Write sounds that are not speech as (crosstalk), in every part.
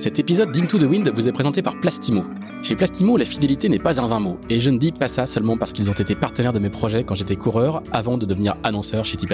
Cet épisode d'Into the Wind vous est présenté par Plastimo. Chez Plastimo, la fidélité n'est pas un vain mot, et je ne dis pas ça seulement parce qu'ils ont été partenaires de mes projets quand j'étais coureur avant de devenir annonceur chez Tip.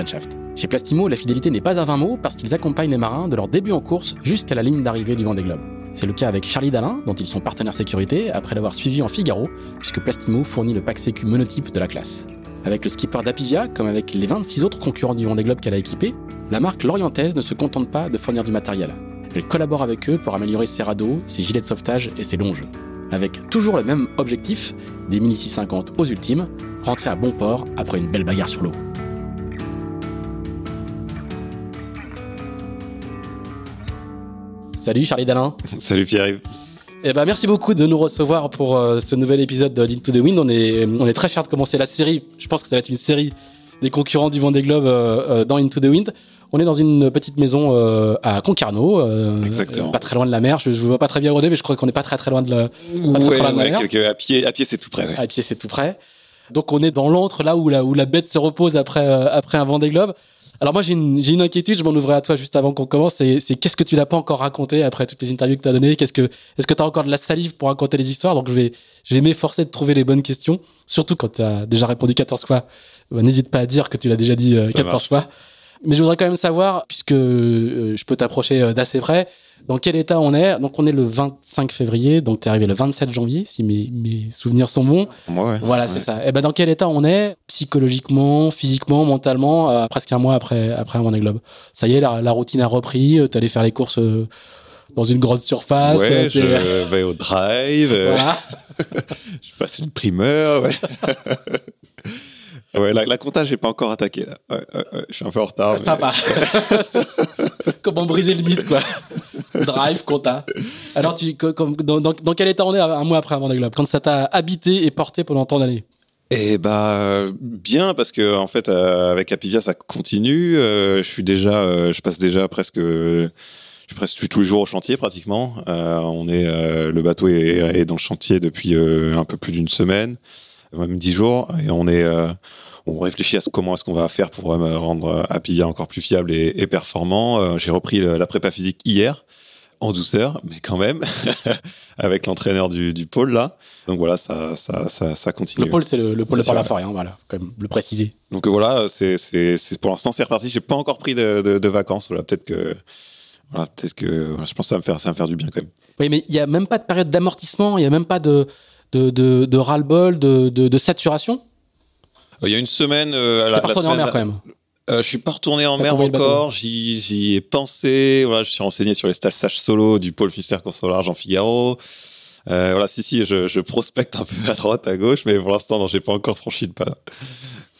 Chez Plastimo, la fidélité n'est pas un vain mot parce qu'ils accompagnent les marins de leur début en course jusqu'à la ligne d'arrivée du Vendée Globe. C'est le cas avec Charlie Dalin, dont ils sont partenaires sécurité, après l'avoir suivi en Figaro, puisque Plastimo fournit le pack sécu monotype de la classe. Avec le skipper d'Apivia, comme avec les 26 autres concurrents du Vendée Globe qu'elle a équipé, la marque Lorientaise ne se contente pas de fournir du matériel. Elle collabore avec eux pour améliorer ses radeaux, ses gilets de sauvetage et ses longes. Avec toujours le même objectif, des 1650 aux ultimes, rentrer à bon port après une belle bagarre sur l'eau. Salut Charlie Dalin. (laughs) Salut Pierre-Yves. Eh ben, merci beaucoup de nous recevoir pour euh, ce nouvel épisode de d'Into the Wind. On est, on est très fiers de commencer la série. Je pense que ça va être une série des concurrents du Vendée Globe euh, euh, dans Into the Wind. On est dans une petite maison à Concarneau, pas très loin de la mer. Je ne vois pas très bien où on est, mais je crois qu'on n'est pas très très loin de la, pas très loin de la mer. à pied, à pied c'est tout près. À pied c'est tout près. Donc on est dans l'antre là où la, où la bête se repose après, après un Vendée Globe. Alors moi j'ai une, une, inquiétude, je m'en ouvrais à toi juste avant qu'on commence, c'est qu'est-ce que tu n'as pas encore raconté après toutes les interviews que tu as données? Qu'est-ce que est-ce que tu as encore de la salive pour raconter les histoires? Donc je vais je vais m'efforcer de trouver les bonnes questions, surtout quand tu as déjà répondu 14 fois. Bah, n'hésite pas à dire que tu l'as déjà dit 14 euh, fois. Mais je voudrais quand même savoir, puisque euh, je peux t'approcher euh, d'assez près, dans quel état on est. Donc on est le 25 février, donc tu es arrivé le 27 janvier, si mes, mes souvenirs sont bons. Ouais, voilà, c'est ça. Et ben dans quel état on est, psychologiquement, physiquement, mentalement, euh, presque un mois après, après un Vendée Globe Ça y est, la, la routine a repris, tu allé faire les courses dans une grande surface. Ouais, je vais au drive. Voilà. (laughs) je passe une primeur. Ouais. (laughs) Ouais, la, la compta, j'ai pas encore attaqué là. Ouais, ouais, je suis un peu en retard. Ça va. (laughs) Comment briser le mythe, quoi. Drive, compta. Alors, tu, comme, dans, dans, dans, quel état on est un mois après Vendée Globe Quand ça t'a habité et porté pendant tant d'années? Eh bah bien parce que en fait euh, avec Apivia ça continue. Euh, je suis déjà, euh, je passe déjà presque, je suis presque tous les jours au chantier pratiquement. on est, le bateau est, est, dans le chantier depuis un peu plus d'une semaine, même dix jours, et on est on réfléchit à ce, comment est-ce qu'on va faire pour euh, rendre Apivia encore plus fiable et, performant. Euh, j'ai repris la prépa physique hier en douceur, mais quand même, (laughs) avec l'entraîneur du, pôle là. Donc voilà, ça, ça, ça, continue. Le pôle, c'est le, pôle de Port-la-Forêt, hein, voilà, comme le préciser. Donc voilà, c'est, pour l'instant c'est reparti. J'ai pas encore pris de, vacances. Voilà, peut-être que, voilà, peut-être que, je pense que ça va me faire, ça va me faire du bien quand même. Oui, mais il y a même pas de période d'amortissement, il y a même pas de, de, de, de ras-le-bol, de, de saturation. Euh, il y a une semaine. Euh, à la, pas retourné en mer quand même. Euh, je suis pas retourné en mer encore. J'y ai pensé. Voilà, je suis renseigné sur les stages solo du pôle Finistère Course au large en Figaro. Euh, voilà, si si, je, je, prospecte un peu à droite, à gauche, mais pour l'instant, non, j'ai pas encore franchi le pas.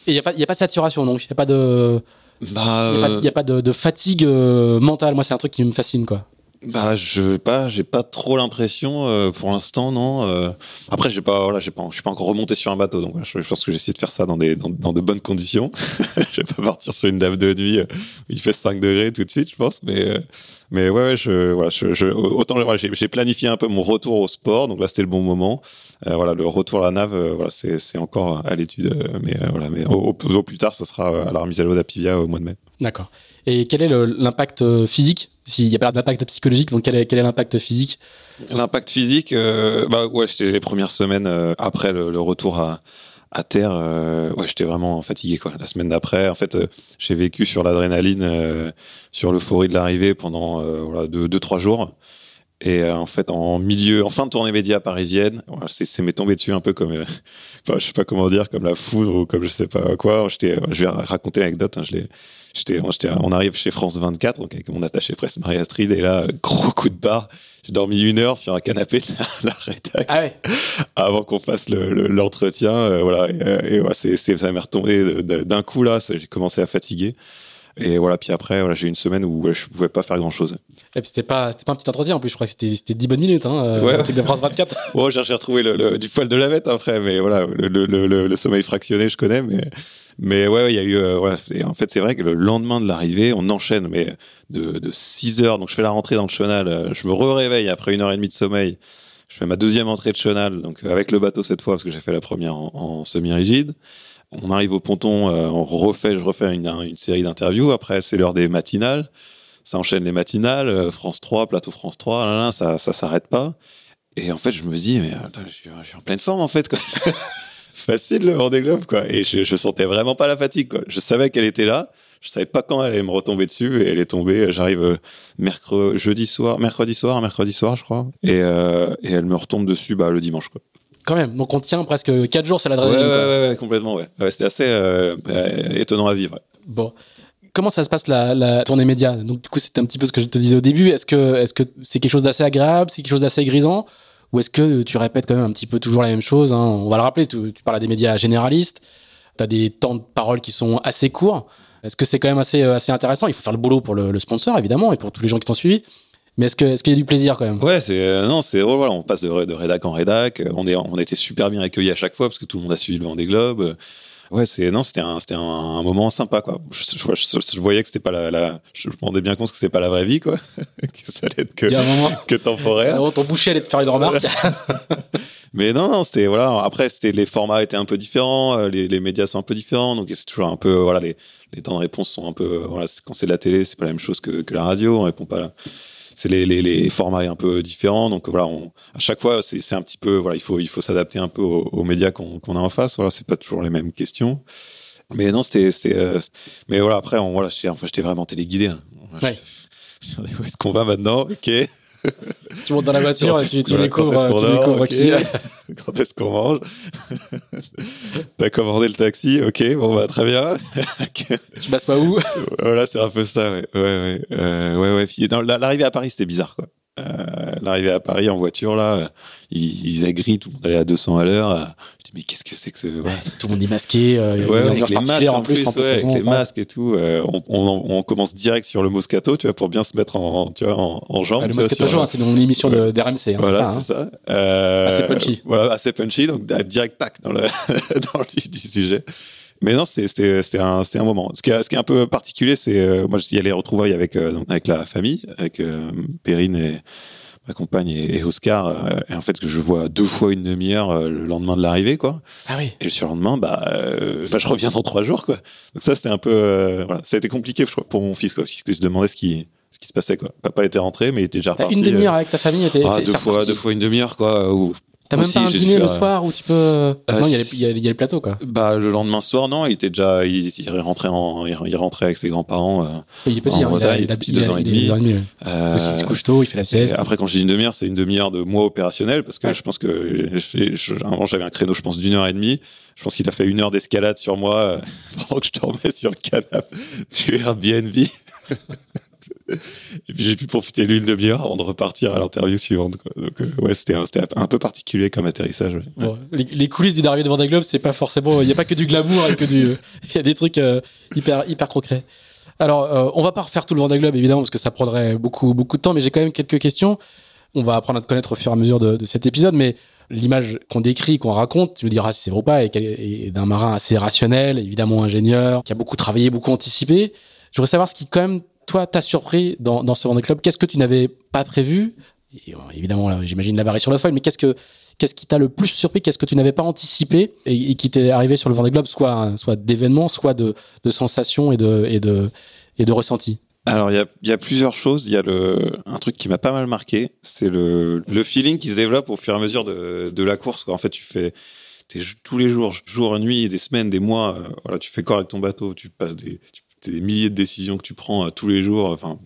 Et il y a a pas de saturation, donc il y a pas de. Bah, il y a, pas, de, de, fatigue mentale. Moi, c'est un truc qui me fascine, quoi. Bah, je pas, j'ai pas trop l'impression euh, pour l'instant, non. Euh. après, j'ai pas, voilà, j'ai pas, je suis pas encore remonté sur un bateau, donc je, pense que j'essaie de faire ça dans des, dans, de bonnes conditions. (laughs) je vais pas partir sur une dame de nuit où il fait 5 degrés tout de suite, je pense, mais, mais ouais, ouais voilà, je, autant, j'ai planifié un peu mon retour au sport, donc là c'était le bon moment. Euh, voilà, le retour à la nave, voilà, c'est, encore à l'étude, mais voilà, mais au, au, plus tard, ça sera à la remise à l'eau d'Apivia au mois de mai. D'accord. Et quel est l'impact euh, physique S'il n'y a pas d'impact psychologique, donc quel est, l'impact physique? L'impact physique, euh, bah ouais, c'était les premières semaines euh, après le, retour à, terre. ouais, j'étais vraiment fatigué quoi. La semaine d'après, en fait, j'ai vécu sur l'adrénaline, sur l'euphorie de l'arrivée pendant voilà, deux, deux, trois jours. Et en fait, en milieu, en fin de tournée média parisienne, c'est m'est tombé dessus un peu comme, (laughs) je sais pas comment dire, comme la foudre ou comme je sais pas quoi. J'étais, je vais raconter l'anecdote. Hein, je l'ai, on arrive chez France 24, donc avec mon attaché presse Marie Astrid, et là, gros coup de barre. J'ai dormi une heure sur un canapé de la, rédac ah (laughs) avant qu'on fasse l'entretien. Le, euh, voilà, et, euh, et c'est, ça m'est retombé d'un coup là. J'ai commencé à fatiguer. Et voilà, puis après, voilà, j'ai eu une semaine où ouais, je pouvais pas faire grand chose. Et puis c'était pas, c'était pas un petit entretien en plus, je crois que c'était, c'était 10 bonnes minutes, hein, euh, Ouais. de France 24. Bon, (laughs) j'ai retrouvé le, le- du poil de la bête après, mais voilà, le, le, le, le sommeil fractionné, je connais, mais, mais ouais, ouais, il y a eu, euh, voilà, et en fait, c'est vrai que le lendemain de l'arrivée, on enchaîne, mais de, de 6 heures, donc je fais la rentrée dans le chenal, euh, je me réveille après une heure et demie de sommeil, je fais ma deuxième entrée de chenal, donc avec le bateau cette fois, parce que j'ai fait la première en, en semi-rigide. On arrive au ponton, euh, on refait, je refais une, série d'interviews. Après, c'est l'heure des matinales. Ça enchaîne les matinales, euh, France 3, plateau France 3, là, là, ça, ça s'arrête pas. Et en fait, je me dis, mais attends, je, suis, en pleine forme, en fait. (laughs) Facile, le Vendée Globe, quoi. Et je, je sentais vraiment pas la fatigue. Je savais qu'elle était là. Je savais pas quand elle allait me retomber dessus et elle est tombée. J'arrive euh, mercredi, soir, mercredi soir, mercredi soir, je crois. Et, euh, elle me retombe dessus, bah, le dimanche. Quand même, donc on tient presque 4 jours sur l'adrénaline. ouais, ouais, ouais, complètement, ouais. ouais C'était assez euh, euh, étonnant à vivre. Bon. Comment ça se passe la, la tournée média? Donc du coup, c'était un petit peu ce que je te disais au début. Est-ce que est-ce que c'est quelque chose d'assez agréable, c'est quelque chose d'assez grisant, ou est-ce que tu répètes quand même un petit peu toujours la même chose hein? On va le rappeler. Tu, tu parles à des médias généralistes. Tu as des temps de parole qui sont assez courts. Est-ce que c'est quand même assez euh, assez intéressant? Il faut faire le boulot pour le, le sponsor évidemment et pour tous les gens qui t'ont suivi. Mais est-ce que est-ce qu'il y a du plaisir quand même? Ouais, c'est euh, non, c'est voilà, on passe de, de rédac en rédac. euh, On est, on a été super bien accueillis à chaque fois parce que tout le monde a suivi le Vendée Globe. Ouais, c'est non, c'était un, c'était un, un moment sympa quoi. Je, je, je- je voyais que c'était pas la, la, je me rendais bien compte que c'était pas la vraie vie quoi, (laughs) que ça allait être que, moment. temporaire. Ton boucher allait te faire une remarque. (laughs) Mais non, non, c'était voilà. Après, c'était les formats étaient un peu différents, euh, les, les médias sont un peu différents, donc c'est toujours un peu voilà les, les temps de réponse sont un peu voilà. Quand c'est de la télé, c'est pas la même chose que, que la radio. On répond pas. Là. C'est les, les, les formats un peu différents, donc voilà. On, à chaque fois, c'est c'est un petit peu voilà. Il faut il faut s'adapter un peu aux, aux médias qu'on qu'on a en face. Voilà, c'est pas toujours les mêmes questions. Mais non, c'était c'était. euh, mais voilà, après, on, voilà, j'étais enfin, j'étais vraiment téléguidé. hein. Ouais. Je- je- Où est-ce qu'on va maintenant? Ok. (laughs) tu montes dans la voiture Quand et tu, est-ce- tu voilà, découvres, tu dort, découvres qui. (laughs) Quand est-ce qu'on mange (laughs) T'as commandé le taxi, ok, bon bah très bien. Je passe pas où? Voilà, c'est un peu ça, ouais, ouais, ouais, euh, ouais, ouais. L'arrivée à Paris, c'était bizarre, quoi. Euh, l'arrivée à Paris en voiture, là, il, il faisait gris, tout le monde allait à 200 à l'heure. Je dis mais qu'est-ce que c'est que ce Tout le monde est masqué. euh, Ouais, avec les masques en plus. en plus, en avec les ouais. masques et tout. euh, on, on, on commence direct sur le Moscato, tu vois, pour bien se mettre en, tu vois, en, en jambe. Ah, le Moscato sur- hein, c'est dans l'émission de- d'RMC. hein, voilà, c'est c'est ça. hein. ça. Euh, Assez punchy. Voilà, assez punchy, donc direct tac dans le, (laughs) dans le du sujet. Mais non, c'était un moment. Ce qui est ce qui est un peu particulier, c'est euh, moi il y a les retrouvailles avec euh, donc, avec la famille, avec euh, Perrine et ma compagne et, et Oscar. euh, et en fait que je vois deux fois une demi-heure euh, le lendemain de l'arrivée, quoi. Ah oui. Et le surlendemain, bah, bah, je reviens dans trois jours, quoi. Donc ça, c'était un peu, voilà, ça a été compliqué, je crois, pour mon fils, quoi, parce qu'il se demandait ce qui, ce qui se passait, quoi. Papa était rentré, mais il était déjà reparti. une demi-heure avec ta famille. t'es- ah, deux fois, reparti. deux fois une demi-heure, quoi. T'as même pas un j'ai dîner le faire, soir où tu peux. non, il y, a les- si. il y a il y a le plateau, quoi. bah, le lendemain soir, non, il était déjà, il, rentrait en, il rentrait avec ses grands-parents. euh, Il est petit, hein, il a- il petit, deux ans et demi. euh, Parce qu'il se couche tôt, il fait la sieste. après, quand je dis une demi-heure, c'est une demi-heure de moi opérationnel, parce que je pense que j'ai- avant, j'avais un créneau, je pense, d'une heure et demie. Je pense qu'il a fait une heure d'escalade sur moi euh, (laughs) pendant que je dormais sur le canapé du Airbnb. Et puis j'ai pu profiter d'une demi-heure avant de repartir à l'interview suivante. Donc euh, ouais, c'était un, un peu particulier comme atterrissage. les, coulisses d'une arrivée de Vendée Globe, c'est pas forcément. Il n'y a pas que du glamour et que du. (laughs) Il y a des trucs euh, hyper, hyper concrets. Alors, euh, on va pas refaire tout le Vendée Globe, évidemment, parce que ça prendrait beaucoup, beaucoup de temps, mais j'ai quand même quelques questions. On va apprendre à te connaître au fur et à mesure de, cet épisode, mais l'image qu'on décrit, qu'on raconte, tu me diras si c'est vrai ou pas, est, est d'un marin assez rationnel, évidemment ingénieur, qui a beaucoup travaillé, beaucoup anticipé. Je voudrais savoir ce qui, quand même, toi, t'a surpris dans, ce Vendée Globe. Qu'est-ce que tu n'avais pas prévu? Et, euh, Évidemment, j'imagine la variation de la folle, mais qu'est-ce que Qu'est-ce qui t'a le plus surpris? Qu'est-ce que tu n'avais pas anticipé? Et, qui t'est arrivé sur le Vendée Globe, soit, soit d'événements, soit de, sensations et de, et de, et de ressentis? Alors, il y a, plusieurs choses. Il y a le, un truc qui m'a pas mal marqué, c'est le, le feeling qui se développe au fur et à mesure de, la course. En fait, tu fais tous les jours, jour et nuit, des semaines, des mois. euh, voilà, tu fais corps avec ton bateau, tu passes des, c'est des milliers de décisions que tu prends euh, tous les jours. Enfin,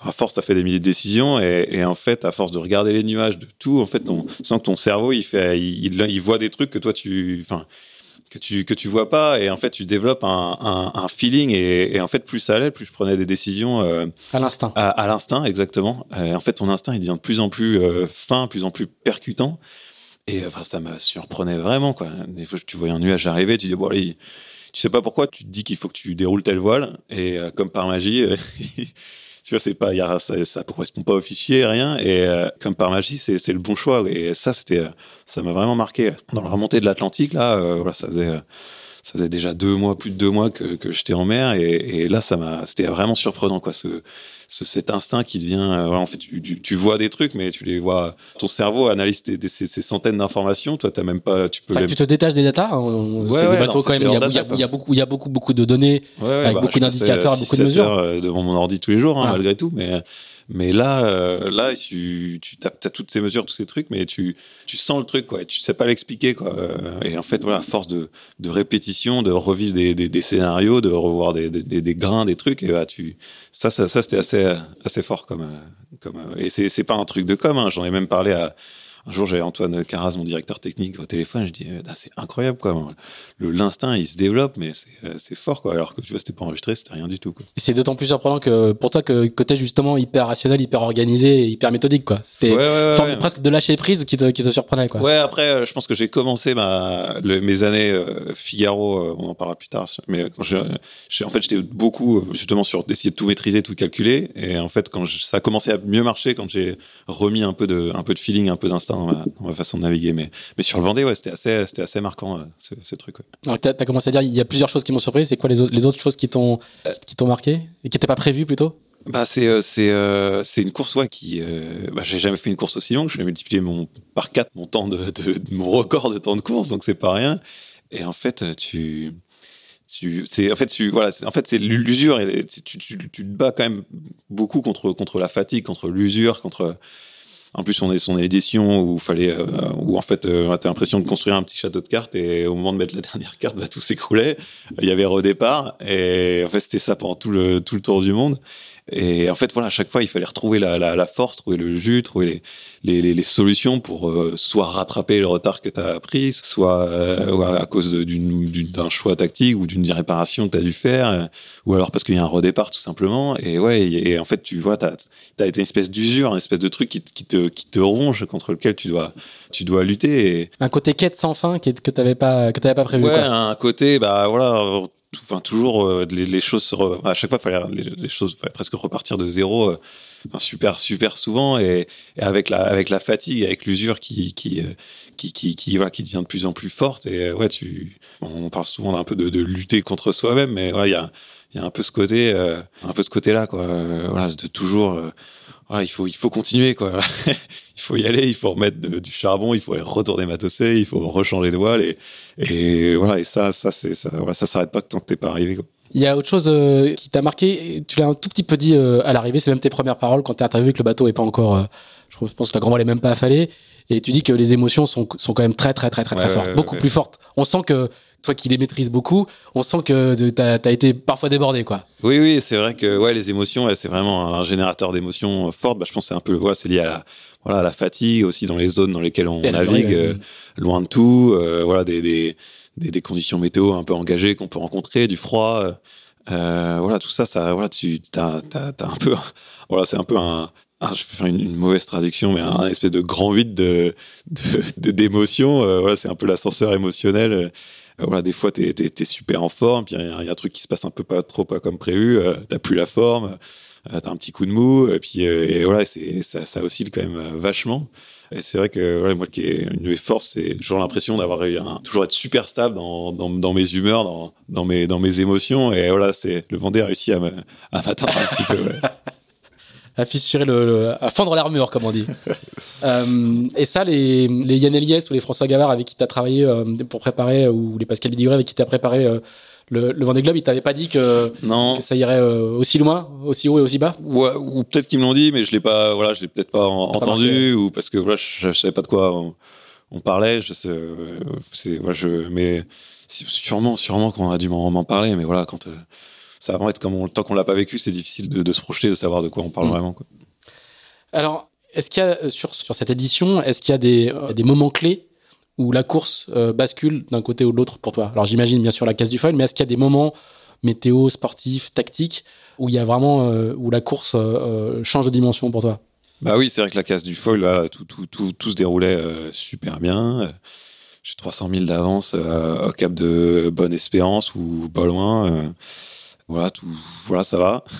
à force, ça fait des milliers de décisions. Et, et en fait, à force de regarder les nuages, de tout, en fait, ton, sans que ton cerveau, il fait, il, il, il voit des trucs que toi, tu, enfin, que tu que tu vois pas et en fait tu développes un, un, un feeling et, et en fait plus ça allait plus je prenais des décisions euh, À l'instinct. à, à l'instinct exactement Euh, en fait ton instinct il devient de plus en plus euh, fin plus en plus percutant et enfin ça me surprenait vraiment quoi des fois tu voyais un nuage arriver tu dis bon allez tu sais pas pourquoi, tu te dis qu'il faut que tu déroules telle voile, et euh, comme par magie, euh, (laughs) tu vois, c'est pas, ça, ça correspond pas au fichier, rien, et euh, comme par magie, c'est, le bon choix. Et ça, c'était, ça m'a vraiment marqué. Dans la remontée de l'Atlantique, là, ça faisait ça faisait déjà deux mois, plus de deux mois que, que j'étais en mer, et, et là, ça m'a, c'était vraiment surprenant, quoi, ce, ce, cet instinct qui devient, euh, en fait, tu, tu, tu, vois des trucs, mais tu les vois. Ton cerveau analyse ces, ces, centaines d'informations. Toi, t'as même pas, tu peux. Enfin, tu te détaches des datas. Hein, ouais, ouais, bateaux, quand même. Il y, a, il, y a, il y, a, beaucoup, il y a beaucoup, beaucoup de données avec bah, beaucoup d'indicateurs, beaucoup de mesures. Heures devant mon ordi tous les jours, hein, ah. malgré tout, mais mais là, euh, là, tu, tu as, as, toutes ces mesures, tous ces trucs, mais tu, tu sens le truc, quoi. Tu sais pas l'expliquer, quoi. Euh, et en fait, voilà, à force de, de répétition, de revivre des, des, scénarios, de revoir des, des, grains, des trucs, et bah, tu, ça, ça, ça c'était assez, assez fort comme, euh, comme. Et c'est pas un truc de com. Hein. J'en ai même parlé à un jour, j'avais Antoine Carras, mon directeur technique, au téléphone. Je dis, ah, c'est incroyable, quoi. Le l'instinct, il se développe, mais c'est fort, quoi. Alors que tu vois, c'était pas enregistré, c'était rien du tout. Quoi. C'est d'autant plus surprenant que pour toi que, t'es justement hyper rationnel, hyper organisé, hyper méthodique, quoi. C'était ouais, ouais, presque de lâcher prise qui te, qui te surprenait, quoi. Ouais, après, euh, je pense que j'ai commencé ma, le, mes années euh, Figaro, euh, on en parlera plus tard, mais quand en fait, j'étais beaucoup justement sur d'essayer de tout maîtriser, tout calculer. Et en fait, quand ça a commencé à mieux marcher, quand j'ai remis un peu de, un peu de feeling, un peu d'instinct dans ma, dans ma, façon de naviguer. Mais, mais sur le Vendée, ouais, c'était assez, c'était assez marquant, euh, ce, ce, truc. Ouais. Alors, tu as, commencé à dire, il y a plusieurs choses qui m'ont surpris. C'est quoi les, autres, les autres choses qui t'ont, qui t'ont marqué et qui n'étaient pas prévues plutôt? Bah c'est euh, c'est euh, c'est une course ouais qui euh, bah, j'ai jamais fait une course aussi longue je vais multiplier mon par 4 mon temps de, de, de, mon record de temps de course donc c'est pas rien et en fait tu c'est en fait tu voilà en fait c'est l'usure tu, tu, tu, te bats quand même beaucoup contre contre la fatigue contre l'usure contre en plus, on est son édition où fallait, euh, où en fait, euh, t'as l'impression de construire un petit château de cartes et au moment de mettre la (laughs) dernière carte, bah, tout s'écroulait. Il y avait redépart et en fait, c'était ça pendant tout le tout le tour du monde. Et en fait, voilà, à chaque fois, il fallait retrouver la, la, la force, trouver le jus, trouver les, les, les, les solutions pour euh, soit rattraper le retard que tu as pris, soit euh, à cause d'un choix tactique ou d'une réparation que tu as dû faire, euh, ou alors parce qu'il y a un redépart tout simplement. Et ouais, et, en fait, tu vois, tu as, as, été une espèce d'usure, une espèce de truc qui, qui, te, qui te ronge contre lequel tu dois, tu dois lutter. Et... Un côté quête sans fin que tu n'avais pas, que avais pas prévu. Ouais, quoi. un côté, bah voilà enfin toujours euh, les, les, choses se à chaque fois fallait les, les choses fallait presque repartir de zéro euh, enfin, super super souvent. Et, et, avec la avec la fatigue avec l'usure qui qui, euh, qui qui qui voilà qui devient de plus en plus forte. Et ouais tu on parle souvent d'un peu de, de, lutter contre soi-même mais voilà il y a il y a un peu ce côté euh, un peu ce côté là quoi voilà de toujours voilà, il faut il faut continuer quoi (laughs) il faut y aller, il faut remettre de, du charbon, il faut retourner matosser, il faut rechanger de voile et, et voilà et ça ça c'est ça voilà, ça s'arrête pas tant que t'es pas arrivé quoi. Il y a autre chose euh, qui t'a marqué, tu l'as un tout petit peu dit euh, à l'arrivée, c'est même tes premières paroles quand tu as interviewé que le bateau est pas encore euh, je pense que la grand voile est même pas affalée et tu dis que les émotions sont sont quand même très très très très très, fortes, ouais, beaucoup ouais. plus fortes. On sent que toi qui les maîtrises beaucoup, on sent que tu as, as, été parfois débordé, quoi. Oui, oui, c'est vrai que ouais, les émotions, ouais, c'est vraiment un générateur d'émotions fortes. Bah, je pense que c'est un peu, ouais, c'est lié à la, voilà, la fatigue aussi dans les zones dans lesquelles on navigue, euh, loin de tout, euh, voilà, des, des, des, des, conditions météo un peu engagées qu'on peut rencontrer, du froid, euh, voilà, tout ça, ça, voilà, tu, t'as un peu, (laughs) voilà, c'est un peu un, ah, je vais faire une, une, mauvaise traduction, mais un espèce de grand vide de, de, d'émotions. Euh, voilà, c'est un peu l'ascenseur émotionnel. Euh, voilà, des fois, t'es, t'es super en forme, puis il y, a un truc qui se passe un peu pas trop pas comme prévu. Euh, t'as plus la forme, euh, t'as un petit coup de mou, et puis voilà, ça, ça oscille quand même vachement. Et c'est vrai que moi, qui est une de mes forces, c'est toujours l'impression d'avoir toujours être super stable dans, dans, mes humeurs, dans, dans, mes, dans mes émotions. Et voilà, c'est le Vendée a réussi à, m'atteindre un petit peu. (laughs) à fissurer le, le, à fendre l'armure comme on dit. (laughs) euh, et ça, les, les Yann Eliès ou les François Gavard avec qui tu as travaillé euh, pour préparer, ou les Pascal Biduré avec qui tu as préparé euh, le, le Vendée Globe, ils t'avaient pas dit que, non. que ça irait euh, aussi loin, aussi haut et aussi bas? Ouais, Ou peut-être qu'ils me l'ont dit, mais je l'ai pas, voilà, je l'ai peut-être pas en, entendu, pas ou parce que voilà, je, je, savais pas de quoi on, on parlait. Je sais, c'est, je, mais sûrement, sûrement qu'on a dû m'en parler, mais voilà, quand ça va vraiment être comme on, tant qu'on l'a pas vécu, c'est difficile de, de, se projeter, de savoir de quoi on parle mmh. vraiment. Quoi. Alors, est-ce qu'il y a sur, sur cette édition, est-ce qu'il y a des, euh, des moments clés où la course euh, bascule d'un côté ou de l'autre pour toi? Alors, j'imagine bien sûr la casse du foil, mais est-ce qu'il y a des moments météo, sportifs, tactiques où il y a vraiment euh, où la course euh, change de dimension pour toi? Bah oui, c'est vrai que la casse du foil, là, tout, tout, tout, tout se déroulait super bien j'ai 300 000 d'avance au cap de Bonne Espérance ou pas loin voilà, tout, voilà, ça va. (laughs)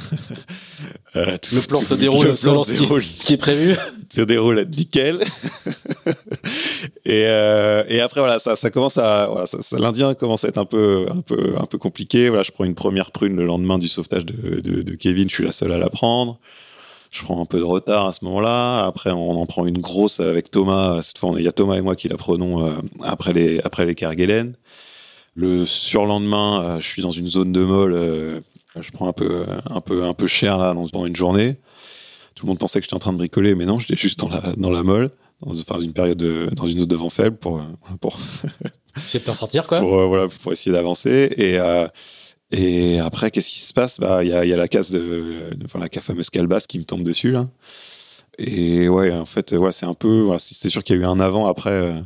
Euh, le plan se déroule selon ce, qui, est prévu. (laughs) se déroule nickel. (laughs) et, euh, et après, voilà, ça, ça commence à, voilà, ça, l'Indien commence à être un peu, un peu, un peu compliqué. Voilà, je prends une première prune le lendemain du sauvetage de, de, de Kevin. Je suis la seule à la prendre. Je prends un peu de retard à ce moment-là. Après, on en prend une grosse avec Thomas. Cette fois, il y a Thomas et moi qui la prenons euh, après les, après les Kerguelen. Le surlendemain, euh, je suis dans une zone de molle. Euh, je prends un peu, un peu, un peu cher là pendant une journée. Tout le monde pensait que j'étais en train de bricoler, mais non, j'étais juste dans la, dans la molle, dans, enfin, une période de, dans une autre faible pour, euh, pour. (laughs) essayer de t'en sortir, quoi. Pour, voilà, pour essayer d'avancer. Et, et après, qu'est-ce qui se passe? Bah, il y a, y a la casse de, enfin, la fameuse calebasse qui me tombe dessus là. Et ouais, en fait, ouais, c'est un peu, c'est sûr qu'il y a eu un avant après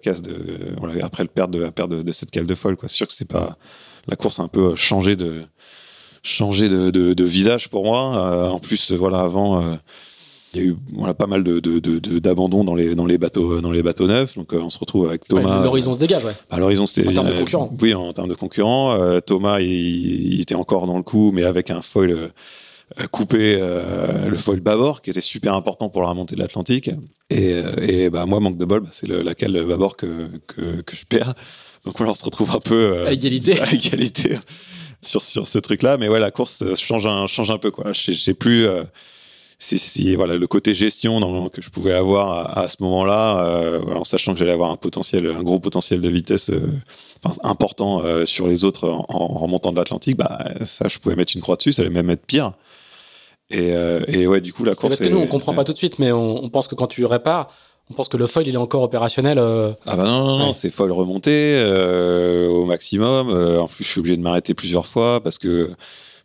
casse de voilà, après le perte de la perte de, cette cale de folle quoi c'est sûr que c'est pas la course a un peu changé de changé de, de, visage pour moi euh, en plus voilà avant euh, il y a eu voilà, pas mal de, d'abandon dans les, dans, les bateaux, dans les bateaux neufs. Donc, euh, on se retrouve avec Thomas. l'horizon se dégage, ouais. Bah, l'horizon, c'était. En termes de concurrents. Oui, en termes de concurrents. Thomas, il, il, était encore dans le coup, mais avec un foil euh, couper euh, le foil bâbord, qui était super important pour la remontée de l'Atlantique. Et, euh, et bah, moi, manque de bol, bah, c'est laquelle bâbord que, que, que, je perds. Donc voilà, on se retrouve un peu à égalité. (laughs) À égalité sur, sur ce truc-là. Mais ouais, la course change un, change un peu. Quoi. Je sais plus si, voilà le côté gestion dans, que je pouvais avoir à, ce moment-là, en sachant que j'allais avoir un potentiel, un gros potentiel de vitesse important sur les autres en, en remontant de l'Atlantique, bah ça je pouvais mettre une croix dessus, ça allait même être pire. Et, euh, et, ouais, du coup, la course. Parce que nous, on comprend pas tout de suite, mais on, pense que quand tu répares, on pense que le foil, il est encore opérationnel. Euh... Ah bah non, non, non, c'est foil remonté euh, au maximum. En plus, je suis obligé de m'arrêter plusieurs fois parce que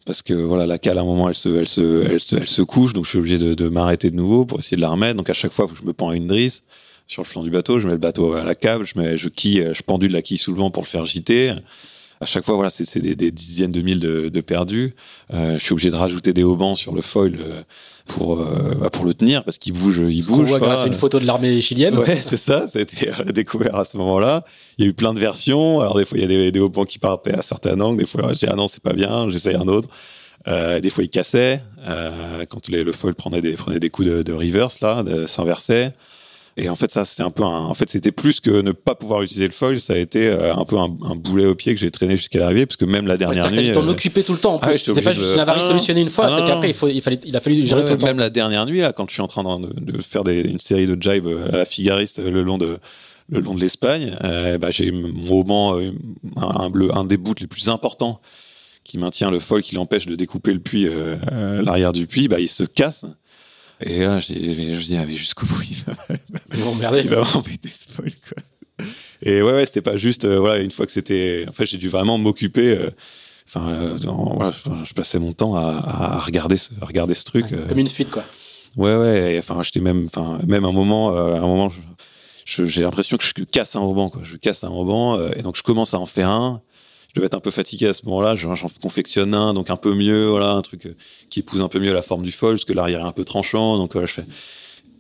parce que voilà, la cale à un moment, elle se, elle se, elle se, elle se couche, donc je suis obligé de, de m'arrêter de nouveau pour essayer de la remettre. Donc à chaque fois, faut que je me pends à une drisse sur le flanc du bateau, je mets le bateau à la câble, je mets, je quille, je pendule la quille sous le vent pour le faire gîter à chaque fois, voilà, c'est des, des, dizaines de mille de, de perdus. Euh, je suis obligé de rajouter des haubans sur le foil euh, pour euh, bah, pour le tenir parce qu'il bouge, il Ce bouge. On voit grâce à une photo de l'armée chilienne. Ouais, c'est ça. Ça a été (laughs) découvert à ce moment-là. Il y a eu plein de versions. Alors des fois, il y a des, des haubans qui partaient à certains angles. Des fois, je dis ah non, c'est pas bien. J'essaye un autre. Euh, des fois, il cassait quand les, le foil prenait des prenait des coups de, de reverse là, s'inversait. Et en fait, ça, c'était un peu un, en fait, c'était plus que ne pas pouvoir utiliser le foil, ça a été euh, un peu un, un boulet au pied que j'ai traîné jusqu'à l'arrivée, parce que même la dernière nuit. t'en euh... occupais tout le temps, en ah plus. c'était pas juste une avarie solutionnée une fois, c'est qu'après, il, faut, il, fallait, il a fallu gérer tout le temps. Même la dernière nuit, là, quand je suis en train de, de faire des, une série de jibe à la figariste le long de, le long de l'Espagne, euh, bah, j'ai mon roman, euh, un, un, un des bouts les plus importants qui maintient le foil, qui l'empêche de découper le puits, euh, l'arrière du puits, bah, il se casse. Et là, je dis, ah, mais jusqu'au bout, il va, m'emmerder. Il va m'embêter spoil, quoi. Et ouais, ouais, c'était pas juste, euh, voilà, une fois que c'était, en fait, j'ai dû vraiment m'occuper, euh, enfin, euh, voilà, je, passais mon temps à, à, regarder ce, à regarder ce truc. comme une fuite, quoi. Ouais, ouais, enfin, j'étais même, enfin, même un moment, un moment, j'ai l'impression que je casse un ruban, quoi. Je casse un ruban, et donc je commence à en faire un je devais être un peu fatigué à ce moment-là. J'en confectionne un, donc un peu mieux, voilà, un truc euh, qui épouse un peu mieux la forme du foil, parce que l'arrière est un peu tranchant. Donc voilà, je fais.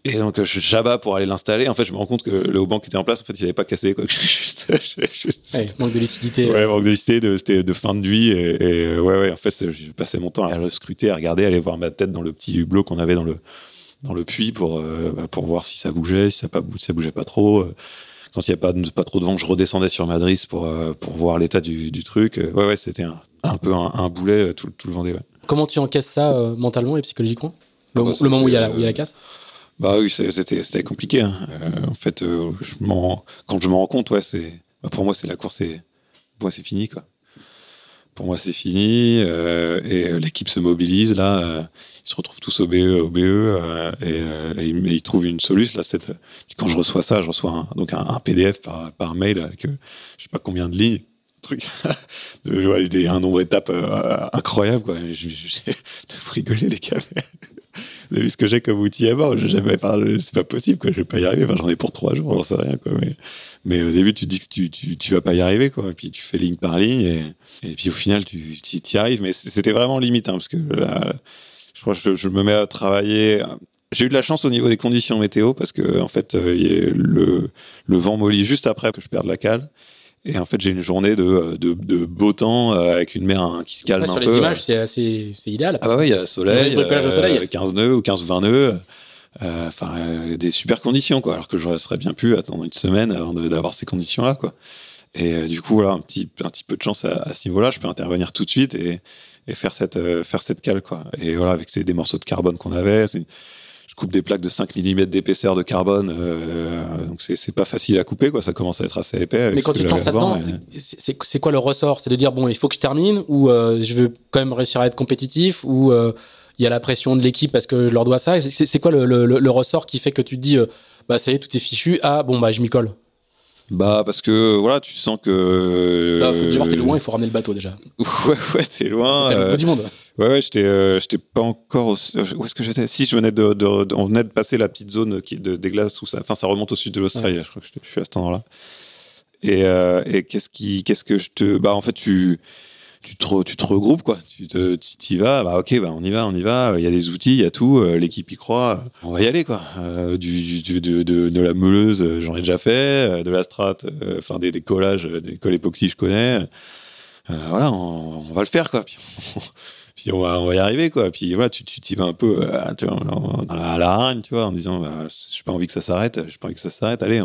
Et donc je j'abats pour aller l'installer. En fait, je me rends compte que le haut banc qui était en place, en fait, il avait pas cassé quoi. (laughs) juste, juste... Ouais, manque de lucidité. Ouais, manque de lucidité, de, c'était de fin de vie. Et, et ouais, ouais. En fait, j'ai passé mon temps à le scruter, à regarder, à aller voir ma tête dans le petit hublot qu'on avait dans le dans le puits pour euh, bah, pour voir si ça bougeait, si ça pas si ça bougeait pas trop. Euh, quand il n'y a pas, pas trop de vent, je redescendais sur Madrid pour, euh, pour voir l'état du, du, truc. Euh, ouais, ouais, c'était un, un, peu un, un, boulet euh, tout, tout le Vendée. Ouais. Comment tu encaisses ça euh, mentalement et psychologiquement? Le, ah bah, le moment où il y a la, où il y a la casse? Bah oui, c'était compliqué. Hein. Euh, en fait, je quand je me rends compte, ouais, bah, pour moi, c'est la course, c'est moi, c'est fini, quoi pour moi c'est fini et l'équipe se mobilise là ils se retrouvent tous au BE au BE euh, et, et, ils, trouvent une solution. Là quand je reçois ça je reçois un, donc un, PDF par, mail avec je sais pas combien de lignes un (laughs) nombre d'étapes incroyable quoi. (laughs) Rigolé les gars. (laughs) Vous avez vu ce que j'ai comme outil à bord? Jamais c'est pas possible quoi. Je vais pas y arriver. J'en ai pour trois jours j'en sais rien mais au début, tu dis que tu, tu, vas pas y arriver, quoi. Et puis tu fais ligne par ligne, et, puis au final, tu, tu y arrives. Mais c'était vraiment limite, hein, parce que là, je crois que je, je, me mets à travailler. J'ai eu de la chance au niveau des conditions météo parce que en fait, euh, le, le vent mollit juste après que je perde la cale. Et en fait, j'ai une journée de, de, de, beau temps euh, avec une mer hein, qui se calme un sur peu. Sur les images, c'est assez c'est idéal. Ah bah ouais, il y a soleil, euh, soleil. 15 nœuds ou 15 ou 20 nœuds. Enfin, des super conditions quoi. Alors que j'aurais serais bien pu attendre une semaine avant d'avoir ces conditions là quoi. Et du coup, voilà, un petit, un petit peu de chance à, à ce niveau-là, je peux intervenir tout de suite et, et faire cette, faire cette cale quoi. Et voilà, avec ces, des morceaux de carbone qu'on avait, je coupe des plaques de 5 mm d'épaisseur de carbone, euh, donc c'est pas facile à couper, quoi. Ça commence à être assez épais. Mais quand tu te lances là-dedans, et... c'est quoi le ressort? C'est de dire bon, il faut que je termine, ou euh, je veux quand même réussir à être compétitif, ou il euh, y a la pression de l'équipe parce que je leur dois ça? C'est quoi le, le, le, ressort qui fait que tu te dis bah ça y est, tout est fichu, ah bon bah je m'y colle? Bah parce que voilà, tu sens que. Bah, faut déjà t'es loin, il faut ramener le bateau déjà. (laughs) ouais ouais, t'es loin. T'es le bout du monde. Ouais, ouais, j'étais, euh, j'étais pas encore. Au... Où est-ce que j'étais? Si, je venais de, de, de, on venait de passer la petite zone qui de, des glaces où ça, enfin, ça remonte au sud de l'Australie. Ouais. Je crois que je suis à cet endroit-là. Et, euh, et qu'est-ce qui, qu'est-ce que je te, bah, en fait, tu, tu te, regroupes quoi. Tu te, y vas. Bah, ok, bah, on y va, on y va. Il y a des outils, il y a tout. L'équipe y croit. On va y aller quoi. Euh, de, la meuleuse, j'en ai déjà fait. De la strat, enfin des, collages, des colles époxy, je connais. voilà, on, va le faire quoi. Puis (laughs) on va, y arriver quoi puis voilà tu t'y vas un peu euh, tu vois, à la hargne tu vois en disant bah, j'ai pas envie que ça s'arrête j'ai pas envie que ça s'arrête allez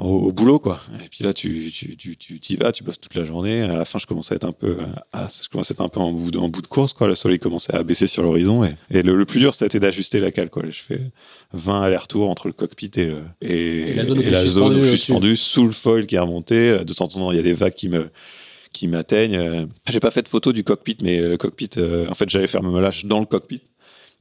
au boulot quoi et puis là tu tu tu tu t'y vas tu bosses toute la journée à la fin je commençais à être un peu à, je commençais à être un peu en bout de, en bout de course quoi le soleil commençait à baisser sur l'horizon et, et le, le, plus dur ça a été d'ajuster la cale quoi je fais 20 allers-retours entre le cockpit et le et, et la zone, et la zone où je suis suspendu sous le foil qui est remonté de temps en temps il y a des vagues qui me qui m'atteignent. J'ai pas fait de photo du cockpit, mais le cockpit, euh, en fait, j'allais faire mon lâche dans le cockpit.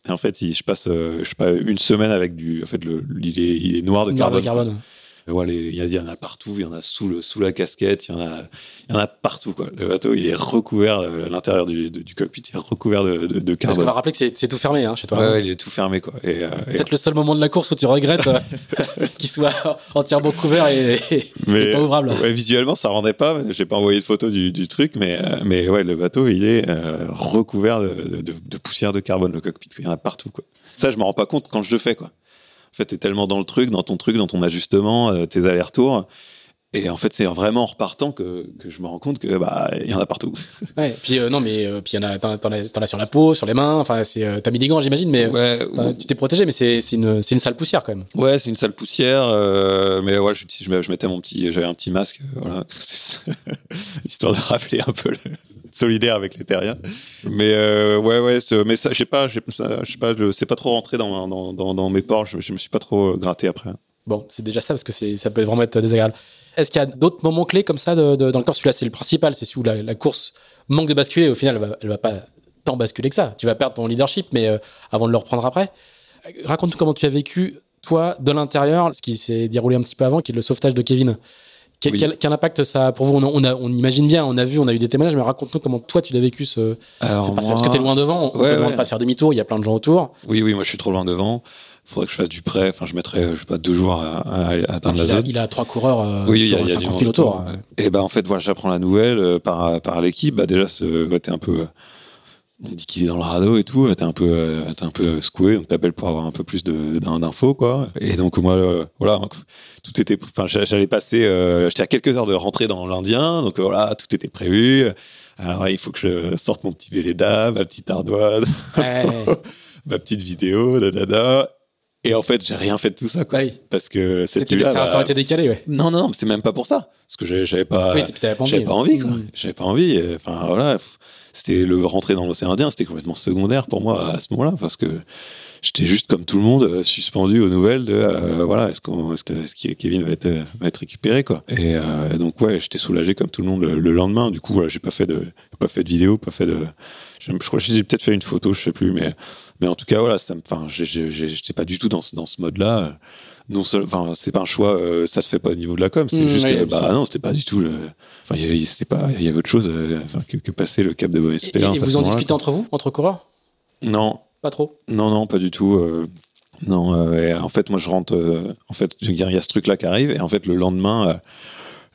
Et en fait, je passe, euh, je sais pas, une semaine avec du. En fait, le, il, est, il est noir de noir carbone. De carbone. Voilà, il y, en a partout, il y en a sous, le, sous la casquette, il y, en a, il y en a partout. Quoi. Le bateau, il est recouvert, l'intérieur du, du, cockpit est recouvert de, de, de carbone. Parce qu'on va rappeler que c'est tout fermé hein, chez toi. Ouais, ouais, il est tout fermé. quoi. Euh, Peut-être le seul moment de la course où tu regrettes (laughs) qu'il soit entièrement couvert et, et, mais, et pas ouvrable. Ouais, visuellement, ça rendait pas. J'ai pas envoyé de photo du, du truc, mais, mais ouais, le bateau, il est euh, recouvert de, de, poussière de carbone, le cockpit. Il y en a partout. Quoi. Ça, je me rends pas compte quand je le fais. quoi. En fait, t'es tellement dans le truc, dans ton truc, dans ton ajustement, euh, tes allers-retours. Et en fait, c'est vraiment en repartant que, que, je me rends compte que bah il y en a partout. (laughs) Ouais. Puis euh, non, mais euh, puis il y en a, t'en, t'en as, t'en as sur la peau, sur les mains. Enfin, c'est, euh, t'as mis des gants, j'imagine, mais ouais, tu t'es protégé, mais c'est, c'est une, c'est une sale poussière quand même. Ouais, c'est une sale poussière. mais ouais, je, je, je, mettais mon petit, j'avais un petit masque, voilà, (laughs) (laughs) histoire de rappeler un peu le, solidaire avec les terriens. Mais ouais, ouais, mais ça, j'ai pas, j'ai, je sais pas, c'est pas trop rentré dans, dans, dans, dans mes pores. Je, je me suis pas trop gratté après. Bon, c'est déjà ça parce que c'est, ça peut vraiment être désagréable. Est-ce qu'il y a d'autres moments clés comme ça de, de, dans le corps? Celui-là, c'est le principal, c'est celui où la, la, course manque de basculer. Au final, elle va, elle va pas tant basculer que ça. Tu vas perdre ton leadership, mais euh, avant de le reprendre après. Raconte-nous comment tu as vécu, toi, de l'intérieur, ce qui s'est déroulé un petit peu avant, qui est le sauvetage de Kevin. Quel, oui. quel, quel impact ça a pour vous? On, on, a, on, imagine bien, on a vu, on a eu des témoignages, mais raconte-nous comment toi tu l'as vécu ce. Alors parce, moi... parce que t'es loin devant, on ouais, te demande ouais. pas de faire demi-tour, il y a plein de gens autour. Oui, oui, moi je suis trop loin devant faudrait que je fasse du prêt. Enfin, je mettrais, je sais pas, deux jours à, à, à atteindre Donc la il a, zone. Il a trois coureurs euh, oui, sur il y a, 50 000 autour. Ouais. Et ben en fait, voilà, j'apprends la nouvelle euh, par par l'équipe. Bah déjà, ouais, t'es un peu, on dit qu'il est dans le radeau et tout. T'es un peu, euh, t'es un peu secoué. Donc t'appelles pour avoir un peu plus d'infos, quoi. Et donc moi, euh, voilà, tout était, enfin, j'allais passer, euh, j'étais à quelques heures de rentrer dans l'Indien. Donc voilà, tout était prévu. Alors il faut que je sorte mon petit Véleda, ma petite ardoise, ouais. (laughs) ma petite vidéo, da da da. Et en fait, j'ai rien fait de tout ça, quoi. Oui. Parce que cette nuit-là, bah, ça aurait été décalé, ouais. Non, non, c'est même pas pour ça. Parce que j'avais pas, oui, pas envie, j'avais pas envie, quoi. Mmh. J'avais pas envie. Enfin, voilà. C'était le rentrer dans l'océan Indien, c'était complètement secondaire pour moi à ce moment-là, parce que j'étais juste comme tout le monde, euh, suspendu aux nouvelles de, euh, voilà, est-ce qu'on, est-ce que, Kevin va être, va être récupéré, quoi. Et euh, donc, ouais, j'étais soulagé comme tout le monde le, le, lendemain. Du coup, voilà, j'ai pas fait de, pas fait de vidéo, pas fait de, je crois que j'ai peut-être fait une photo, je sais plus, mais mais en tout cas, voilà, ça enfin, j'étais pas du tout dans ce, dans ce mode-là. Non enfin, c'est pas un choix, euh, ça se fait pas au niveau de la com, c'est mmh, juste oui, que, bah non, c'était pas du tout le, enfin, il y c'était pas, il y avait autre chose, euh, que, passer le cap de bonne espérance. Et, et vous en discutez entre vous, entre coureurs? Non. Pas trop? Non, non, pas du tout. Euh, non, euh, en fait, moi, je rentre, en fait, il y a ce truc-là qui arrive, et en fait, le lendemain,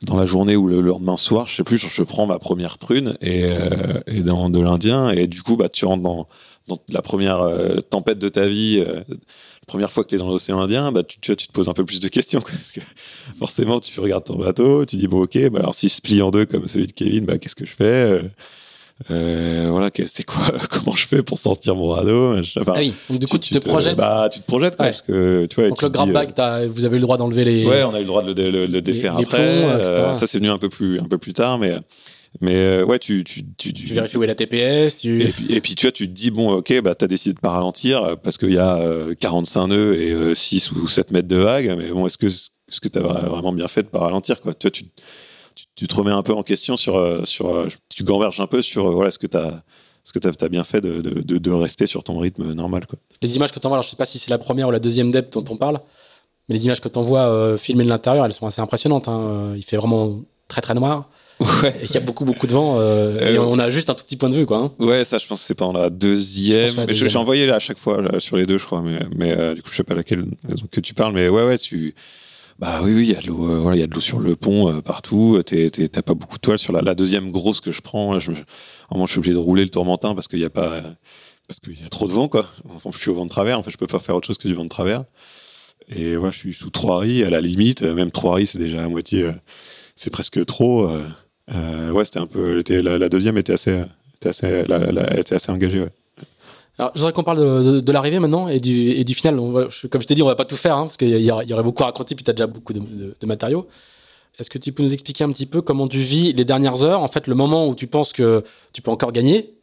dans la journée ou le lendemain soir, je sais plus, je, prends ma première prune et, euh, et dans de l'Indien. Et du coup bah tu rentres dans, la première euh, tempête de ta vie, euh, la première fois que tu es dans l'océan Indien, bah tu, te poses un peu plus de questions parce que (laughs) forcément tu regardes ton bateau, tu dis bon ok, bah alors si se plie en deux comme celui de Kevin, bah qu'est-ce que je fais euh, voilà, c'est quoi (laughs) Comment je fais pour sortir mon radeau ah oui, donc du coup tu, te, projettes. Bah, tu te projettes parce que tu vois. Donc le grab bag, vous avez eu le droit d'enlever les. Ouais, on a eu le droit de le, défaire après. ça c'est venu un peu plus un peu plus tard, mais mais ouais, tu tu, tu, tu, vérifies où est la TPS. Tu... Et, puis, et puis tu vois, tu te dis bon, ok, bah t'as décidé de pas ralentir parce qu'il y a 45 nœuds et 6 ou 7 mètres de vague, mais bon, est-ce que est-ce que t'as vraiment bien fait de pas ralentir quoi? Tu vois, tu tu, te remets un peu en question sur, euh, sur euh, tu gamberges un peu sur euh, voilà ce que tu as ce que tu as, bien fait de, de, de, rester sur ton rythme normal. Quoi. Les images que tu envoies, alors je sais pas si c'est la première ou la deuxième depth dont on parle, mais les images que tu envoies euh, filmées de l'intérieur, elles sont assez impressionnantes. Hein. Il fait vraiment très très noir. Ouais. Et il y a beaucoup beaucoup de vent et on a juste un tout petit point de vue quoi. Hein. Ouais, ça je pense que c'est pas la deuxième. J'ai envoyé là à chaque fois sur les deux je crois, mais, mais du coup je sais pas laquelle que tu parles, mais ouais ouais, tu bah oui, oui, il y a de l'eau, euh, voilà, il y a de l'eau sur le pont euh, partout. T'as pas beaucoup de toile sur la, deuxième grosse que je prends. je, je suis obligé de rouler le tourmentin parce qu'il y a pas, parce qu'il y a trop de vent, quoi. Enfin, je suis au vent de travers. En fait, je peux pas faire autre chose que du vent de travers. Et voilà, je suis sous trois riz à la limite. Même trois riz, c'est déjà à moitié, euh, c'est presque trop. Euh, ouais, c'était un peu, la, deuxième était assez, était assez, la, assez engagée. Alors, je voudrais qu'on parle de, de, l'arrivée maintenant et du, et du final. comme je t'ai dit, on va pas tout faire hein, parce qu'il y, y, aurait beaucoup à raconter, puis tu as déjà beaucoup de, de matériaux. Est-ce que tu peux nous expliquer un petit peu comment tu vis les dernières heures En fait, le moment où tu penses que tu peux encore gagner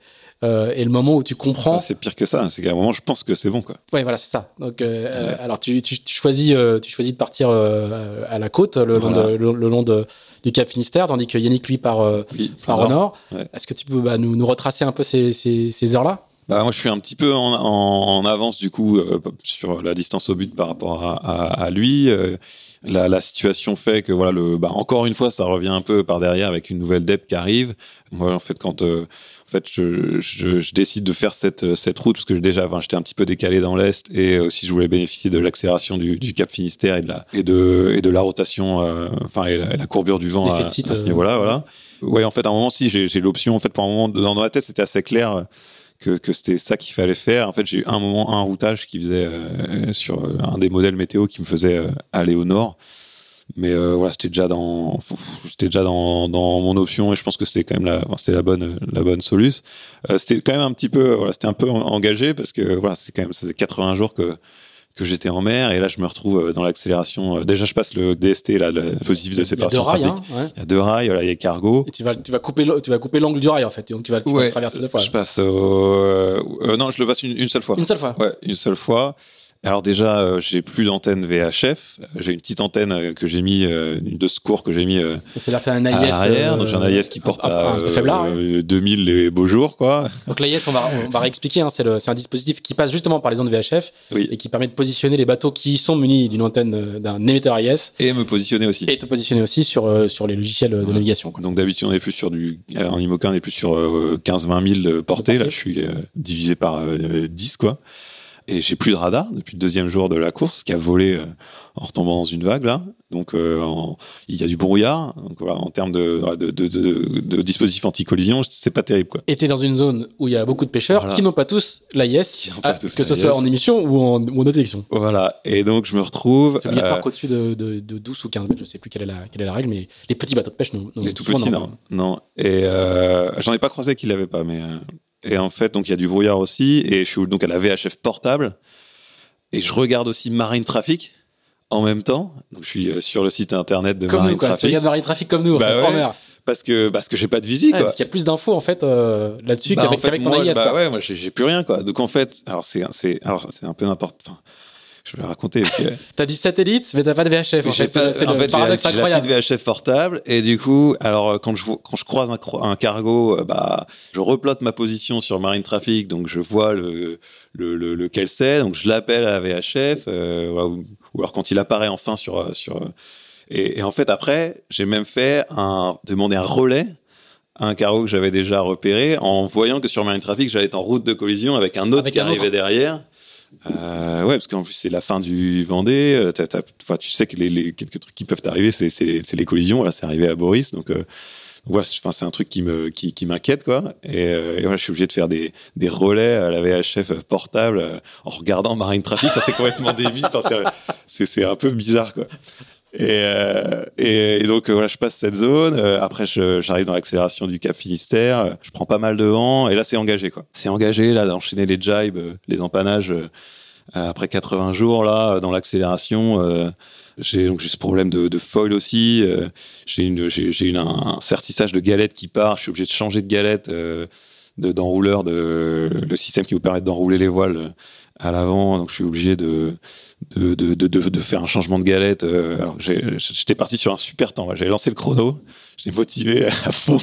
euh, et le moment où tu comprends. Ah, c'est pire que ça. C'est qu'à un moment, je pense que c'est bon, quoi. Ouais, voilà, c'est ça. Donc, euh, alors, tu, tu, tu, choisis, euh, tu choisis de partir à la côte, le long, de, le, long de, du Cap Finistère, tandis que Yannick lui part, oui, part au nord. Ouais. Est-ce que tu peux bah, nous, nous retracer un peu ces, ces, ces heures-là? Bah, moi, je suis un petit peu en, en, avance du coup euh, sur la distance au but par rapport à, à, à lui. Euh, la, la, situation fait que voilà, le, bah, encore une fois, ça revient un peu par derrière avec une nouvelle dep qui arrive. Moi, en fait, quand euh, en fait, je, je, je, décide de faire cette, cette route parce que déjà, enfin, j'étais un petit peu décalé dans l'est et aussi je voulais bénéficier de l'accélération du, du, Cap Finistère et de la et de et de la rotation, enfin, et la, courbure du vent à, à, ce niveau-là, voilà. Ouais, en fait, à un moment, si j'ai l'option, en fait, pour un moment, dans ma tête, c'était assez clair que, c'était ça qu'il fallait faire. En fait, j'ai eu un moment, un routage qui faisait euh, sur euh, un des modèles météo qui me faisait euh, aller au nord. Mais voilà, j'étais déjà dans, mon option et je pense que c'était quand même la, bonne, la bonne solution. c'était quand même un petit peu, voilà, c'était un peu engagé parce que voilà, c'est quand même, ça faisait 80 jours que que j'étais en mer et là je me retrouve euh, dans l'accélération. Euh, déjà je passe le DST là, le positif de séparation. Il y a deux rails, hein, Il y a deux rails, voilà, il y a cargo. Et tu vas tu vas couper tu vas couper l'angle du rail en fait, donc tu vas, tu vas traverser deux fois. Je passe euh, non, je le passe une, une, seule fois. Une seule fois. Ouais, une seule fois. Alors déjà, euh, j'ai plus d'antenne VHF. J'ai une petite antenne euh, que j'ai mis, euh, de secours que j'ai mis euh, à l'arrière. donc j'ai un AIS qui porte à, 2000 les beaux jours, quoi. Donc l'AIS, on va, on va réexpliquer. Hein, c'est un dispositif qui passe justement par les ondes VHF et qui permet de positionner les bateaux qui sont munis d'une antenne d'un émetteur AIS. Et me positionner aussi. Et te positionner aussi sur sur les logiciels de navigation. Quoi. Donc d'habitude, on est plus sur du en IMOCA, on est plus sur 15-20 000 portées. Là, je suis divisé par 10, quoi. Et j'ai plus de radar depuis le deuxième jour de la course, qui a volé euh, en retombant dans une vague là. Donc euh, il y a du brouillard. Donc voilà, en termes de, de, de, de, de dispositifs anti-collision, c'est pas terrible quoi. Et t'es dans une zone où il y a beaucoup de pêcheurs qui n'ont pas tous l'AIS, ah, que ce soit en émission ou en, ou en détection. Voilà. Et donc je me retrouve. C'est obligatoire euh, qu'au-dessus de, de, de 12 ou 15 mètres, je sais plus quelle est la, quelle est la règle, mais les petits bateaux de pêche non. Les tout petits non. non. Et euh, j'en ai pas croisé qui l'avaient pas, mais et en fait, donc il y a du brouillard aussi, et je suis donc à la VHF portable, et je regarde aussi Marine Traffic en même temps. Donc je suis euh, sur le site internet de comme Marine nous, quoi. Traffic. Tu regardes Marine Traffic comme nous, bah ouais, parce que parce que j'ai pas de visite, quoi. Parce qu'il y a plus d'infos en fait euh, là-dessus bah, qu'avec en fait, ton moi. Bah ouais, moi j'ai plus rien quoi. Donc en fait, alors c'est c'est alors c'est un peu n'importe. Enfin, je vais raconter. (laughs) t'as du satellite, mais t'as pas de VHF. En fait, c'est le paradoxe incroyable. J'ai la petite VHF portable, et du coup, alors quand je quand je croise un, un cargo, euh, bah, je replote ma position sur Marine Traffic, donc je vois le le, le lequel c'est, donc je l'appelle à la VHF, euh, ou, ou, alors quand il apparaît enfin sur euh, sur. Et, et en fait, après, j'ai même fait un demander un relais un cargo que j'avais déjà repéré en voyant que sur Marine Traffic, j'allais être en route de collision avec un autre avec qui arrivait derrière. Euh, ouais, parce qu'en plus c'est la fin du Vendée. euh, tu sais que les, quelques trucs qui peuvent t'arriver, c'est les collisions. Là, c'est arrivé à Boris, donc. euh, voilà, c'est- un truc qui m'inquiète quoi. Et, euh, voilà, je suis obligé de faire des, relais à la VHF portable euh, en regardant Marine Traffic. C'est complètement (laughs) débile. C'est c'est un peu bizarre quoi. Et, euh, et, donc euh, voilà, je passe cette zone. Euh, après, j'arrive dans l'accélération du Cap Finistère. Euh, Je prends pas mal de vent et là, c'est engagé quoi. C'est engagé là d'enchaîner les jibes, euh, les empannages. euh, après 80 jours là, dans l'accélération. j'ai donc j'ai ce problème de, de foil aussi. j'ai une j'ai une un, un sertissage de galette qui part. Je suis obligé de changer de galette euh, de d'enrouleur de le système qui vous permet d'enrouler les voiles à l'avant. Donc je suis obligé de de, de, de, faire un changement de galette. euh, alors j'étais parti sur un super temps. J'avais lancé le chrono. J'étais motivé à (laughs) fond.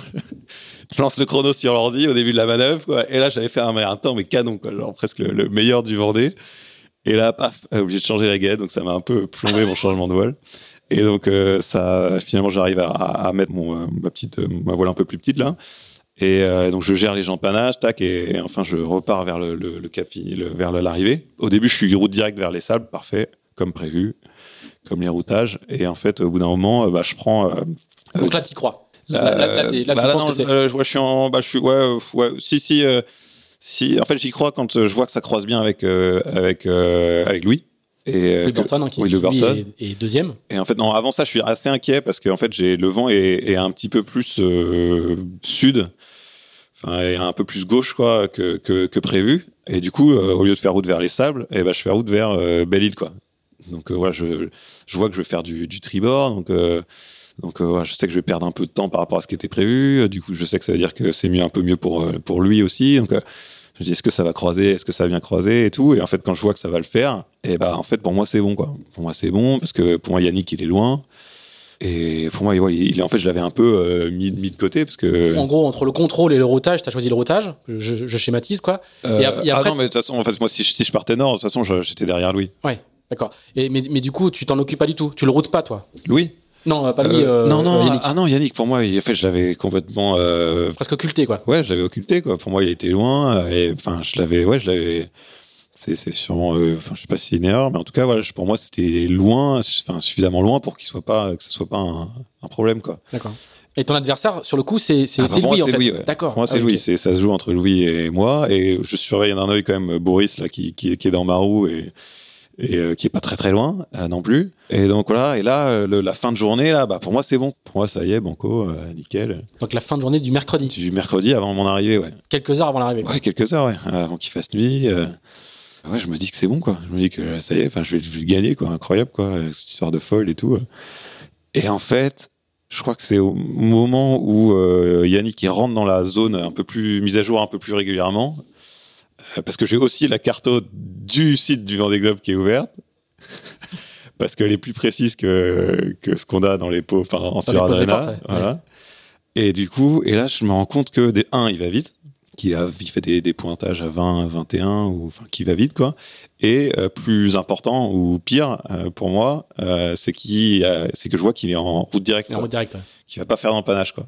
Je lance le chrono sur l'ordi au début de la manœuvre. Et là, j'allais faire un, un temps, mais canon. Genre presque le, le meilleur du Vendée. Et là, paf, euh, obligé de changer la galette. Donc, ça m'a un peu plombé mon changement de voile. Et donc, euh, ça, finalement, j'arrive à, mettre ma ma voile un peu plus petite, là. Et euh, donc, je gère les empanages, tac, et, et enfin, je repars vers le, le, le le- vers l'arrivée. Au début, je suis route directe vers les sables, parfait, comme prévu, comme les routages. Et en fait, au bout d'un moment, euh, bah, je prends, euh, Donc là, t'y crois. Là, là, là, bah tu penses non, que c'est. je, vois, je suis en, bah, je suis, ouais, ouais, si, si, euh, si. En fait, j'y crois quand je vois que ça croise bien avec avec avec Louis. Et, Louis que- Burton, hein, qui, oui, lui, Burton. est, est deuxième. et en fait, non, avant ça, je suis assez inquiet parce qu'en fait, j'ai le vent est, est un petit peu plus euh, sud, un peu plus gauche quoi que que, prévu. Et du coup, euh, au lieu de faire route vers les sables, et ben, je fais route vers euh, Belle-Île quoi. Donc euh, voilà, je je vois que je vais faire du du tribord, donc. Donc je sais que je vais perdre un peu de temps par rapport à ce qui était prévu. Du coup, je sais que ça veut dire que c'est mieux un peu mieux pour pour lui aussi. Donc je dis est-ce que ça va croiser, est-ce que ça va bien croiser et tout? Et en fait, quand je vois que ça va le faire, et ben en fait pour moi c'est bon quoi. Pour moi c'est bon parce que pour moi Yannick il est loin. Et pour moi, il, il- en fait, je l'avais un peu euh, mis, mis de côté parce que. En gros, entre le contrôle et le routage, t'as choisi le routage. Je, je schématise, quoi. Euh, et et après- Ah non, mais de toute façon, en fait, moi, si, je- si je partais nord, de toute façon, j'étais derrière Louis. Ouais, d'accord. Mais, mais du coup, tu t'en occupes pas du tout. Tu le routes pas, toi. Louis Non, euh, pas lui. Euh, Non, non, Yannick. ah non, Yannick, pour moi, il- en fait, je l'avais complètement. Presque occulté, quoi. Ouais, je l'avais occulté, quoi. Pour moi, il était loin. Et enfin, je l'avais. Ouais, je l'avais. C'est sûrement. euh, Enfin, je sais pas si c'est une erreur, mais en tout cas, voilà, pour moi, c'était loin, enfin, suffisamment loin pour qu'il soit pas, que ce soit pas un, un problème, quoi. D'accord. Et ton adversaire, sur le coup, c'est c'est Ah, bah, Louis, en c'est fait. Ouais. D'accord. Moi, c'est Ah oui, Louis. ça se joue entre Louis et moi. Et je surveille d'un œil quand même Boris, là, qui, qui, qui est dans ma roue et, et euh, qui est pas très très loin euh, non plus. Et donc voilà. Et là, le- la fin de journée, là, bah, pour moi, c'est bon. Pour moi, ça y est, banco, euh, nickel. Donc la fin de journée du mercredi, Du mercredi avant mon arrivée, ouais. quelques heures avant l'arrivée. Ouais, quelques heures, ouais. Avant qu'il fasse nuit. Euh, Ouais, je me dis que c'est bon, quoi. Je me dis que ça y est, enfin, je vais, je vais le gagner, quoi. Incroyable, quoi. Cette histoire de folle et tout. euh. Et en fait, je crois que c'est au moment où euh, Yannick il rentre dans la zone un peu plus mise à jour un peu plus régulièrement, euh, parce que j'ai aussi la carte du site du Vendée Globe qui est ouverte, (laughs) parce qu'elle est plus précise que, que ce qu'on a dans les pots, enfin en ouais. voilà. Et du coup, et là, je me rends compte que des 1, il va vite, a, il fait des, des pointages à 20, 21, ou enfin, qui va vite, quoi. Et euh, plus important ou pire euh, pour moi, euh, c'est euh, c'est que je vois qu'il est en route directe, en route directe. ouais. qu'il va pas faire d'empannage, quoi.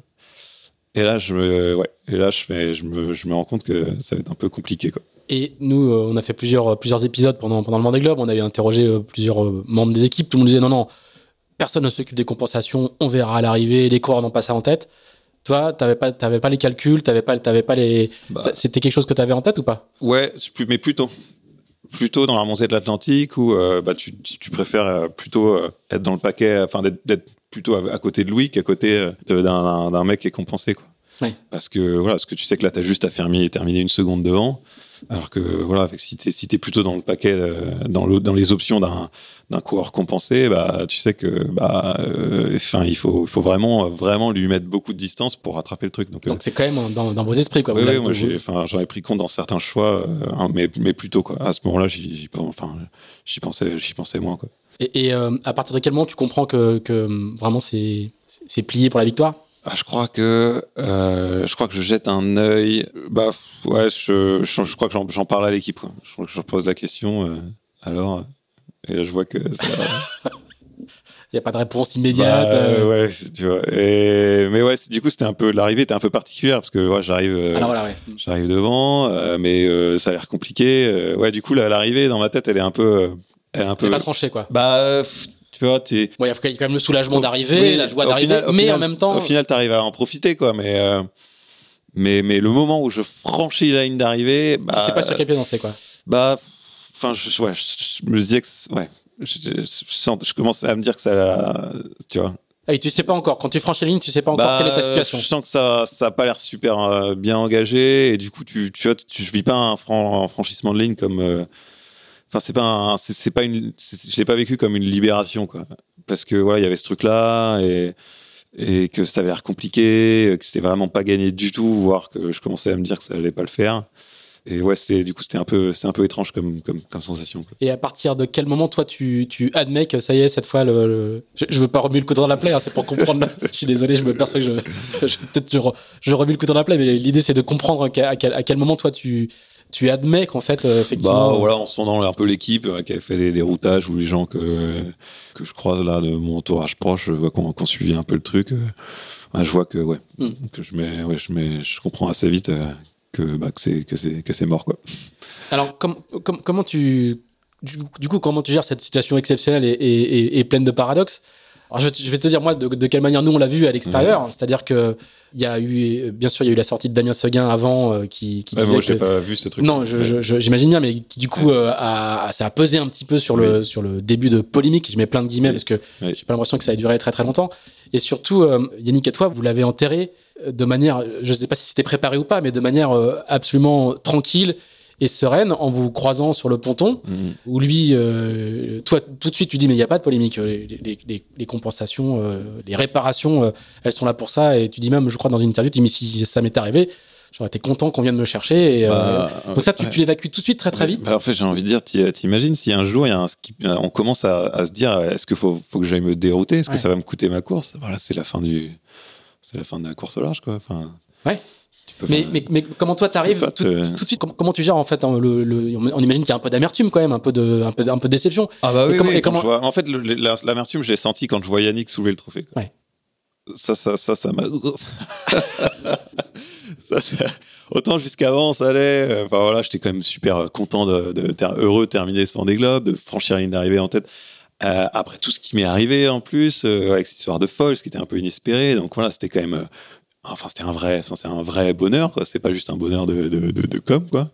Et là, je me, ouais, et là, je, fais, je, me, je me rends compte que ça va être un peu compliqué, quoi. Et nous, euh, on a fait plusieurs, plusieurs épisodes pendant, pendant le Vendée Globe. On avait interrogé euh, plusieurs euh, membres des équipes. Tout le monde disait non, non, personne ne s'occupe des compensations. On verra à l'arrivée. Les coureurs n'ont pas ça en tête. Toi, t'avais pas, t'avais pas les calculs, t'avais pas, t'avais pas les. Bah. C'était quelque chose que t'avais en tête ou pas? Ouais, mais plutôt. Plutôt dans la remontée de l'Atlantique où euh, bah, tu, tu préfères euh, plutôt euh, être dans le paquet, enfin d'être- plutôt à, à côté de Louis qu'à côté d'un mec qui est compensé. Quoi. Ouais. Parce que voilà, parce que tu sais que là, tu as juste à fermer, terminer une seconde devant. Alors que voilà, si tu es, si t'es plutôt dans le paquet, euh, dans, les options d'un d'un coureur compensé, bah, tu sais que bah, euh, enfin, il, faut, il faut vraiment, vraiment lui mettre beaucoup de distance pour rattraper le truc. Donc, euh, c'est quand même dans, dans vos esprits, quoi. oui, moi j'ai, enfin, j'en ai pris compte dans certains choix, hein, mais, mais plutôt quoi. À ce moment-là, j'y, enfin, pensais, j'y pensais moins quoi. Et, et, euh, à partir de quel moment tu comprends que, que vraiment c'est plié pour la victoire? Ah, je crois que, euh, je crois que je jette un œil. Bah ouais, je, je, je crois que j'en, parle à l'équipe. Je crois que je pose la question. euh, alors, et là je vois que ça, (laughs) Il n'y a pas de réponse immédiate. Bah, euh. Ouais, tu vois. Et... Mais ouais, du coup, c'était un peu l'arrivée était un peu particulière parce que ouais, j'arrive, euh, voilà, ouais. j'arrive devant, euh, mais euh, ça a l'air compliqué. euh, ouais, du coup, l'arrivée dans ma tête, elle est un peu, euh, elle est un Elle peu. est pas tranché, quoi. Bah, tu vois, t'es. Bon, il y a quand même le soulagement d'arriver, oui, la joie d'arriver, mais final- en même temps. Au final, t'arrives à en profiter, quoi. Mais, euh, mais, mais le moment où je franchis la ligne d'arrivée, bah, sais pas sur quel pied danser, quoi. bah, enfin, je, ouais, je, je me disais que, c'est- ouais, je, je, je sens- je commence à me dire que ça, tu vois. Ah, Et tu sais pas encore, quand tu franchis la ligne, tu sais pas encore Bah, quelle est ta situation. Je sens que ça, ça a pas l'air super euh, bien engagé et du coup, tu, tu vois, tu, je vis pas un, fran- un franchissement de ligne comme, euh, enfin, c'est pas, un- c'est pas une, je l'ai pas vécu comme une libération, quoi. Parce que voilà, il y avait ce truc-là et et que ça avait l'air compliqué, que c'était vraiment pas gagné du tout, voire que je commençais à me dire que ça allait pas le faire. Et ouais, c'était du coup, c'était un peu, c'est un peu étrange comme, comme, comme sensation. Quoi. Et à partir de quel moment, toi, tu, tu admets que ça y est, cette fois, le, le- Je, je veux pas remuer le couteau dans la plaie, hein, c'est pour comprendre. (laughs) je suis désolé, je me perçois que je, je- peut-être je, re- je remue le couteau dans la plaie, mais l'idée, c'est de comprendre à quel, à quel moment, toi, tu, tu admets qu'en fait, euh, effectivement. Bah voilà, en sondant un peu l'équipe euh, qui avait fait des, des routages ou les gens que que je croise là de mon entourage proche, je vois qu'on suivi un peu le truc. euh, je vois que ouais, Mm. que je mets, ouais, je mets, je comprends assez vite euh, que bah, que c'est que c'est que c'est mort quoi. Alors, com- com- comment tu. Du, du coup, comment tu gères cette situation exceptionnelle et, et- et- et pleine de paradoxes? Alors, je, vais te- je vais te dire, moi, de, de quelle manière nous, on l'a vu à l'extérieur. C'est-à-dire que. Il y a eu, bien sûr, il y a eu la sortie de Damien Seguin avant euh, qui, qui Ouais, disait moi, que, pas vu ce truc. Non, j'imagine bien, mais qui, du coup, euh, a- ça a pesé un petit peu sur le, sur le début de polémique. Je mets plein de guillemets Oui. parce que Oui. j'ai pas l'impression que ça ait duré très très longtemps. Et surtout, euh, Yannick et toi, vous l'avez enterré euh, de manière, je sais pas si c'était préparé ou pas, mais de manière absolument tranquille et sereine en vous croisant sur le ponton Mhm. où lui, euh, toi, tout de suite, tu dis, mais il n'y a pas de polémique. Les, les- les- les compensations, euh, les réparations, euh, elles sont là pour ça. Et tu dis même, je crois, dans une interview, tu dis, mais si ça m'était arrivé, j'aurais été content qu'on vienne me chercher. Et, euh, Bah, donc ça, tu, ouais. tu l'évacues tout de suite, très très vite. Bah, en fait, j'ai envie de dire, t'i- t'imagines si un jour il y a un ski- on commence à, à se dire, est-ce qu'il faut, faut que j'aille me dérouter, est-ce que ça va me coûter ma course? Voilà, c'est la fin du, c'est la fin de la course au large quoi. Enfin, Ouais. Mais, mais, mais comment toi t'arrives tout, te- tout de suite comment, comment tu gères en fait hein, le, le- on imagine qu'il y a un peu d'amertume quand même un peu de un peu, un peu de déception Ah bah Et oui, comment- oui, et quand comment- je vois- En fait, le- la- l'amertume, je l'ai senti quand je vois Yannick soulever le trophée. quoi. Ouais. Ça, ça, ça, ça m'a. (laughs) Ça, ça- Autant jusqu'avant, ça allait. euh, Enfin voilà, j'étais quand même super euh, content de, heureux de terminer ce Vendée Globe, de franchir la ligne d'arrivée en tête. Euh, après tout ce qui m'est arrivé en plus, euh, avec cette histoire de folle, ce qui était un peu inespéré. Donc voilà, c'était quand même. Euh, enfin, c'était un vrai, c'est un vrai bonheur. quoi. C'était pas juste un bonheur de, de, de, de com, quoi.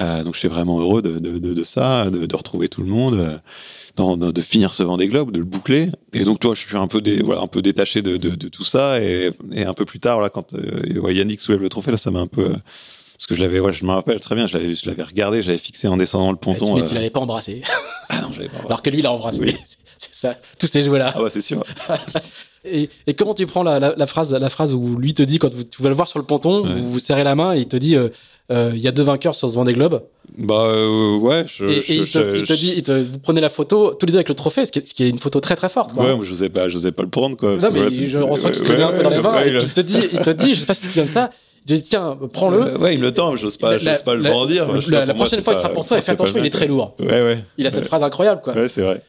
Euh, donc j'étais vraiment heureux de, de, de, de ça, de, de retrouver tout le monde, euh, dans- de finir ce Vendée Globe, de le boucler. Et donc toi, je suis un peu, dé, voilà, un peu détaché de, de, de tout ça. Et, et un peu plus tard, là, quand euh, ouais, Yannick soulève le trophée, là, ça m'a un peu, euh, parce que je l'avais, ouais, je me rappelle très bien, je l'avais, je l'avais regardé, je l'avais fixé en descendant le ponton. mais euh, tu l'avais pas embrassé Ah non, je l'avais pas. (laughs) alors que lui l'a embrassé Oui. (laughs) c'est ça tous ces jouets là Ah ouais, c'est sûr. (laughs) et, et comment tu prends la, la, la phrase la phrase où lui te dit quand vous, tu vas le voir sur le ponton Ouais. vous vous serrez la main et il te dit euh, euh, il y a deux vainqueurs sur ce Vendée Globe Bah euh, ouais, je, et, et je- il, te, je- il te je- dit il te- vous prenez la photo tous les deux avec le trophée ce qui est, ce qui est une photo très très forte quoi. Ouais, moi, j'osais pas, j'osais pas le prendre, quoi. non mais voilà, je ressens qu'il te met un peu dans les mains ouais, et il te dit il te dit je sais pas si tu te souviens de ça il te dit tiens prends-le ouais, il me le tend, j'ose pas, La- pas le la- brandir. la- Je la, pas, moi, prochaine fois, il pas- sera pour toi. Et fais pas attention, il est très lourd. Ouais, ouais. Il a cette phrase incroyable, quoi. Ouais, c'est vrai.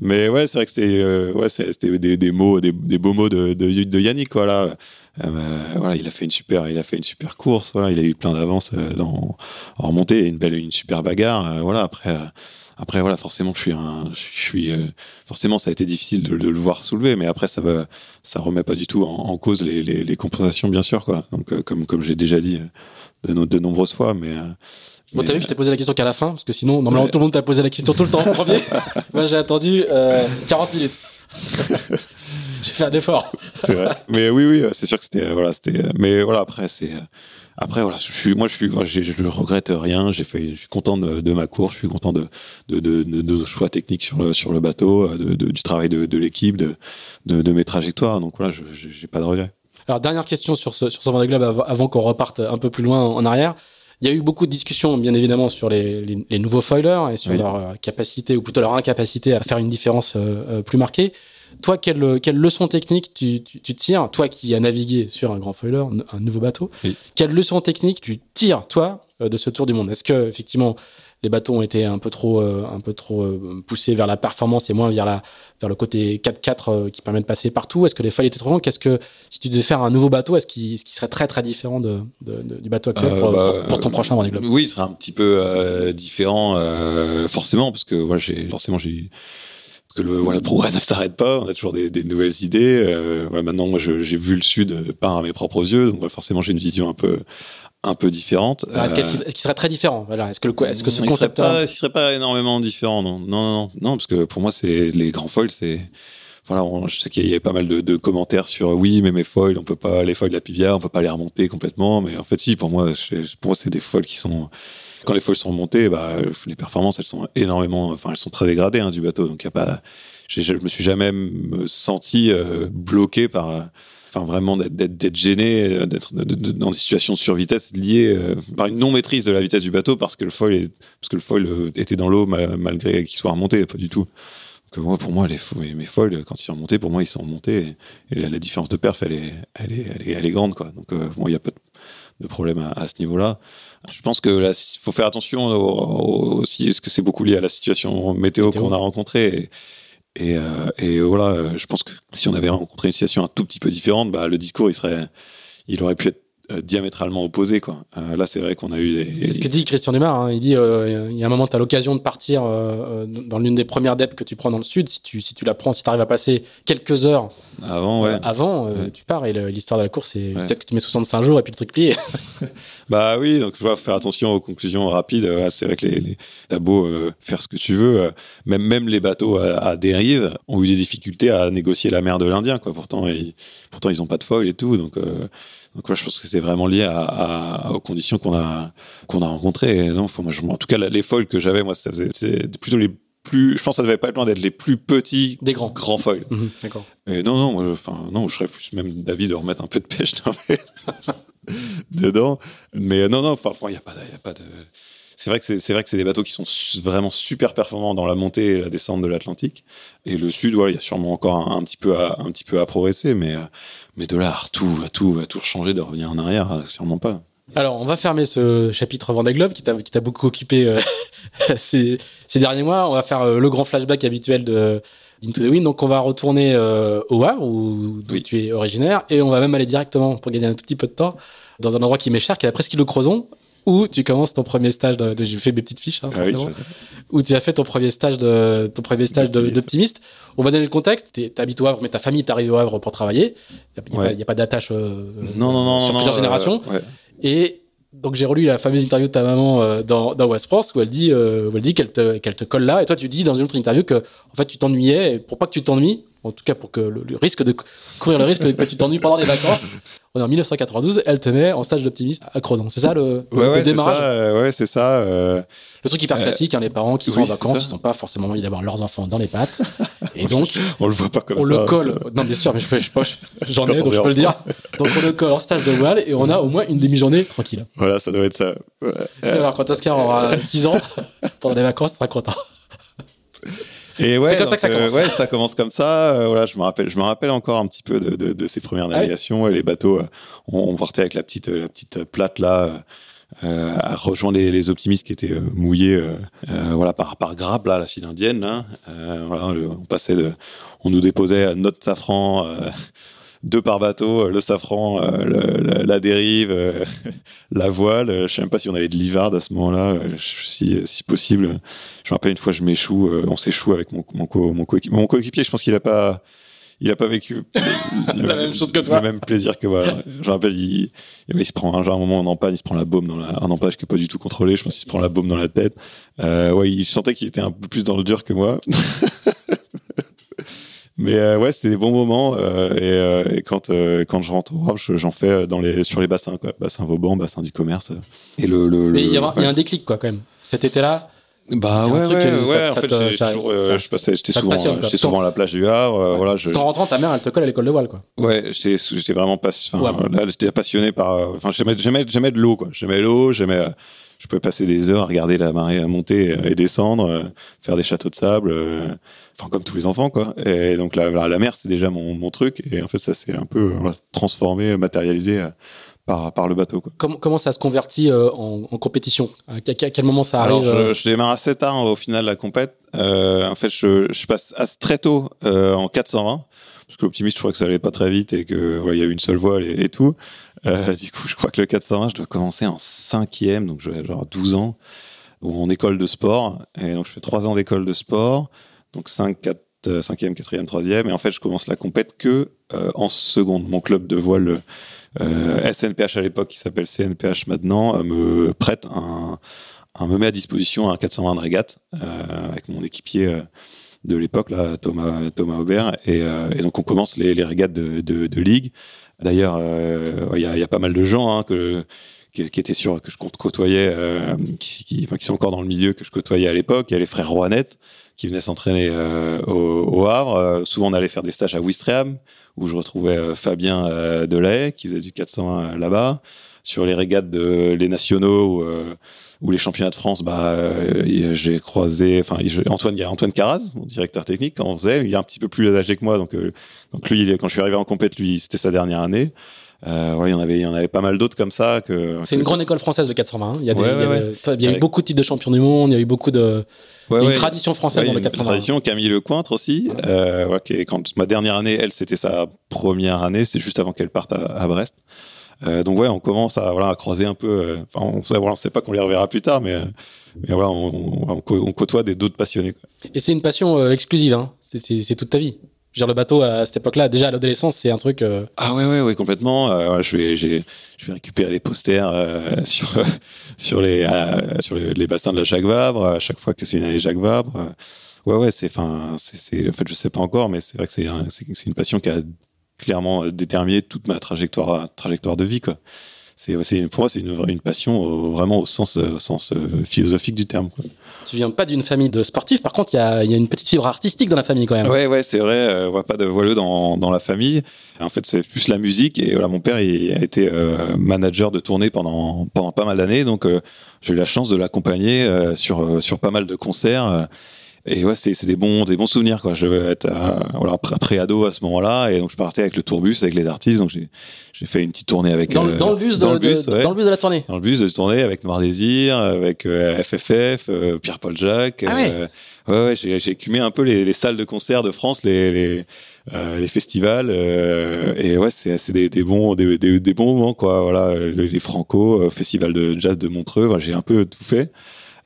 Mais ouais, c'est vrai que c'était euh, ouais, c'était des, des mots, des, beaux mots de, de, Yannick, quoi, là. Euh, voilà, il a fait une super, il a fait une super course. Voilà, il a eu plein d'avance euh, en remontée, une belle, une super bagarre. euh, voilà, après, après, voilà, forcément, je suis je suis, forcément, ça a été difficile de, le voir soulever, mais après, ça va, ça remet pas du tout en, cause les, les, compensations, bien sûr, quoi. Donc, comme, comme j'ai déjà dit de, no- de nombreuses fois, mais. Bon, t'as vu, je t'ai posé la question qu'à la fin, parce que sinon, normalement, Ouais. tout le monde t'a posé la question tout le temps en premier. (laughs) Moi, j'ai attendu euh, 40 minutes. (laughs) j'ai fait un effort. c'est vrai. Mais oui, oui, c'est sûr que c'était, euh, voilà, c'était. euh, Mais voilà, après, c'est. euh, Après, voilà, je suis, moi, je suis, moi, je ne regrette rien. J'ai fait, je suis content de, de ma course. Je suis content de, de, choix techniques sur le, sur le bateau, du travail de, l'équipe, de, de, mes trajectoires. Donc voilà, j'ai pas de regrets. Alors, dernière question sur ce, sur ce Vendée Globe avant, avant qu'on reparte un peu plus loin en arrière. Il y a eu beaucoup de discussions, bien évidemment, sur les, les, les nouveaux foilers et sur Oui. leur euh, capacité, ou plutôt leur incapacité à faire une différence euh, euh, plus marquée. Toi, quelle, quelle leçon technique tu, tu, tu tires, toi qui as navigué sur un grand foiler, un nouveau bateau, Oui. quelle leçon technique tu tires, toi, de ce tour du monde? Est-ce que, effectivement, les bateaux ont été un peu trop, euh, un peu trop euh, poussés vers la performance et moins vers, la, vers le côté 4x4 euh, qui permet de passer partout. Est-ce que les foils étaient trop longs Qu'est-ce que, si tu devais faire un nouveau bateau, est-ce qu'il serait très très différent de, du bateau actuel pour, bah, pour, ton prochain Vendée Globe? Oui, il serait un petit peu différent, forcément, parce que voilà, forcément j'ai que le, voilà, le progrès (laughs) ne s'arrête pas, on a toujours des, des nouvelles idées. voilà, maintenant, moi, j'ai vu le Sud par mes propres yeux, donc forcément, j'ai une vision un peu, un peu différente. Est-ce qu'il serait très différent voilà. Est-ce que, le, est-ce que ce concept. Il serait, pas, serait pas énormément différent, non. Non, non, non, parce que pour moi, c'est les grands foils, c'est. Voilà, je sais qu'il y avait pas mal de, de, commentaires sur oui, mais mes foils, on peut pas, les foils de la Pivia, on peut pas les remonter complètement. Mais en fait, si, pour moi, pour moi, c'est des foils qui sont. Quand les foils sont remontés, bah, les performances, elles sont énormément. Enfin, elles sont très dégradées hein, du bateau. Donc, il y a pas. Je me suis jamais senti euh, bloqué par enfin vraiment d'être gêné, euh, d'être dans des situations sur vitesse liées euh, par une non maîtrise de la vitesse du bateau parce que le foil est, parce que le foil euh, était dans l'eau malgré qu'il soit remonté, pas du tout. Moi, pour moi, les, mes foils, quand ils sont remontés, pour moi, ils sont remontés et, la, différence de perf, elle est, elle est, elle est, grande, quoi. Donc bon, il n'y a pas de, problème à, ce niveau-là. Je pense que là, il faut faire attention aussi, parce que c'est beaucoup lié à la situation météo, météo. qu'on a rencontrée. Et, et, euh, voilà, je pense que si on avait rencontré une situation un tout petit peu différente, bah, le discours, il serait, il aurait pu être diamétralement opposés. Quoi. Euh, là, c'est vrai qu'on a eu des. C'est ce que dit Christian Dumas. Hein. Il dit euh, il y a un moment, tu as l'occasion de partir dans l'une des premières DEP que tu prends dans le sud. Si tu, si tu la prends, si tu arrives à passer quelques heures avant, ouais. avant tu pars. Et l'histoire de la course, c'est peut-être que tu mets 65 jours et puis le truc plié. (laughs) (laughs) bah oui, donc je vois faire attention aux conclusions rapides. c'est vrai que les, les t'as beau faire ce que tu veux, même, même les bateaux à, dérive ont eu des difficultés à négocier la mer de l'Indien. Pourtant, ils, pourtant, ils ont pas de foil et tout. Donc, donc je pense que c'est vraiment lié à, aux conditions qu'on a qu'on a rencontrées. non, moi, en tout cas, les foils que j'avais, moi, ça faisait plutôt les plus. Je pense que ça devait pas être loin d'être les plus petits des grands grands foils. Mhm, d'accord. Et non, non, enfin non, je serais plus même d'avis de remettre un peu de pêche (laughs) dedans. Mais non, non, enfin, il y a pas, y a pas de. C'est vrai que c'est vrai que c'est des bateaux qui sont vraiment super performants dans la montée et la descente de l'Atlantique. Et le sud, voilà, il y a sûrement encore un, petit peu à, un petit peu à progresser, mais mais de là, tout, tout, tout changer, de revenir en arrière, euh, sûrement pas. Alors, on va fermer ce chapitre Vendée Globe qui t'a beaucoup occupé euh, (laughs) ces, ces, derniers mois. On va faire euh, le grand flashback habituel de Into the Wind. Donc, on va retourner au Havre, où, tu es originaire, et on va même aller directement, pour gagner un tout petit peu de temps, dans un endroit qui m'est cher, qui est la presqu'île de Crozon, où tu commences ton premier stage de, j'ai fait mes petites fiches hein, ah où tu as fait ton premier stage de ton premier stage d'optimiste. On va donner le contexte. Tu habites au Havre, mais ta famille t'arrive au Havre pour travailler. Il n'y a, pas d'attache euh, non, non, non, sur plusieurs générations. Euh, Et donc j'ai relu la fameuse interview de ta maman euh, dans, dans West France où elle dit où elle dit qu'elle te qu'elle te colle là et toi tu dis dans une autre interview que en fait tu t'ennuyais et pour pas que tu t'ennuies en tout cas pour que le, risque de courir le risque que tu t'ennuies pendant les vacances (laughs) on est en 1992, elle te met en stage d'optimiste à Crozon. C'est ça le, ouais, ouais, démarrage? ça, euh, Ouais, c'est ça. Euh... Le truc hyper euh, classique, hein, les parents qui sont en vacances, ils sont pas forcément envie d'avoir leurs enfants dans les pattes. (laughs) et donc, on le voit pas comme on ça. On le colle. Non, bien sûr, mais je, je, je j'en ai, donc je peux le dire. Donc on le colle en stage de voile et on a au moins une demi-journée tranquille. Voilà, ça doit être ça. Ouais. Tu vas voir, quand Oscar aura 6 ans, pendant les vacances, il sera content. Et ouais, c'est comme ça que ça commence. Euh, ouais, ça commence comme ça. Euh, voilà, je me rappelle, je me rappelle encore un petit peu de, de, de ces premières ah navigations. les bateaux, euh, on, on, partait avec la petite, la petite plate là. Euh, à rejoindre les, les, optimistes qui étaient mouillés voilà par par grappe là la file indienne là. voilà on passait de on nous déposait notre safran deux par bateau, le safran, le, la, dérive, (laughs) la voile. Je sais même pas si on avait de l'ivard à ce moment-là, si, si possible. Je me rappelle une fois, je m'échoue, euh, on s'échoue avec mon, mon, co, mon, mon coéquipier. Je pense qu'il a pas, il a pas vécu (laughs) le, la même chose que toi. Le même plaisir que moi. je me rappelle, il, il, se prend un, genre, un moment en empanne, il se prend la baume dans la, un empage qui est pas du tout contrôlé. Je pense qu'il se prend la baume dans la tête. Euh, ouais, il sentait qu'il était un peu plus dans le dur que moi. (laughs) Mais euh, ouais, c'était des bons moments. Euh, et, euh, et, quand euh, quand je rentre au j'en fais dans les sur les bassins, quoi, bassin Vauban, bassin du commerce. Et le, le, Mais il y, a, il y a un déclic quoi quand même. Cet été-là, bah ouais, ouais, ouais, ouais. en fait, je passais, j'étais souvent, j'étais souvent à la plage du Havre, euh, voilà. Je... En rentrant, ta mère, elle te colle à l'école de voile, quoi. Ouais, j'étais, j'étais vraiment passionné. Enfin, là, j'étais passionné par, enfin, j'aimais, j'aimais, j'aimais de l'eau, quoi. J'aimais l'eau, j'aimais, euh, je pouvais passer des heures à regarder la marée monter et descendre, faire des châteaux de sable, enfin comme tous les enfants, quoi. Et donc la, la, mer, c'est déjà mon, mon truc, et en fait, ça s'est un peu transformé, matérialisé par, par le bateau. Quoi. Comment, comment ça se convertit euh, en, en, compétition? À, quel moment ça arrive Alors, je, je, démarre assez tard au final la compète. Euh, en fait, je, je passe assez très tôt euh, en 420 parce que l'optimiste, je crois que ça allait pas très vite et que voilà, il y a eu une seule voile et, et tout. Euh, du coup, je crois que le 420, je dois commencer en cinquième, donc j'ai genre 12 ans, en école de sport. Et donc, je fais trois ans d'école de sport, donc 5, 4, 5e, 4e, 3e. Et en fait, je commence la compète que euh, en seconde. Mon club de voile euh, SNPH à l'époque, qui s'appelle CNPH maintenant, euh, me prête un, me met à disposition un 420 de régate euh, avec mon équipier de l'époque, Thomas, Thomas Aubert. Et, donc, on commence les, les régates de, ligue. D'ailleurs, il y, a, y, a, pas mal de gens hein, que, qui, qui, étaient sur que je côtoyais, euh, qui, qui, enfin, qui, sont encore dans le milieu que je côtoyais à l'époque. Il y a les frères Rouanet qui venaient s'entraîner euh, au, au, Havre. Euh, souvent, on allait faire des stages à Ouistreham où je retrouvais euh, Fabien euh, Delay qui faisait du 400 là-bas. Sur les régates de les nationaux ou les championnats de France, bah, j'ai croisé, enfin, Antoine, Antoine Caraz, mon directeur technique, quand on faisait, il est un petit peu plus âgé que moi, donc, donc lui, quand je suis arrivé en compète, lui, c'était sa dernière année. Euh, voilà, il y en avait, il y en avait pas mal d'autres comme ça. Que, c'est une grande école française de 420. Il y a, des, ouais, ouais, il y a, ouais. il y a eu beaucoup de titres de champion du monde. Il y a eu beaucoup de. il y a une tradition française dans le 420. Une tradition. Camille Lecointre aussi. Euh, qui quand ma dernière année, elle, c'était sa première année. C'est juste avant qu'elle parte à, à Brest. Euh, donc ouais, on commence à voilà à croiser un peu. Euh, enfin, on sait, voilà, on sait pas qu'on les reverra plus tard, mais mais voilà, on, on, on côtoie des d'autres passionnés. Quoi. Et c'est une passion exclusive. Hein. C'est toute ta vie. Je veux dire, le bateau à cette époque-là, déjà à l'adolescence, c'est un truc. Euh... Ah ouais, ouais, ouais, complètement. Euh, je vais, je vais récupérer les posters euh, (laughs) sur sur les sur les, bassins de la Jacques Vabre à chaque fois que c'est une année Jacques Vabre. ouais, ouais, c'est, enfin, c'est, en fait, je sais pas encore, mais c'est vrai que c'est, c'est, c'est une passion qui a clairement déterminé toute ma trajectoire, trajectoire de vie, quoi. C'est, pour moi, c'est une, une passion vraiment au sens, au sens philosophique du terme. Quoi. Tu viens pas d'une famille de sportifs, par contre, il y a, y a, une petite fibre artistique dans la famille quand même. Ouais, ouais, c'est vrai. Euh, on voit pas de voileux dans, dans la famille. En fait, c'est plus la musique. Et voilà, mon père, il a été euh, manager de tournée pendant pendant pas mal d'années, donc euh, j'ai eu la chance de l'accompagner euh, sur sur pas mal de concerts. Et ouais, c'est des bons, des bons souvenirs, quoi. Je vais être à, voilà, pré-ado à ce moment-là. Et donc, je partais avec le tourbus, avec les artistes. Donc, j'ai, fait une petite tournée avec. Dans, euh, dans le bus, dans, de, le bus, de, ouais. dans le bus de la tournée. Dans le bus de tournée avec Noir Désir, avec euh, FFF, euh, Pierre-Paul Jacques. Ah ouais. ouais, ouais, j'ai, écumé un peu les, les, salles de concert de France, les, les, les festivals. et ouais, c'est, des, des, bons, des, des, des, bons moments, quoi. Voilà, les, les Franco, festival de jazz de Montreux. Voilà, j'ai un peu tout fait.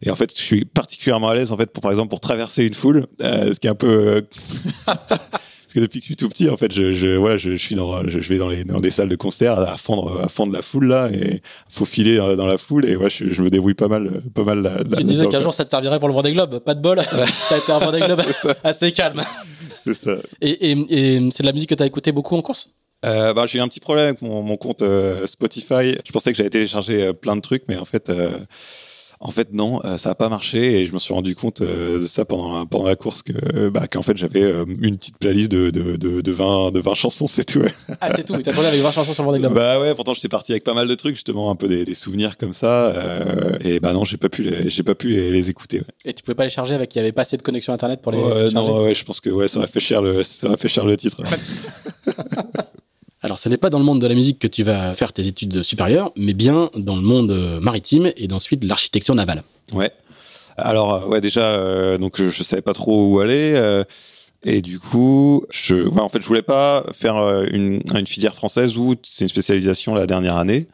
Et en fait, je suis particulièrement à l'aise, en fait, pour, par exemple, pour traverser une foule, euh, ce qui est un peu. Euh... (laughs) Parce que depuis que je suis tout petit, en fait, je, je, voilà, je, je suis dans, je, je, vais dans, les, dans des salles de concert à fondre, à fondre la foule là, et faut filer dans, la foule, et ouais, je, je, me débrouille pas mal, pas mal. La, tu disais qu'un jour ça te servirait pour le Vendée Globe, pas de bol, (laughs) ça a été un Vendée Globe (laughs) assez calme. C'est ça. Et, et, et c'est de la musique que tu as écouté beaucoup en course? Euh, bah, j'ai eu un petit problème avec mon, mon compte euh, Spotify. Je pensais que j'avais téléchargé plein de trucs, mais en fait, euh, en fait, non, euh, ça n'a pas marché et je me suis rendu compte euh, de ça pendant la, pendant la course que bah, qu'en fait j'avais euh, une petite playlist de, de, de, de, 20, de 20 chansons, c'est tout. Ah, c'est tout, t'as tourné avec 20 chansons sur le Vendée Globe Bah ouais, pourtant j'étais parti avec pas mal de trucs, justement, un peu des, des souvenirs comme ça. et bah non, j'ai pas pu les, j'ai pas pu les, les écouter. Ouais. Et tu pouvais pas les charger avec, il y avait pas assez de connexion internet pour les. Ouais, charger? non, ouais, je pense que ouais, ça aurait fait cher le, ça aurait fait cher le titre. (laughs) Alors, ce n'est pas dans le monde de la musique que tu vas faire tes études supérieures, mais bien dans le monde maritime et ensuite l'architecture navale. Ouais. Alors, ouais, déjà, euh, donc je, savais pas trop où aller. Euh, et du coup, je, ouais, en fait, je voulais pas faire euh, une, une filière française où c'est une spécialisation la dernière année.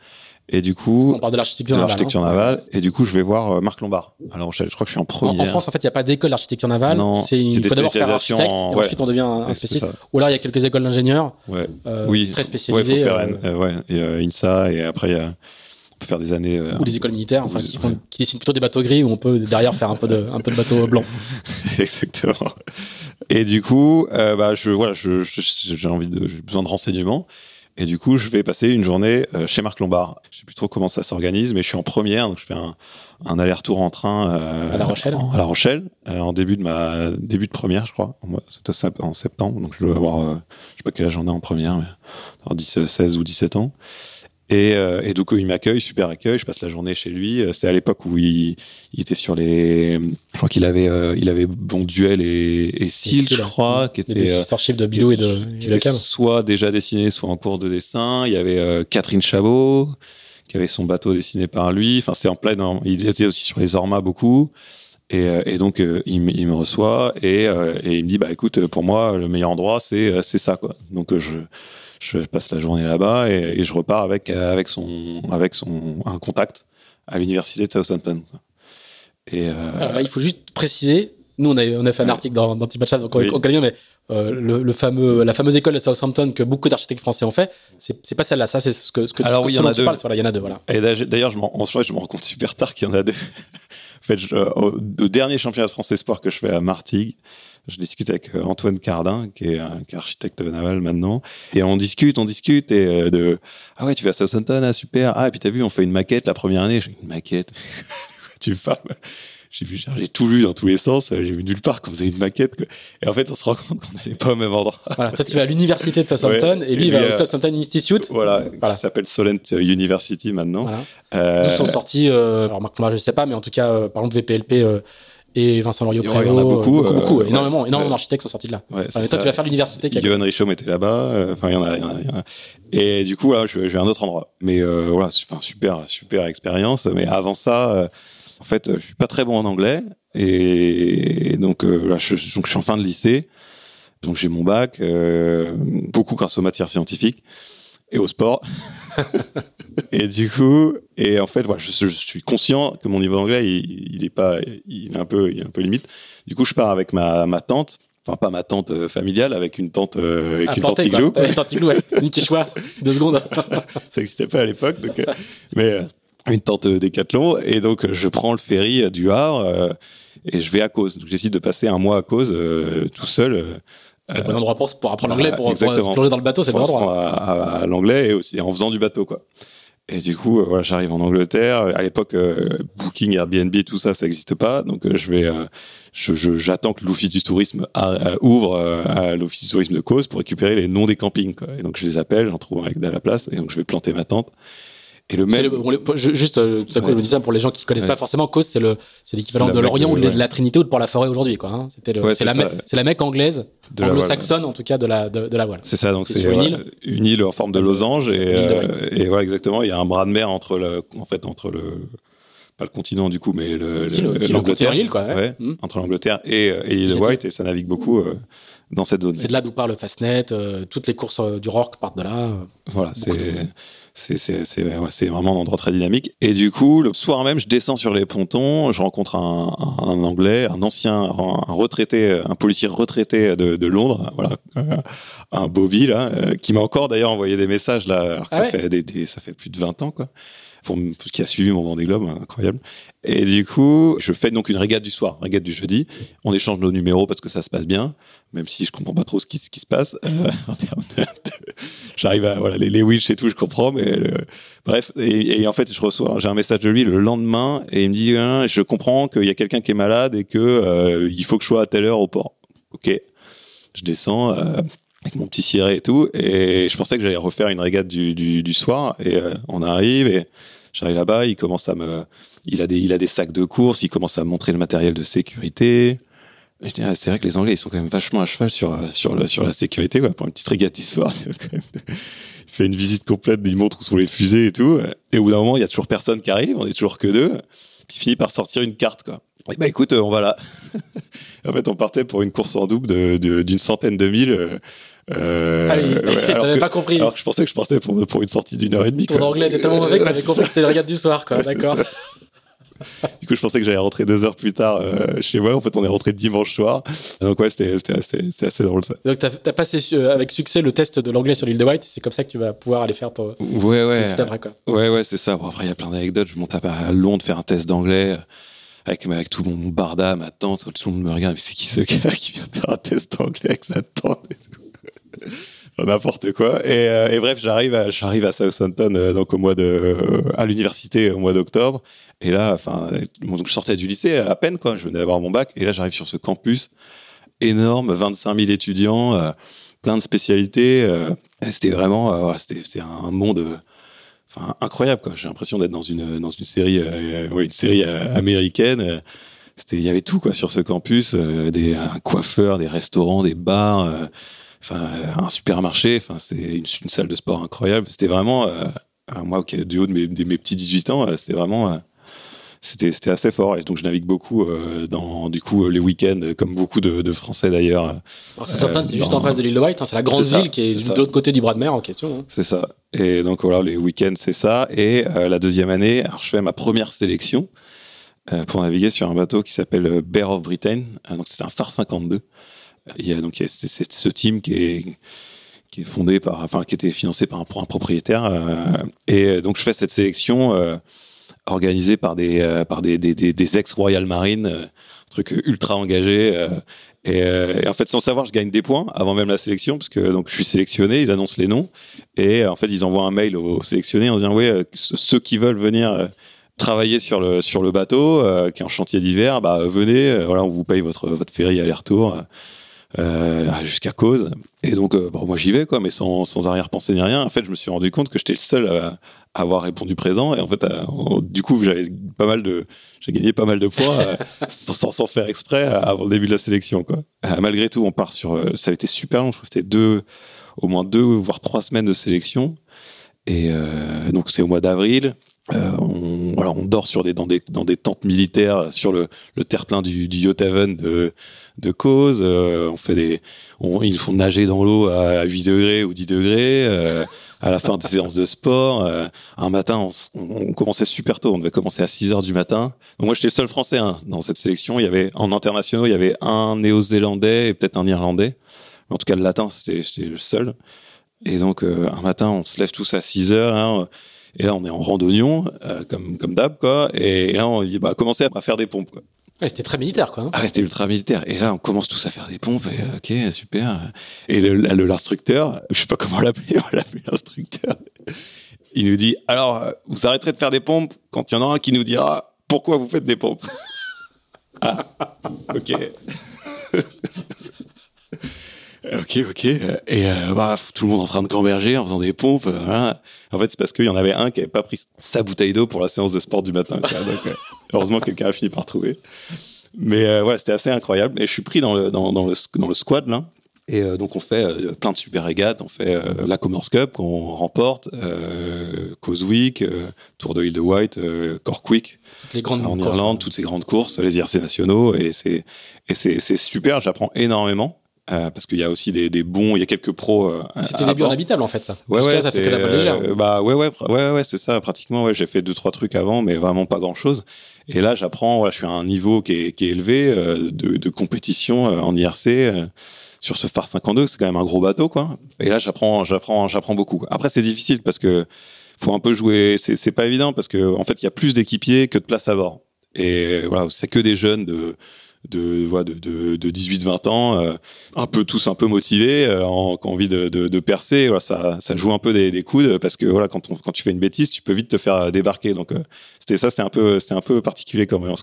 Et du coup, on parle de l'architecture navale. Hein. et du coup, je vais voir euh, Marc Lombard. Alors, je, je, crois que je suis en première. En, en France, en fait, il n'y a pas d'école d'architecture navale. C'est il faut d'abord faire architecte, en... et ouais. ensuite on devient un, un spécialiste. Ou alors il y a quelques écoles d'ingénieurs. Ouais. Euh, oui. Très spécialisées. Ouais, faut faire, euh... ouais. Et, euh, INSA et après il y a faire des années euh, ou des écoles militaires enfin qui, font, qui dessinent plutôt des bateaux gris où on peut derrière faire un peu de un peu de bateaux blancs (laughs) exactement et du coup euh, bah je voilà je j'ai envie de j'ai besoin de renseignements et du coup je vais passer une journée euh, chez Marc Lombard. Je sais plus trop comment ça s'organise mais je suis en première donc je fais un, un aller-retour en train euh, à La Rochelle. en, à La Rochelle euh, en début de ma début de première je crois. C'était en septembre donc je dois avoir je sais pas quel âge j'en ai en première mais alors 10, 16 ou 17 ans Et, euh, et donc il m'accueille, super accueil. Je passe la journée chez lui. Euh, C'est à l'époque où il, il était sur les. Je crois qu'il avait, euh, il avait Bon Duel et, et Seal, je Seal, crois, qui était, de Bilou et de, qui de Cam. soit déjà dessiné, soit en cours de dessin. Il y avait Catherine Chabot, qui avait son bateau dessiné par lui. Enfin, c'est en plein. Il était aussi sur les Ormas beaucoup. Et, et donc, euh, il, me- il me reçoit et, euh, et il me dit Bah écoute, pour moi, le meilleur endroit, c'est c'est ça. Quoi. Donc, je, je passe la journée là-bas et, et je repars avec, euh, avec, son, avec son, un contact à l'université de Southampton. Et, euh, Alors là, il faut juste préciser. Nous, on a, on a fait un Ouais. article dans, dans Petit Match, donc on, Oui. on connaît bien, mais euh, le, le fameux, la fameuse école de Southampton que beaucoup d'architectes français ont fait, c'est pas celle-là. Ça, c'est ce que, ce que, Alors ce que- oui, il y en a tu deux. parles. Voilà, il y en a deux. Voilà. Et d'ailleurs, je, m'en- en soi, je me rends compte super tard qu'il y en a deux. (laughs) en fait, je- au, au dernier championnat de France Espoir que je fais à Martigues, je discute avec euh, Antoine Cardin, qui est, un- qui est architecte naval maintenant, et on discute, on discute, et euh, de ah ouais, tu vas à Southampton, ah super, ah et puis t'as vu, on fait une maquette la première année, j'ai une maquette, (laughs) tu parles? J'ai vu, j'ai tout lu dans tous les sens, euh, j'ai vu nulle part qu'on faisait une maquette. quoi. Et en fait, on se rend compte qu'on n'allait pas au même endroit. Voilà. Toi, tu vas à l'université de (laughs) Southampton Ouais. et lui, il va lui, au euh, Southampton Institute. Voilà, Voilà. qui s'appelle Solent University maintenant. Voilà. Euh, D'où sont sortis, euh, alors Thomas, je sais pas, mais en tout cas, euh, par exemple, VPLP euh, et Vincent Loriot Il y en a Prévost, beaucoup, beaucoup, euh, ouais. énormément, énormément d'architectes sont sortis de là. ouais, Enfin, mais toi, ça. tu vas faire l'université. Johan Richaume était là-bas. euh, Enfin, il y en a, il y en a- il y en a. Et du coup, voilà, je, vais- je vais à un autre endroit. Mais euh, voilà, enfin, super, super expérience. Mais avant ça, euh, en fait, euh, je suis pas très bon en anglais. Et donc, euh, là, je, donc, je suis en fin de lycée. Donc, j'ai mon bac, euh, beaucoup grâce aux matières scientifiques et au sport. (laughs) (laughs) et du coup, et en fait, voilà, je, je suis conscient que mon niveau d'anglais, il, il est pas, il est un peu, il est un peu limite. Du coup, je pars avec ma, ma tante. Enfin, pas ma tante euh, familiale, avec une tante, euh, avec Ah, une tante quoi. igloo. quoi. Ouais, tante igloo, ouais. Une Quechua, deux secondes. (laughs) Ça n'existait pas à l'époque, donc, euh, mais euh, une tente décathlon. Et donc, je prends le ferry du Havre euh, et je vais à cause. Donc, j'décide de passer un mois à cause euh, tout seul. euh, C'est le bon endroit pour, pour apprendre l'anglais, pour, pour se plonger dans le bateau, c'est le bon endroit. à, à- l'anglais et aussi en faisant du bateau, quoi. Et du coup, euh, voilà, j'arrive en Angleterre. À l'époque, euh, Booking, Airbnb, tout ça, ça n'existe pas. Donc, euh, je vais, euh, j'attends que l'office du tourisme ouvre euh, à l'office du tourisme de cause pour récupérer les noms des campings. Quoi. Et donc, je les appelle, j'en trouve un avec à la place, et donc je vais planter ma tente. Et le même, le- juste, euh, tout à coup, Ouais. je me dis ça pour les gens qui connaissent Ouais. pas forcément, Cause, c'est le, c'est l'équivalent de Lorient ou de ouais. la Trinité ou de Port-la-Forêt aujourd'hui, quoi. hein. C'était c'est la, c'est la Mecque anglaise, anglo-saxonne, en tout cas, de la, de, de la voile. C'est ça, donc C'est une île une île en forme de losange et, euh, et voilà exactement, il y a un bras de mer entre le, en fait entre le, pas le continent du coup, mais le, l'Angleterre, Hmm. entre l'Angleterre et, euh, et l'île White et ça navigue beaucoup euh, dans cette zone. C'est de là d'où part le Fastnet, toutes les courses du Rorke partent de là. Voilà, c'est c'est ouais, vraiment un endroit très dynamique. Et du coup, le soir même, je descends sur les pontons, je rencontre un, un, un Anglais, un ancien, un, retraité, un policier retraité de, de Londres, voilà, euh, un Bobby là, euh, qui m'a encore d'ailleurs envoyé des messages là, alors que Ah ça ouais fait des, des- ça fait plus de 20 ans quoi, pour qui a suivi mon Vendée Globe, incroyable. Et du coup, je fais donc une régate du soir, régate du jeudi. On échange nos numéros parce que ça se passe bien, même si je comprends pas trop ce qui, ce qui se passe euh, (laughs) en termes de, de- J'arrive à voilà les, les winch et tout, je comprends, mais euh, bref. Et, en fait, je reçois, j'ai un message de lui le lendemain et il me dit, Hein, je comprends qu'il y a quelqu'un qui est malade et que euh, il faut que je sois à telle heure au port. Ok, je descends. euh, avec mon petit ciré et tout, et je pensais que j'allais refaire une régate du, du, soir, et on arrive, et j'arrive là-bas, il commence à me, il a des, il a des sacs de course, il commence à me montrer le matériel de sécurité. Ah, c'est vrai que les Anglais, ils sont quand même vachement à cheval sur, sur, le, sur la sécurité, pour une petite régate du soir. (laughs) Il fait une visite complète, il montre où sont les fusées et tout. Et au bout d'un moment, il y a toujours personne qui arrive, on est toujours que deux. Puis il finit par sortir une carte, quoi. Et bah écoute, euh, on va là. (laughs) en fait, on partait pour une course en double de- de- d'une centaine de milles. euh, euh, Allez, ouais, (laughs) alors, que, pas compris. alors que je pensais que je partais pour, pour une sortie d'une heure et demie. Ton quoi. anglais était tellement mauvais que t'avais compris que c'était le regard du soir, quoi. Ouais, c'est D'accord. Du coup, je pensais que j'allais rentrer deux heures plus tard euh, chez moi. En fait, on est rentré dimanche soir. Donc ouais, c'était c'était assez, assez drôle ça. Donc, t'as as passé euh, avec succès le test de l'anglais sur l'île de White. C'est comme ça que tu vas pouvoir aller faire ton, Ouais, ouais. tout après, quoi. Ouais, ouais, c'est ça. Bon, après, il y a plein d'anecdotes. Je monte à à Londres faire un test d'anglais euh, avec, avec tout mon barda, ma tante. Tout le monde me regarde. Mais c'est qui ce gars qui vient faire un test d'anglais avec sa tante et tout? (laughs) N'importe quoi. Et, euh, et bref, j'arrive à, j'arrive à Southampton euh, donc au mois de, euh, à l'université au mois d'octobre. Et là, enfin, donc je sortais du lycée à peine quoi. Je venais d'avoir mon bac. Et là, j'arrive sur ce campus énorme, 25 000 étudiants, plein de spécialités. c'était vraiment, c'était, c'est un monde. enfin incroyable quoi. J'ai l'impression d'être dans une dans une série ouais, une série américaine. C'était il y avait tout quoi sur ce campus, des un coiffeur, des restaurants, des bars, enfin un supermarché, enfin c'est une, une, salle de sport incroyable. C'était vraiment moi du haut de mes, de mes petits 18 ans, c'était vraiment c'était assez fort et donc je navigue beaucoup euh, dans du coup les week-ends comme beaucoup de, de Français d'ailleurs. c'est euh, c'est juste en face de l'île de White, hein, c'est la grande ville qui est, de l'autre côté du bras de mer en question. Hein. C'est ça. Et donc voilà les week-ends c'est ça et euh, la deuxième année, alors je fais ma première sélection pour naviguer sur un bateau qui s'appelle Bear of Britain. donc c'était un phare 52. Il y a donc c'est ce team qui est qui est fondé par, enfin, qui était financé par un, un propriétaire. et donc, je fais cette sélection organisé par des euh, par des, des, des, ex Royal Marine, euh, truc ultra engagé. Euh, et, en fait, sans savoir, je gagne des points avant même la sélection, parce que donc je suis sélectionné, ils annoncent les noms, et en fait, ils envoient un mail aux sélectionnés en disant ouais, ceux qui veulent venir travailler sur le sur le bateau, qui est en chantier d'hiver, bah venez, voilà, on vous paye votre votre ferry aller-retour. Jusqu'à cause. Et donc, bon, moi j'y vais, quoi, mais sans, sans arrière-pensée ni rien. En fait, je me suis rendu compte que j'étais le seul à, avoir répondu présent. Et en fait euh, du coup j'avais pas mal de j'ai gagné pas mal de points euh, (laughs) sans, sans, faire exprès euh, avant le début de la sélection quoi. Malgré tout on part sur ça a été super long. Je crois que c'était deux au moins deux voire trois semaines de sélection. Et donc c'est au mois d'avril. On dort sur des dans des dans des tentes militaires sur le, le terre-plein du, du Yacht Haven de de cause on fait des on, ils font nager dans l'eau à 8 degrés ou 10 degrés à la fin des séances de sport. Euh, un matin, on, commençait super tôt. On devait commencer à 6 heures du matin. Moi, j'étais le seul Français hein, dans cette sélection. Il y avait en internationaux, il y avait un Néo-Zélandais et peut-être un Irlandais. En tout cas, le latin, c'était le seul. Et donc, euh, un matin, on se lève tous à 6 heures. Hein, et là, on est en randonnion, euh, comme comme d'hab, quoi. Et là, on dit, bah, commencez à faire des pompes. C'était très militaire, quoi. Hein. Ah, ultra militaire. Et là, on commence tous à faire des pompes. Et, ok, super. Et l'instructeur, je sais pas comment l'appeler, (laughs) on l'appelle l'instructeur. Il nous dit, alors, vous arrêterez de faire des pompes quand il y en aura un qui nous dira pourquoi vous faites des pompes. (laughs) ah, ok. (laughs) ok, ok. Et euh, bah, tout le monde en train de gamberger en faisant des pompes. En fait, c'est parce qu'il y en avait un qui avait pas pris sa bouteille d'eau pour la séance de sport du matin. Euh, heureusement, quelqu'un a fini par trouver. Mais euh, voilà, c'était assez incroyable. Et je suis pris dans le, dans, dans le, dans le squad, là. Et euh, donc, on fait euh, plein de super régates. On fait la Commerce Cup qu'on remporte, Causewik, Tour de l'île de White, Corkwick. Toutes les grandes en Irlande, toutes ces grandes courses, les IRC nationaux. Et c'est, et c'est, super. J'apprends énormément. Euh, parce qu'il y a aussi des, des, bons, il y a quelques pros. Euh, C'était début en habitable en fait ça. Ouais ouais, ça fait que la légère. Euh, bah ouais ouais ouais ouais c'est ça pratiquement ouais j'ai fait deux trois trucs avant mais vraiment pas grand chose. Et là j'apprends voilà je suis à un niveau qui est, qui est élevé euh, de, de, compétition en IRC sur ce phare 52 c'est quand même un gros bateau quoi. Et là j'apprends j'apprends j'apprends beaucoup. Après c'est difficile parce que faut un peu jouer c'est pas évident parce que en fait il y a plus d'équipiers que de places à bord. Et voilà c'est que des jeunes de de, de, de, 18-20 ans, euh, un peu tous un peu motivés, euh, en, qui ont envie de, de, de percer. Voilà, ça, ça joue un peu des, des coudes parce que voilà, quand, on, quand tu fais une bêtise, tu peux vite te faire débarquer. Donc euh, c'était ça, c'était un peu, c'était un peu particulier quand même.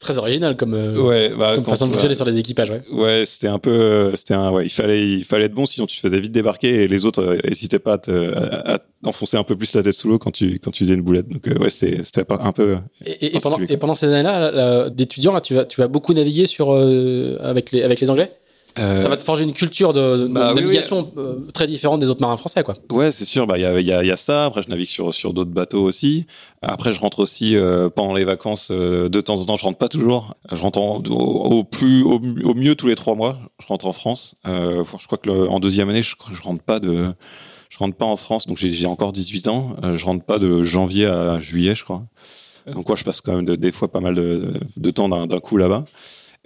Très original comme, ouais, bah, comme façon de fonctionner sur les équipages. Ouais, ouais c'était un peu, c'était un, ouais, il fallait, il fallait être bon, sinon tu te faisais vite débarquer et les autres n'hésitaient pas à, te, à, enfoncer un peu plus la tête sous l'eau quand tu quand tu faisais une boulette. Donc ouais, c'était c'était un peu. Et, et, pendant, et pendant ces années-là, d'étudiants là, tu vas tu vas beaucoup naviguer sur euh, avec les avec les Anglais. Euh, ça va te forger une culture de, bah navigation euh, très différente des autres marins français, quoi. Ouais, c'est sûr. Bah, il y a, y, a, y a ça. Après, je navigue sur sur d'autres bateaux aussi. Après, je rentre aussi pendant les vacances. de temps en temps, je rentre pas toujours. Je rentre au, plus, au, mieux tous les trois mois. Je rentre en France. je crois que le, en deuxième année, je, je rentre pas de, je rentre pas en France. Donc j'ai encore 18 ans. je rentre pas de janvier à juillet, je crois. Donc, quoi, je passe quand même des fois pas mal de, de temps d'un coup là-bas.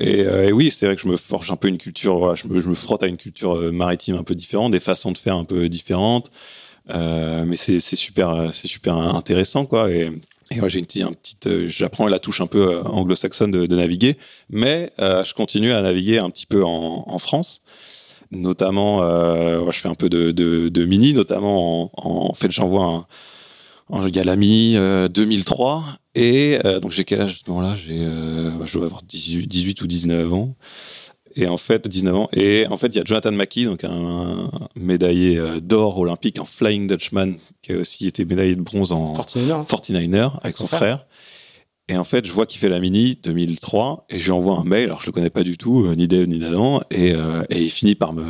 Euh, et, oui, c'est vrai que je me forge un peu une culture, voilà, je, me, frotte à une culture euh, maritime un peu différente, des façons de faire un peu différentes. Euh, mais c'est super, super intéressant, quoi. Et, et j'ai une petite, un j'apprends la touche un peu anglo-saxonne de, naviguer, mais je continue à naviguer un petit peu en, France. Notamment, je fais un peu de, mini, notamment en, en fait, j'envoie un, en Galami 2003 et euh, donc j'ai quel âge à ce moment-là? J'ai, euh, bah, je dois avoir 18, 18, ou 19 ans. Et en fait, 19 ans. Et en fait, il y a Jonathan Mackie, donc un, médaillé euh, d'or olympique en Flying Dutchman, qui a aussi été médaillé de bronze en 49er, avec, son, frère. Et en fait, je vois qu'il fait la mini 2003 et je lui envoie un mail. Alors, je le connais pas du tout, ni d'Eve ni d'Adam. Et, et il finit par me,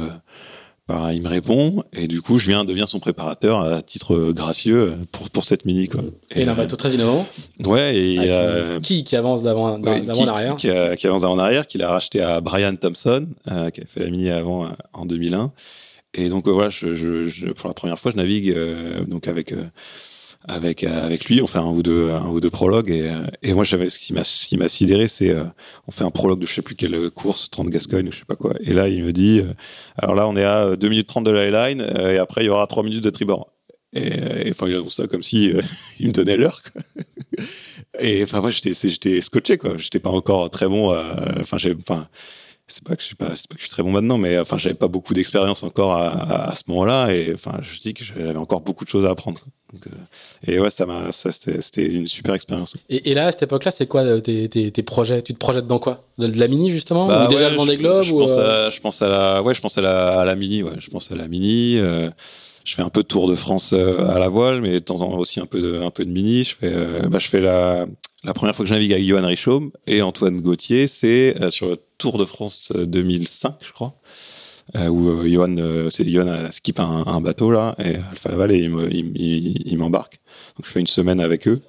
bah, il me répond et du coup je viens deviens son préparateur à titre gracieux pour, pour cette mini quoi. Et, un bateau très innovant. Ouais et euh, qui qui avance d'avant d'avant arrière. Qui, qui, avance d'avant arrière qu'il a racheté à Brian Thompson euh, qui a fait la mini avant euh, en 2001 et donc voilà je, je, je, pour la première fois je navigue donc avec avec avec lui on fait un ou deux un ou deux prologues et, et moi j'avais ce qui m'a qui m'a sidéré c'est euh, on fait un prologue de je sais plus quelle course 30 Gascogne ou je sais pas quoi. Et là il me dit euh, alors là on est à 2 minutes 30 de la line euh, et après il y aura 3 minutes de tribord. Et, enfin il annonce ça comme si (laughs) il me donnait l'heure (laughs) et enfin moi j'étais j'étais scotché quoi. J'étais pas encore très bon enfin j'ai enfin c'est pas que je suis pas, pas que je suis très bon maintenant, mais enfin, j'avais pas beaucoup d'expérience encore à, à, ce moment-là, et enfin, je dis que j'avais encore beaucoup de choses à apprendre. Donc, euh, et ouais, ça m'a, ça c'était une super expérience. Et, et, là, à cette époque-là, c'est quoi euh, tes, tes, tes, projets? Tu te projettes dans quoi? De, la mini justement, bah, ou déjà le Vendée Globe je, ou pense euh... à, je pense à la, ouais, je pense à la, à la mini, ouais, je pense à la mini. Euh, je fais un peu de Tour de France à la voile, mais de temps en temps aussi un peu de, un peu de mini. Je fais, bah, je fais la, la première fois que je navigue avec Johan Richaume et Antoine Gauthier, c'est euh, sur le Tour de France 2005, euh, je crois, où euh, Johan, euh, c'est Johan a skip un, un, bateau là, et Alpha Laval, et il m'embarque. Donc je fais une semaine avec eux.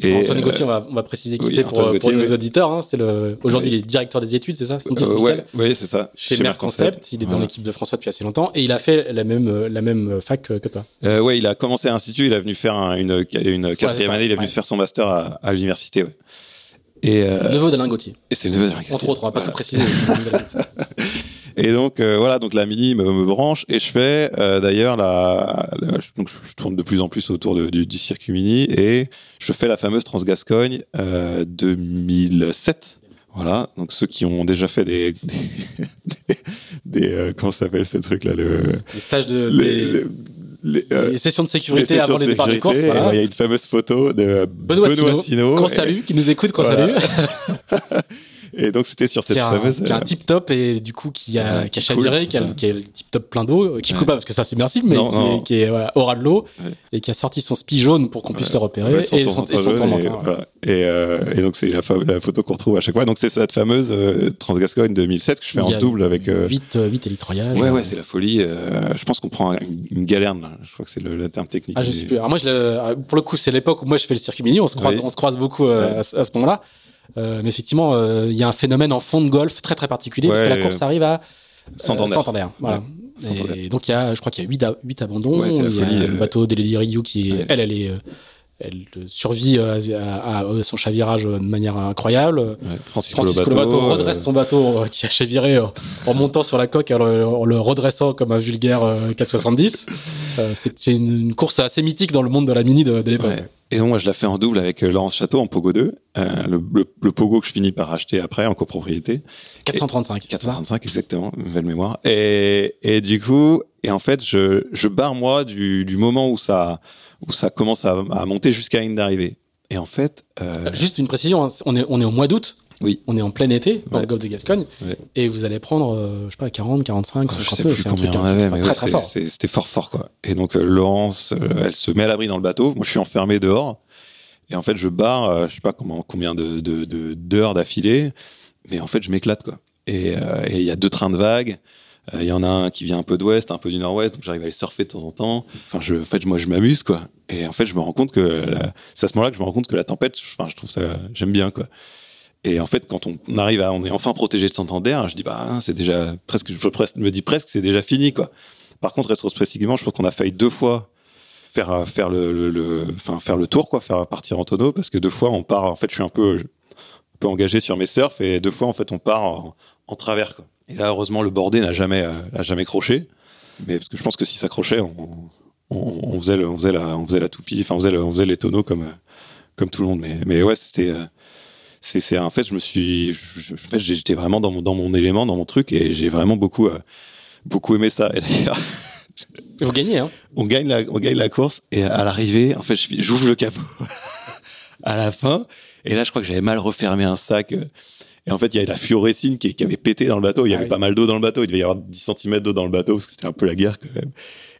Et Antoine Gauthier, on va, on va, préciser qui oui, c'est pour, Gauthier, pour, nos oui. auditeurs. Hein, c'est le, aujourd'hui, oui. il est directeur des études, c'est ça? Son titre euh, ouais, Oui, c'est ça. Chez, Chez Concept. Concept. Il est dans l'équipe de François depuis assez longtemps et il a fait la même, la même fac que, toi. Euh, ouais, il a commencé à l'Institut, il est venu faire un, une, une quatrième année, il est venu faire son master à, à l'université. Ouais. Et c'est euh, le neveu d'Alain Gauthier. Et c'est le neveu d'Alain Gauthier. Entre autres, on va pas voilà. tout préciser. (laughs) Et donc euh, voilà, donc la mini me, me branche et je fais euh, d'ailleurs la, la, donc je tourne de plus en plus autour de, du, du, circuit mini et je fais la fameuse Transgascogne euh, 2007. Voilà, donc ceux qui ont déjà fait des des, (laughs) des, des euh, comment s'appelle ce truc là le les stages de les, les, les, euh, les, sessions de sécurité sessions avant les départs des courses. Voilà. Il y a une fameuse photo de Benoît, Benoît Sino, qu'on salue, qui nous écoute, qu'on voilà. salue. (laughs) Et donc c'était sur cette qui a fameuse. Qui a un tip top et du coup qui a, ouais, qui a chaviré, qui, a, qui a le tip top plein d'eau, qui ouais. coule pas parce que ça c'est submersible, mais non, qui, non. Est, qui est voilà, au ras de l'eau et qui a sorti son spi jaune pour qu'on puisse le repérer et, son, et son tourmentin. Et, voilà. et, euh, et, donc c'est la, la, photo qu'on retrouve à chaque fois. Donc c'est cette fameuse euh, Transgascogne 2007 que je fais en double avec. Euh... 8, 8 élitroyages. Ouais, ouais, c'est la folie. Euh, je pense qu'on prend une, galerne, là. je crois que c'est le, le, terme technique. Ah, je sais plus. Alors moi, je le, pour le coup, c'est l'époque où moi je fais le circuit mini, on se croise, on se croise beaucoup euh, à, à ce moment-là. Euh, mais effectivement, il euh, y a un phénomène en fond de golf très très particulier ouais, parce que la course arrive à Santander. Santander voilà. Ouais, et donc il y a, je crois qu'il y a 8, 8 abandons. Ouais, il y a folie, le bateau d'Elodie Ryu qui, elle, elle est elle survit à, à, à, son chavirage de manière incroyable. Ouais, Lobato redresse son bateau euh, qui a chaviré en montant sur la coque en le, en le redressant comme un vulgaire euh, 470. euh, c'est une, une, course assez mythique dans le monde de la mini de, de l'époque. Ouais. Et donc moi je la fais en double avec Laurence Château en Pogo 2, euh, le, le, le, Pogo que je finis par acheter après en copropriété. 435. Et 435 exactement, nouvelle mémoire. Et, et du coup, et en fait je, je barre moi du, du moment où ça où ça commence à, à monter jusqu'à ligne d'arrivée. Et en fait, euh... juste une précision, hein, on est on est au mois d'août. Oui. On est en plein été dans ouais. le golfe de Gascogne ouais. et vous allez prendre, euh, je sais pas, 40, 45, 50 je sais plus combien on avait, mais très, très fort. C'était fort fort quoi. Et donc euh, Laurence, euh, elle se met à l'abri dans le bateau. Moi, je suis enfermé dehors. Et en fait, je barre, euh, je sais pas comment, combien de, d'heures d'affilée, mais en fait, je m'éclate quoi. Et il y a deux trains de vagues. Il y en a un qui vient un peu d'ouest, un peu du nord-ouest, donc j'arrive à les surfer de temps en temps. Enfin, je, en fait, moi, je m'amuse, quoi. Et en fait, je me rends compte que c'est à ce moment-là que je me rends compte que la tempête, enfin, je trouve ça, j'aime bien, quoi. Et en fait, quand on arrive à, on est enfin protégé de Santander, je dis bah, c'est déjà presque, je me dis presque, c'est déjà fini, quoi. Par contre, rétrospectivement, je pense qu'on a failli deux fois faire faire le, le, enfin faire le tour, quoi, faire partir en tonneau, parce que deux fois on part. En fait, je suis un peu, un peu engagé sur mes surfs, et deux fois, en fait, on part en, en travers, quoi. Et là, heureusement, le bordé n'a jamais, euh, a jamais croché. Mais parce que je pense que si ça crochait, on, on, on, faisait, le, on faisait la, on faisait la toupie, enfin, on faisait, on faisait les tonneaux comme, comme tout le monde. Mais, mais ouais, c'était, c'est, c'est, en fait, je me suis, je, en fait, j'étais vraiment dans mon, dans mon élément, dans mon truc, et j'ai vraiment beaucoup, euh, beaucoup aimé ça. Et d'ailleurs, vous gagnez, hein On gagne la, on gagne la course, et à l'arrivée, en fait, j'ouvre le capot (laughs) à la fin, et là, je crois que j'avais mal refermé un sac. Et en fait, il y avait la fluorescine qui, qui avait pété dans le bateau. Il y Ah avait oui. pas mal d'eau dans le bateau. Il devait y avoir 10 cm d'eau dans le bateau parce que c'était un peu la guerre quand même.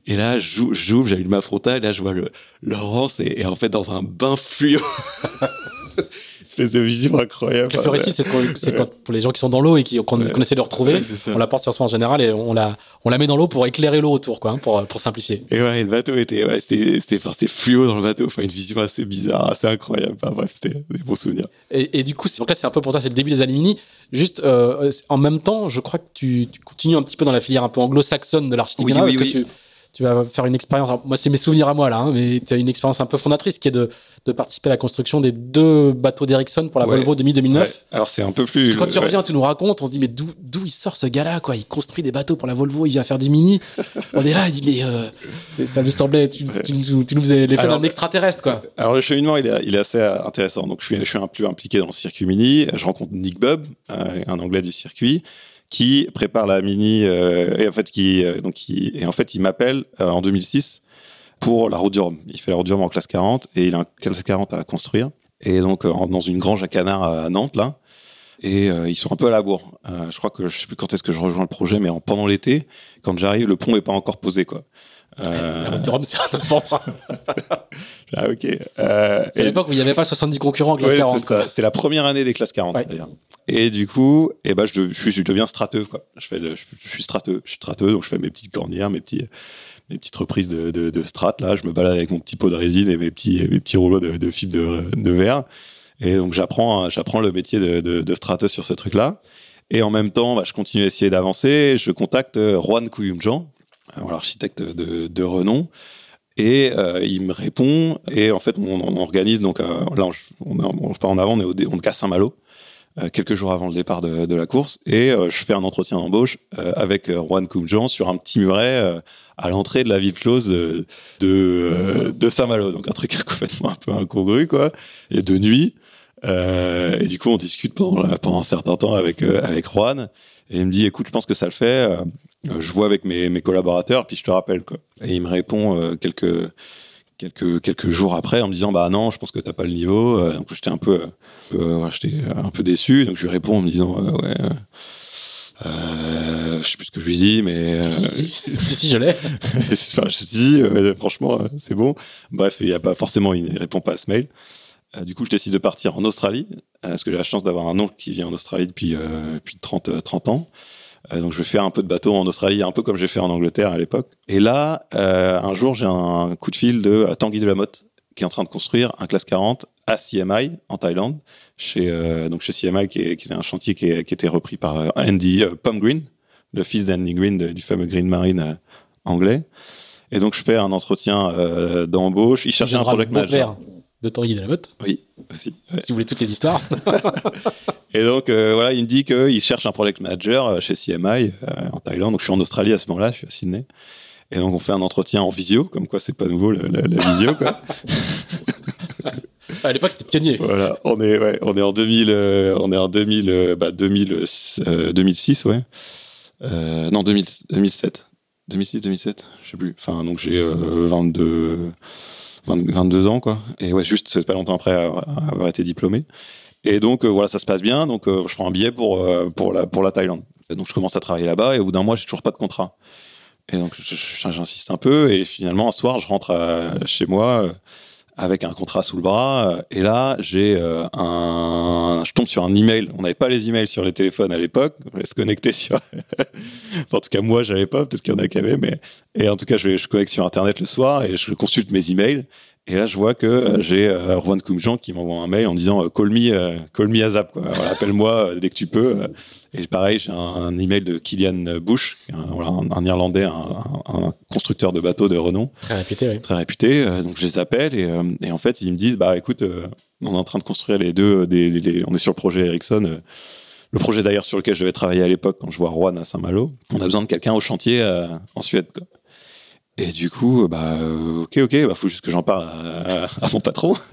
Et là, j'ou- j'ouvre, j'allume ma frontale, là, je vois le, Laurence et, et en fait dans un bain fluo. (laughs) Espèce de vision incroyable. Le fluorescine, c'est ce qu'on- c'est quand- pour les gens qui sont dans l'eau et qui, qu'on Ouais. essaie de retrouver. Ouais. On la porte sur soi en général et on la, on la met dans l'eau pour éclairer l'eau autour, quoi, hein, pour, pour simplifier. Et ouais, le bateau était, ouais, c'était, c'était, enfin, c'était fluo dans le bateau. Enfin, une vision assez bizarre, assez incroyable. Enfin, bref, c'était des bons souvenirs. Et, et du coup, c'est- donc là, c'est un peu pour toi, c'est le début des Alimini. Juste, euh, en même temps, je crois que tu, tu continues un petit peu dans la filière un peu anglo-saxonne de l'architecture, Oui, oui, parce oui. que tu, tu vas faire une expérience. alors, moi, c'est mes souvenirs à moi là, hein, mais tu as une expérience un peu fondatrice qui est de, de participer à la construction des deux bateaux d'Ericsson pour la Ouais. Volvo 2000-2009. Ouais. Alors, c'est un peu plus. Quand tu ouais. reviens, tu nous racontes, on se dit, mais d'où d'où il sort ce gars-là quoi? Il construit des bateaux pour la Volvo, il vient faire du mini. on est là, il dit, mais euh, ça nous semblait, tu, tu nous- tu nous faisais l'effet d'un extraterrestre, quoi. Alors le cheminement, il est, il est assez intéressant. Donc je suis, je suis un peu impliqué dans le circuit mini. Je rencontre Nick Bubb, euh, un Anglais du circuit, qui prépare la mini euh, et en fait qui, euh, donc qui, et en fait il m'appelle euh, en 2006 pour la route du Rhum. Il fait la route du Rhum en classe 40 et il a un classe 40 à construire. Et donc euh, dans une grange à canard à Nantes là. Et euh, ils sont un peu à la bourre. Euh, je crois que je sais plus quand est-ce que je rejoins le projet, mais en, pendant l'été, quand j'arrive, le pont est pas encore posé quoi. Euh, La route du Rhum, c'est un enfant. (laughs) ah ok. Euh, C'est et- l'époque où il n'y avait pas 70 concurrents en classe Ouais, 40. c'est la première année des classes 40 Ouais. d'ailleurs. Et du coup, eh ben, je, je, je deviens strateux. Quoi. Je, fais le- je, je suis strateux. Je suis strateux, donc je fais mes petites cornières, mes, petits, mes petites reprises de, de, strat. Là, je me balade avec mon petit pot de résine et mes petits, mes petits rouleaux de, de fibre de, verre. Et donc, j'apprends, j'apprends le métier de, de, strateux sur ce truc-là. Et en même temps, bah, je continue à essayer d'avancer. Je contacte euh, Juan Kouyumjan, un architecte de, de renom. Et euh, il me répond. Et en fait, on, organise. Donc euh, là, on, on, on part en avant. On est au on est à Saint-Malo, euh, quelques jours avant le départ de, la course. Et euh, je fais un entretien d'embauche euh, avec euh, Juan Koumjan sur un petit muret euh, à l'entrée de la ville close de, euh, Saint-Malo. Donc un truc (laughs) complètement un peu incongru, quoi. Et de nuit. Euh, et du coup, on discute pendant, pendant un certain temps avec, euh, avec Juan. Et il me dit, écoute, je pense que ça le fait. Euh, je vois avec mes, mes collaborateurs, puis je te rappelle. Quoi. Et il me répond euh, quelques, quelques, quelques jours après en me disant, bah non, je pense que t'as pas le niveau. Euh, donc j'étais un peu, ouais, j'étais un peu déçu. Donc je lui réponds en me disant, euh, ouais. euh, Euh, je sais plus ce que je lui dis, mais euh, Si, (laughs) si, si, je l'ai. (laughs) enfin, je dis, euh, franchement, euh, c'est bon. Bref, il y a pas forcément, il ne répond pas à ce mail. Euh, du coup, je décide de partir en Australie, euh, parce que j'ai la chance d'avoir un oncle qui vit en Australie depuis, euh, depuis 30, euh, 30 ans. Euh, donc, je vais faire un peu de bateau en Australie, un peu comme j'ai fait en Angleterre à l'époque. Et là, euh, un jour, j'ai un coup de fil de euh, Tanguy de la Motte, qui est en train de construire un classe 40 à CMI, en Thaïlande, chez, euh, donc chez CMI, qui est, qui est un chantier qui, est, qui était repris par Andy euh, Pom Green, le fils d'Andy Green, de- du fameux Green Marine euh, anglais. Et donc, je fais un entretien d'embauche. Il cherchait un project manager. De Tanguy de la Motte, Oui, aussi. ouais. si vous voulez toutes les histoires. (laughs) Et donc, euh, voilà, il me dit qu'il cherche un project manager euh, chez CMI euh, en Thaïlande. Donc, je suis en Australie à ce moment-là, je suis à Sydney. Et donc, on fait un entretien en visio, comme quoi c'est pas nouveau la, la- la visio, quoi. (laughs) à l'époque, c'était pionnier. voilà, on est, ouais, on est en 2000, euh, on est en 2000, euh, bah, 2000, euh, 2006, ouais. Non, 2000, 2007. 2006, 2007, je sais plus. Enfin, donc j'ai euh, 22, 20 22 ans, quoi. Et ouais, juste pas longtemps après avoir, été diplômé. Et donc euh, voilà, ça se passe bien. Donc euh, je prends un billet pour euh, pour la pour la Thaïlande. Donc je commence à travailler là-bas et au bout d'un mois, j'ai toujours pas de contrat. Et donc j'insiste un peu et finalement un soir, je rentre chez moi avec un contrat sous le bras. euh, Et là, j'ai euh, un, je tombe sur un email. On n'avait pas les emails sur les téléphones à l'époque. On fallait se connecter sur. (laughs) Enfin, en tout cas, moi, j'avais pas. Peut-être qu'il y en a qui avaient, mais et en tout cas, je, je connecte sur Internet le soir et je consulte mes emails. Et là, je vois que euh, j'ai euh, Juan Koumjan qui m'envoie un mail en disant euh, call me, euh, call me ASAP. Quoi. Voilà, appelle-moi dès que tu peux. Et pareil, j'ai un, un email de Kylian Bush, un, voilà, un, un Irlandais, un, constructeur de bateaux de renom Très réputé, oui. très réputés. euh, donc je les appelle et, euh, et en fait ils me disent bah écoute, euh, on est en train de construire les deux, des, des- les- on est sur le projet Ericsson. le projet d'ailleurs sur lequel je devais travailler à l'époque quand je vois Rouen à Saint-Malo. On a besoin de quelqu'un au chantier en Suède. Quoi. Et du coup, bah ok ok, bah faut juste que j'en parle à, à- à mon patron. (laughs)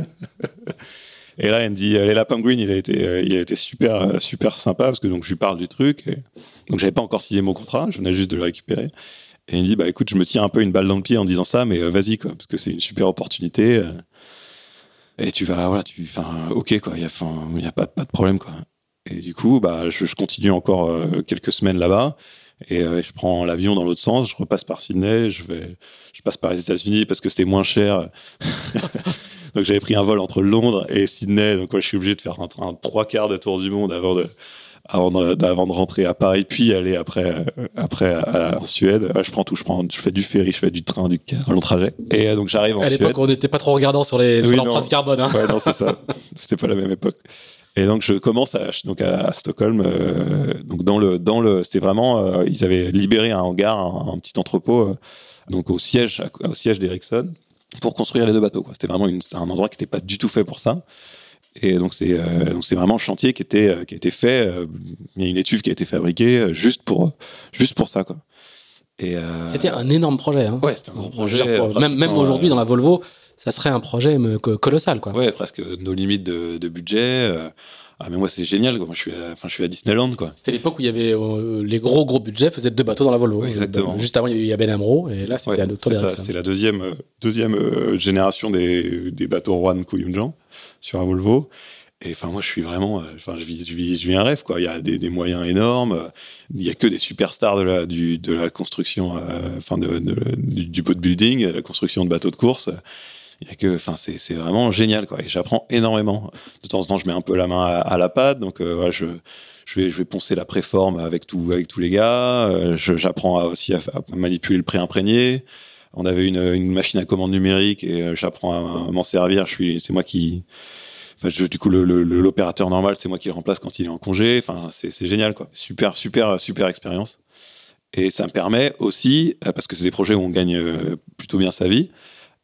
Et là, il me dit, euh, Léla Green, il a été, euh, il a été super, euh, super sympa parce que donc je lui parle du truc. Et, donc j'avais pas encore signé mon contrat, je venais juste de le récupérer. Et il me dit, bah écoute, je me tire un peu une balle dans le pied en disant ça, mais vas-y quoi, parce que c'est une super opportunité. et tu vas, voilà, tu, enfin, ok quoi, il y a, y a pas, pas de problème quoi. Et du coup, bah, je, continue encore quelques semaines là-bas. Et je prends l'avion dans l'autre sens, je repasse par Sydney, je vais, je passe par les États-Unis parce que c'était moins cher. (laughs) donc j'avais pris un vol entre Londres et Sydney, donc je suis obligé de faire un, un trois quarts de tour du monde avant de, avant de, avant de rentrer à Paris, puis aller après, euh, après à- en Suède. Je prends tout, je prends, je fais du ferry, je fais du train, du car, long trajet. Et euh, donc j'arrive en À Suède. l'époque, on n'était pas trop regardant sur les sur Oui, l'empreinte carbone. Hein. Ouais, non, c'est ça. C'était pas la même époque. Et donc je commence à, donc à, à Stockholm. euh, donc dans le, dans le, c'était vraiment, euh, ils avaient libéré un hangar, un, un petit entrepôt, euh, donc au siège, à- au siège d'Ericsson, pour construire les deux bateaux. quoi. C'était vraiment une, un endroit qui n'était pas du tout fait pour ça. Et donc c'est, euh, donc c'est vraiment un chantier qui était, euh, qui a été fait. euh, il y a une étuve qui a été fabriquée euh, juste pour, juste pour ça, quoi. Euh, C'était un énorme projet. Hein. ouais, c'était un gros dire, projet. pour- même aujourd'hui dans la Volvo, ça serait un projet colossal quoi. Ouais, presque nos limites de, de budget. Euh. Ah, mais moi, c'est génial. quoi. Moi, je suis, à, enfin, je suis à Disneyland, quoi. C'était l'époque où il y avait euh, les gros gros budgets faisaient deux bateaux dans la Volvo. Ouais, exactement. Juste avant il y a Yaben Amro et là c'était Ouais, à c'est la deuxième, euh, deuxième euh, génération des, des bateaux Juan Kuyunjan sur un Volvo. Et enfin, moi, je suis vraiment, euh, enfin, je vis, je vis, je vis un rêve, quoi. Il y a des, des moyens énormes. euh, Il y a que des superstars de la, du, de la construction, euh, enfin, de, de- du, du boat building, de la construction de bateaux de course. C'est, vraiment génial, quoi. Et j'apprends énormément. De temps en temps, je mets un peu la main à, la pâte, donc euh, je, vais, poncer la préforme avec tous les gars. Euh, j'apprends aussi à, manipuler le pré-imprégné. On avait une, machine à commande numérique et euh, j'apprends à, m'en servir. C'est moi qui, du coup, l'opérateur normal, c'est moi qui le remplace quand il est en congé. Enfin, c'est, génial, quoi. Super, super, super expérience. Et ça me permet aussi, parce que c'est des projets où on gagne plutôt bien sa vie,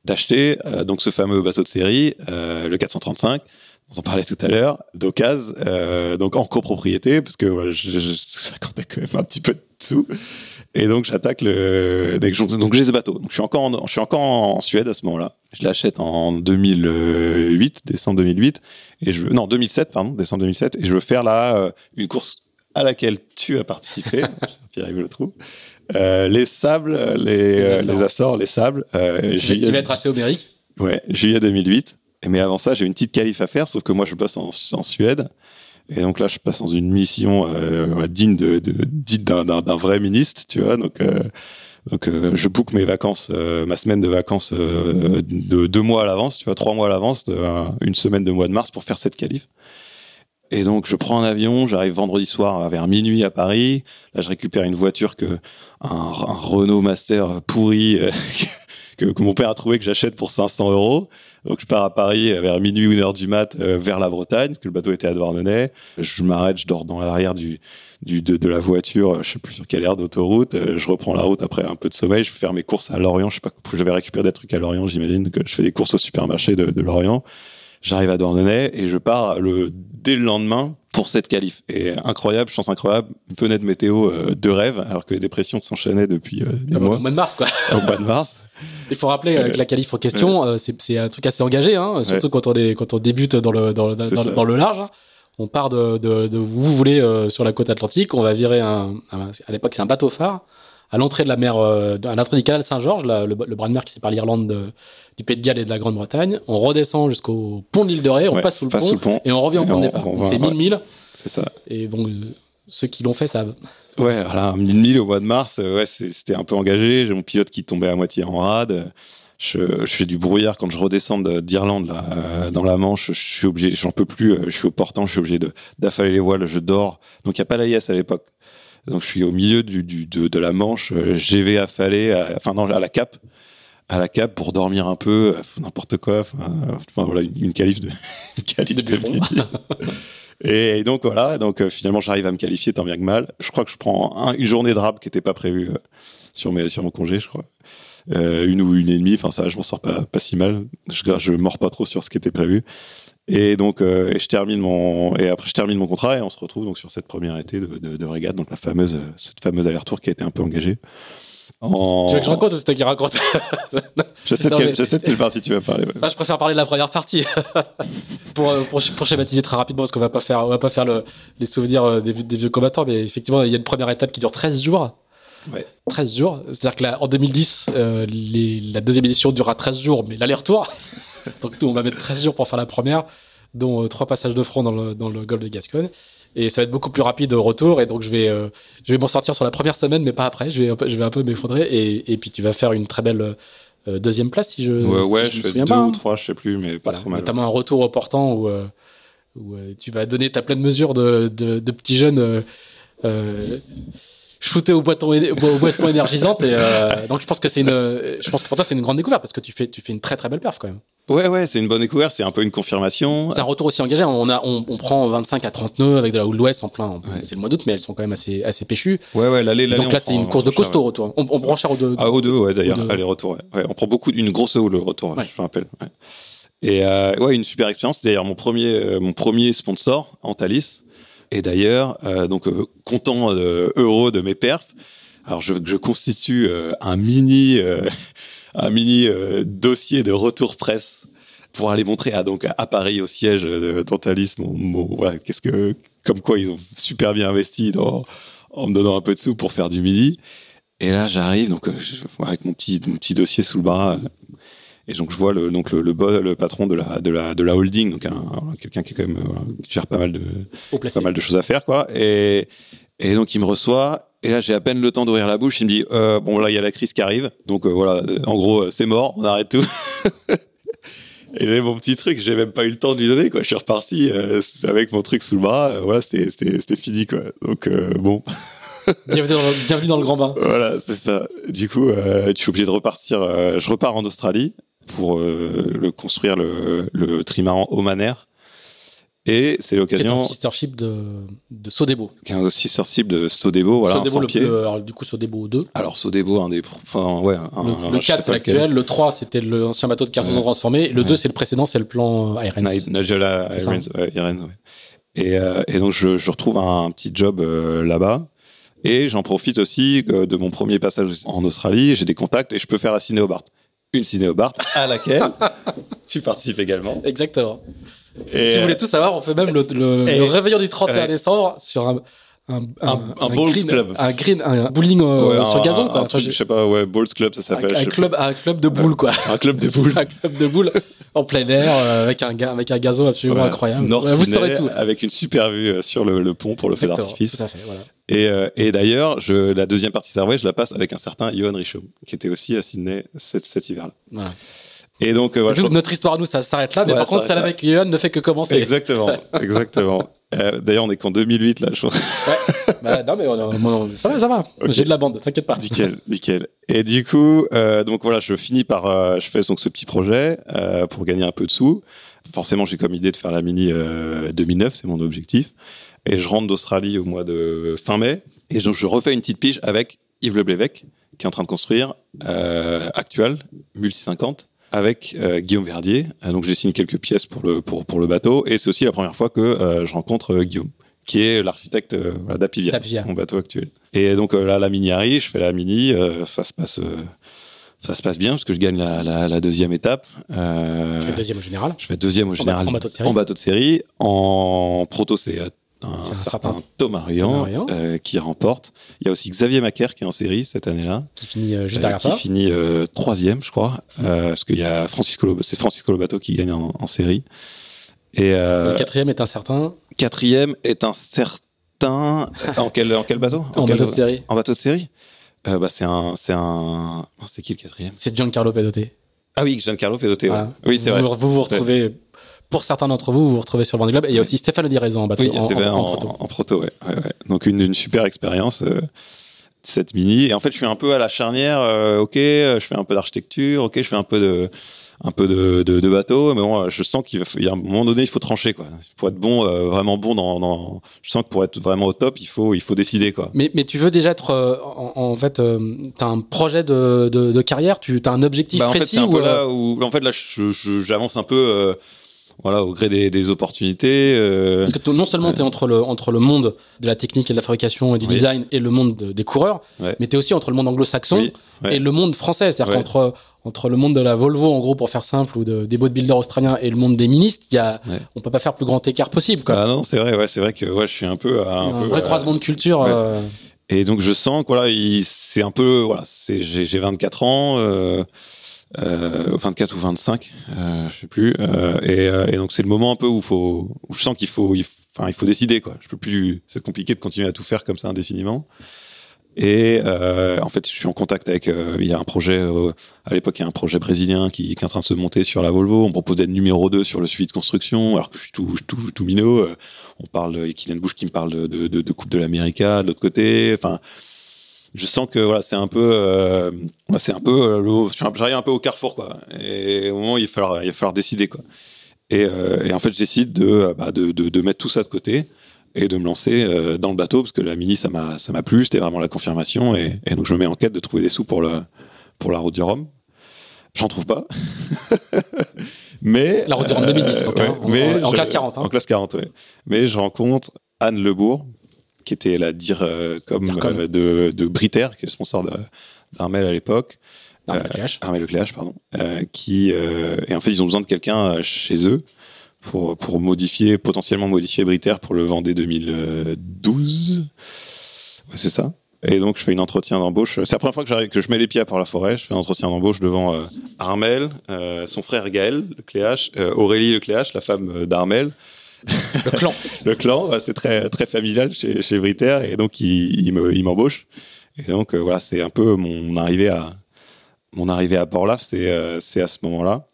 d'acheter euh, donc ce fameux bateau de série, euh, le 435 on en parlait tout à l'heure, d'occasion, euh, donc en copropriété, parce que je, je, ça comptait quand même un petit peu de sous. Et donc j'attaque le, donc j'ai ce bateau. Donc je suis encore, en, je suis encore en Suède à ce moment-là. Je l'achète en 2008, décembre 2008, et je veux, non 2007 pardon, décembre 2007, et je veux faire là une course à laquelle tu as participé, (laughs) Pierre-Yves Le Trou. Euh, les sables, les, Les euh, Açores. les Açores, les sables. Euh, qui, va être assez homérique. Ouais, juillet 2008. Et Mais avant ça, j'ai une petite qualif à faire, sauf que moi, je bosse en, en Suède. Et donc là, je passe dans une mission euh, digne de, de digne d'un, vrai ministre, tu vois. Donc, euh, donc euh, je book mes vacances, euh, ma semaine de vacances euh, de deux mois à l'avance, tu vois, trois mois à l'avance, euh, une semaine de mois de mars pour faire cette qualif. Et donc, je prends un avion, j'arrive vendredi soir vers minuit à Paris. Là, je récupère une voiture que un, Renault Master pourri euh, (laughs) que, mon père a trouvé que j'achète pour 500 euros. Donc je pars à Paris vers minuit ou une heure du mat euh, vers la Bretagne, parce que le bateau était à Douarnenez. Je m'arrête, je dors dans l'arrière du, de, la voiture, euh, je sais plus sur quelle aire d'autoroute. Euh, Je reprends la route après un peu de sommeil. Je vais faire mes courses à Lorient. Je sais pas, j'avais récupéré des trucs à Lorient, j'imagine que je fais des courses au supermarché de Lorient. J'arrive à Douarnenez et je pars le dès le lendemain pour cette qualif. Et incroyable, chance incroyable, fenêtre météo euh, de rêve, alors que les dépressions s'enchaînaient depuis euh, des Comme mois Au mois de mars quoi. (laughs) au mois de mars. Il faut rappeler euh, que la qualif en question, c'est un truc assez engagé, hein, surtout quand, on est, quand on débute dans le, dans, dans, dans le large. hein. On part de, de, de vous voulez sur la côte atlantique, on va virer un, un- à l'époque c'est un bateau phare, à l'entrée de la mer, euh, à l'entrée du canal Saint-Georges, le, le bras de mer qui sépare l'Irlande de- du Pays de Galles et de la Grande-Bretagne. On redescend jusqu'au pont de l'île de Ré, on Ouais, passe sous le passe pont, sous le pont. et on revient au point de départ. c'est 1000 ouais. milles, C'est ça. et bon, euh, ceux qui l'ont fait savent. Ouais, voilà, 1000 milles au mois de mars, euh, ouais, c'était un peu engagé. J'ai mon pilote qui tombait à moitié en rade. Je, je fais du brouillard quand je redescends de- d'Irlande là, euh, dans la Manche. Je suis obligé, j'en peux plus. Je suis au portant, je suis obligé d'affaler les voiles. Je dors. Donc il y a pas l'AIS à l'époque. Donc je suis au milieu du, du de, de la Manche. euh, GV affalé, à- enfin non, à la cape, à la cape pour dormir un peu, euh, n'importe quoi. Enfin, enfin, voilà, une, une qualif de (laughs) une qualif De. Et, et donc voilà, donc euh, finalement j'arrive à me qualifier tant bien que mal. Je crois que je prends un- une journée de rab qui n'était pas prévue sur mes sur mon congé, je crois. Euh, une ou une et demie, enfin ça, je m'en sors pas pas si mal. Je, je mords pas trop sur ce qui était prévu. Et donc euh, et je termine mon et après je termine mon contrat et on se retrouve donc sur cette première été de, de, de régate, donc la fameuse cette fameuse aller-retour qui a été un peu engagée. En... Tu veux que je raconte ou c'est toi qui raconte (laughs) Je sais de quelle, mais- partie tu vas parler. ouais. Bah, je préfère parler de la première partie (laughs) pour, euh, pour, pour schématiser très rapidement parce qu'on va pas faire on va pas faire le, les souvenirs euh, des, vieux- des vieux combattants mais effectivement il y a une première étape qui dure 13 jours. Ouais. 13 jours, c'est-à-dire que là, en 2010 euh, les, la deuxième édition durera 13 jours mais l'aller-retour (laughs) donc nous on va mettre 13 jours pour faire la première dont euh, trois passages de front dans le, dans le golfe de Gascogne. Et ça va être beaucoup plus rapide au retour. Et donc je vais euh, je vais m'en sortir sur la première semaine mais pas après. Je vais un peu, je vais un peu m'effondrer. Et, et puis tu vas faire une très belle euh, deuxième place si je Ouais, si ouais, je je me fais souviens deux pas ou hein. trois, je sais plus, mais pas Voilà, trop mal. notamment un retour au portant où, euh, où tu vas donner ta pleine mesure de, de, de petits jeunes shootés au, boiton, éne- au boisson énergisante. Et euh, donc je pense que c'est une je pense que pour toi c'est une grande découverte parce que tu fais tu fais une très très belle perf quand même Ouais, ouais, c'est une bonne découverte, c'est un peu une confirmation. c'est un retour aussi engagé on a on, on prend 25 à 30 nœuds avec de la Old West en plein Ouais. c'est le mois d'août mais elles sont quand même assez assez péchues Ouais, ouais, l'aller, Et l'aller. donc là c'est une course de costaud au retour on, on prend cher au deux Ah, au deux, ouais, d'ailleurs, aller-retour. Ouais. On prend beaucoup, une grosse haut le retour, Ouais. je me rappelle. Et euh, ouais, une super expérience. C'est d'ailleurs mon premier, euh, mon premier sponsor, Antalis. Et d'ailleurs, euh, donc euh, content, euh, heureux de mes perfs. Alors je, je constitue un mini, (laughs) un mini dossier de retour presse pour aller montrer à donc à Paris au siège de d'Antalis mon, mon voilà qu'est-ce que comme quoi ils ont super bien investi dans en me donnant un peu de sous pour faire du mini. Et là, j'arrive donc euh, je- avec mon petit mon petit dossier sous le bras. euh, et donc je vois le donc le, le, patron de la de la de la holding, donc un, un- quelqu'un qui est quand même euh, voilà, qui gère pas mal de pas mal de choses à faire quoi. Et et donc il me reçoit. Et là, j'ai à peine le temps d'ouvrir la bouche. Il me dit euh, bon là, il y a la crise qui arrive. Donc euh, voilà, en gros, c'est mort. On arrête tout. (laughs) Et mon petit truc, j'ai même pas eu le temps de lui donner, quoi. Je suis reparti euh, avec mon truc sous le bras. Euh, voilà, c'était, c'était, c'était fini, quoi. Donc, euh, bon, (laughs) bienvenue dans, le- bienvenue dans le grand bain voilà, c'est ça. Du coup, euh, je suis obligé de repartir. euh, je repars en Australie pour euh, le construire le, le trimaran Omaner. Et c'est qui est un l'occasion sister ship de de Sodebo qu'un aussi sensible de Sodebo, voilà, un Sodebo 100 le, alors, du coup Sodebo 2 Alors Sodebo, un des, enfin ouais, un, Le, un- le je sais 4, c'est l'actuel. Le 3, c'était l'ancien bateau de Carson Ouais. transformé. Le Ouais. 2, c'est le précédent, c'est le plan euh, Irons. Ni- Nigella C'est. Irons, ouais, Irons. Et, euh, et donc je, je retrouve un, petit job euh, là-bas. Et j'en profite aussi euh, de mon premier passage en Australie. J'ai des contacts et je peux faire la Cinéobart. Une Cinéobart à laquelle (laughs) tu participes également. Exactement. Et, si vous voulez tout savoir, on fait même le, le- le réveillon du 31 ouais. décembre sur un, un, Un- un bowls green, club. Un green, un bowling euh, ouais, sur un- gazon, un quoi. Enfin, truc, je- sais pas, ouais, Balls Club, ça un, s'appelle. un club, un club de boules, quoi. Un club de boules. (laughs) un club de boules en plein air euh, avec un, avec un gazon absolument Ouais, incroyable. Ouais, vous saurez tout. Avec une super vue euh, sur le, le pont pour le feu d'artifice. Tout à fait, voilà. Et, euh, et d'ailleurs, la deuxième partie Servouet, je la passe avec un certain Johan Richaud, qui était aussi à Sydney cet, cet hiver-là. voilà. Et donc, euh, voilà, notre histoire à nous, ça s'arrête là, mais Ouais, par contre, celle avec Johan ne fait que commencer. Exactement, (laughs) exactement. Euh, D'ailleurs, on est qu'en 2008 là, je pense. Bah, non, mais on- on- on- ça va, ça va. Ok. J'ai de la bande, t'inquiète pas. Nickel, nickel. Et du coup, euh, donc voilà, je finis par, je fais donc ce petit projet pour gagner un peu de sous. Forcément, j'ai comme idée de faire la mini euh, 2009, c'est mon objectif. Et je rentre d'Australie au mois de fin mai. Et donc, je refais une petite pige avec Yves Le Blévec, qui est en train de construire euh, actual multi 50 avec euh, Guillaume Verdier. Euh, donc, j'ai signé quelques pièces pour le pour pour le bateau. Et c'est aussi la première fois que euh, je rencontre Guillaume, qui est l'architecte voilà, d'Apivia, mon bateau actuel. Et donc là, la mini arrive, je fais la mini, ça se passe. ça se passe bien parce que je gagne la, la, la deuxième étape. Euh, Tu fais deuxième au général. je fais deuxième au général en bateau de série. en bateau de série. En proto, c'est un, certain, Ruyant. euh, qui remporte. Il y a aussi Xavier Macaire qui est en série cette année-là, Qui finit euh, juste euh, derrière qui toi. finit euh, troisième, je crois, euh, parce qu'il y a Francisco, c'est Francisco Lobato qui gagne en, en série. Et Le quatrième est un certain. quatrième est un certain en quel en quel bateau? (laughs) En quel- bateau de série. en bateau de série? Bah c'est un c'est un oh, qui le quatrième? C'est Giancarlo Pedoté. Ah oui, Giancarlo ouais. Voilà. Oui, c'est vrai. Vous vous retrouvez, pour certains d'entre vous, vous vous retrouvez sur le Vendée Globe. Et il y a aussi Stéphane Odiraison en bateau. Oui, en, en- en proto. en proto, ouais. ouais, ouais. Donc une, une super expérience, euh, cette mini. Et en fait, je suis un peu à la charnière. euh, ok, euh, je fais un peu d'architecture. Ok, je fais un peu de un peu de, de, de bateau, mais bon, euh, je sens qu'il y a un moment donné, il faut trancher quoi. Pour être bon, euh, vraiment bon dans, dans, je sens que pour être vraiment au top, il faut il faut décider quoi. Mais, mais tu veux déjà être. en, en fait, tu as un projet de, de, de carrière Tu as un objectif Bah, en fait, précis c'est un ou, peu là où, en fait, là, j'avance un peu, voilà, au gré des, des opportunités. euh, Parce que non seulement Ouais. tu es entre le, entre le monde de la technique et de la fabrication et du Oui. design et le monde de- des coureurs, Ouais. mais tu es aussi entre le monde anglo-saxon oui, ouais. et le monde français. C'est-à-dire qu'entre entre le monde de la Volvo, en gros, pour faire simple, ou de, des bodybuilders australiens et le monde des ministres, y a, on peut pas faire plus grand écart possible. Quoi. Ah non, c'est vrai, ouais, c'est vrai que ouais, je suis un peu, à- un, un peu vrai euh, croisement de culture. euh, Et donc je sens que voilà, il- c'est un peu voilà, j'ai 24 ans euh, euh, 24 ou 25, euh, je sais plus euh, et, euh, et donc c'est le moment un peu où faut où je sens qu'il faut enfin, il faut décider quoi. Je peux plus. C'est compliqué de continuer à tout faire comme ça indéfiniment. Et euh, en fait, je suis en contact avec. Euh, il y a un projet à l'époque, il y a un projet brésilien qui, est en train de se monter sur la Volvo. On propose d'être numéro 2 sur le suivi de construction, alors que je suis tout, tout, tout minot. On parle, et Kylian Bush qui me parle de, de, de, de Coupe de l'América de l'autre côté. Enfin, je sens que voilà, c'est un peu, euh, c'est un peu, j'arrive un peu au carrefour quoi. Et au moment, où il va falloir, il va falloir décider quoi. Et, et en fait, je décide de, bah, de, de, de mettre tout ça de côté et de me lancer euh, dans le bateau parce que la mini ça m'a ça m'a plu c'était vraiment la confirmation et, et, donc je me mets en quête de trouver des sous pour le pour la route du Rhum j'en trouve pas (laughs) mais la route du Rhum 2010 donc, ouais, hein, en, mais en, je, classe 40 hein. en classe 40 ouais. mais je rencontre Anne Lebourg qui était la dire euh, comme euh, de de Briter qui est le sponsor d'Armel à l'époque Armel Lecléache Armel Lecléache pardon qui et en fait ils ont besoin de quelqu'un chez eux pour, pour modifier, potentiellement modifier Briter pour le Vendée 2012. Ouais, c'est ça. Et donc, je fais une entretien d'embauche. C'est la première fois que, j'arrive, que je mets les pieds à Port-la-Forêt. Je fais un entretien d'embauche devant euh, Armel, euh, son frère Gaël Lecléache, euh, Aurélie Lecléache, la femme d'Armel. Le clan. (laughs) le clan, c'est très, très familial chez, chez Briter. Et donc, il, il, me, il m'embauche. Et donc, voilà, c'est un peu mon arrivée à, mon arrivée à Port-Laf, c'est, c'est à ce moment-là.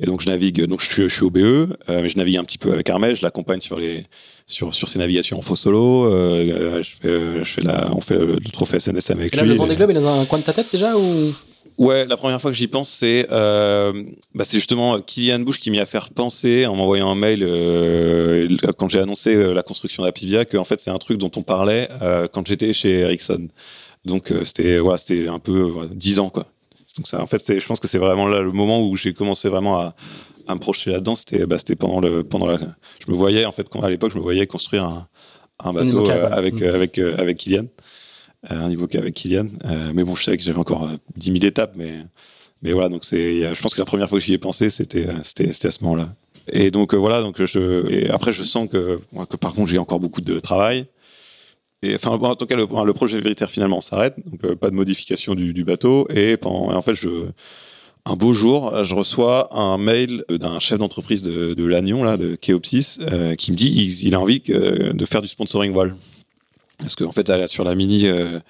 Et donc je navigue, donc je suis, je suis au BE, euh, mais je navigue un petit peu avec Armel, je l'accompagne sur les sur sur ses navigations en faux solo. Euh, je fais, je fais la, on fait le, trophée SNSM avec et là, lui. Le Vendée Globe est dans un coin de ta tête déjà ou? Ouais, la première fois que j'y pense, c'est euh, bah, c'est justement Kylian Bush qui m'y a fait penser en m'envoyant un mail euh, quand j'ai annoncé euh, la construction d'Apivia que en fait c'est un truc dont on parlait quand j'étais chez Ericsson. Donc c'était voilà, c'était un peu dix ans quoi. Donc ça, en fait, je pense que c'est vraiment là le moment où j'ai commencé vraiment à, à me projeter là-dedans. C'était, bah, c'était pendant le, pendant la. Je me voyais en fait, quand, à l'époque, je me voyais construire un, un bateau avec, avec euh, avec Kylian, un niveau avec Kylian. mais bon, je savais que j'avais encore 10 000 étapes, mais voilà. Donc je pense que la première fois que j'y ai pensé, c'était c'était à ce moment-là. Et donc voilà. Donc après, je sens que par contre, j'ai encore beaucoup de travail. Enfin, en tout cas, le, projet véritaire finalement s'arrête, donc euh, pas de modification du, bateau. Et, en fait, un beau jour, je reçois un mail d'un chef d'entreprise de, Lannion, de Keopsis, euh, qui me dit il, il a envie de faire du sponsoring voile. Parce qu'en fait, sur la Mini, euh,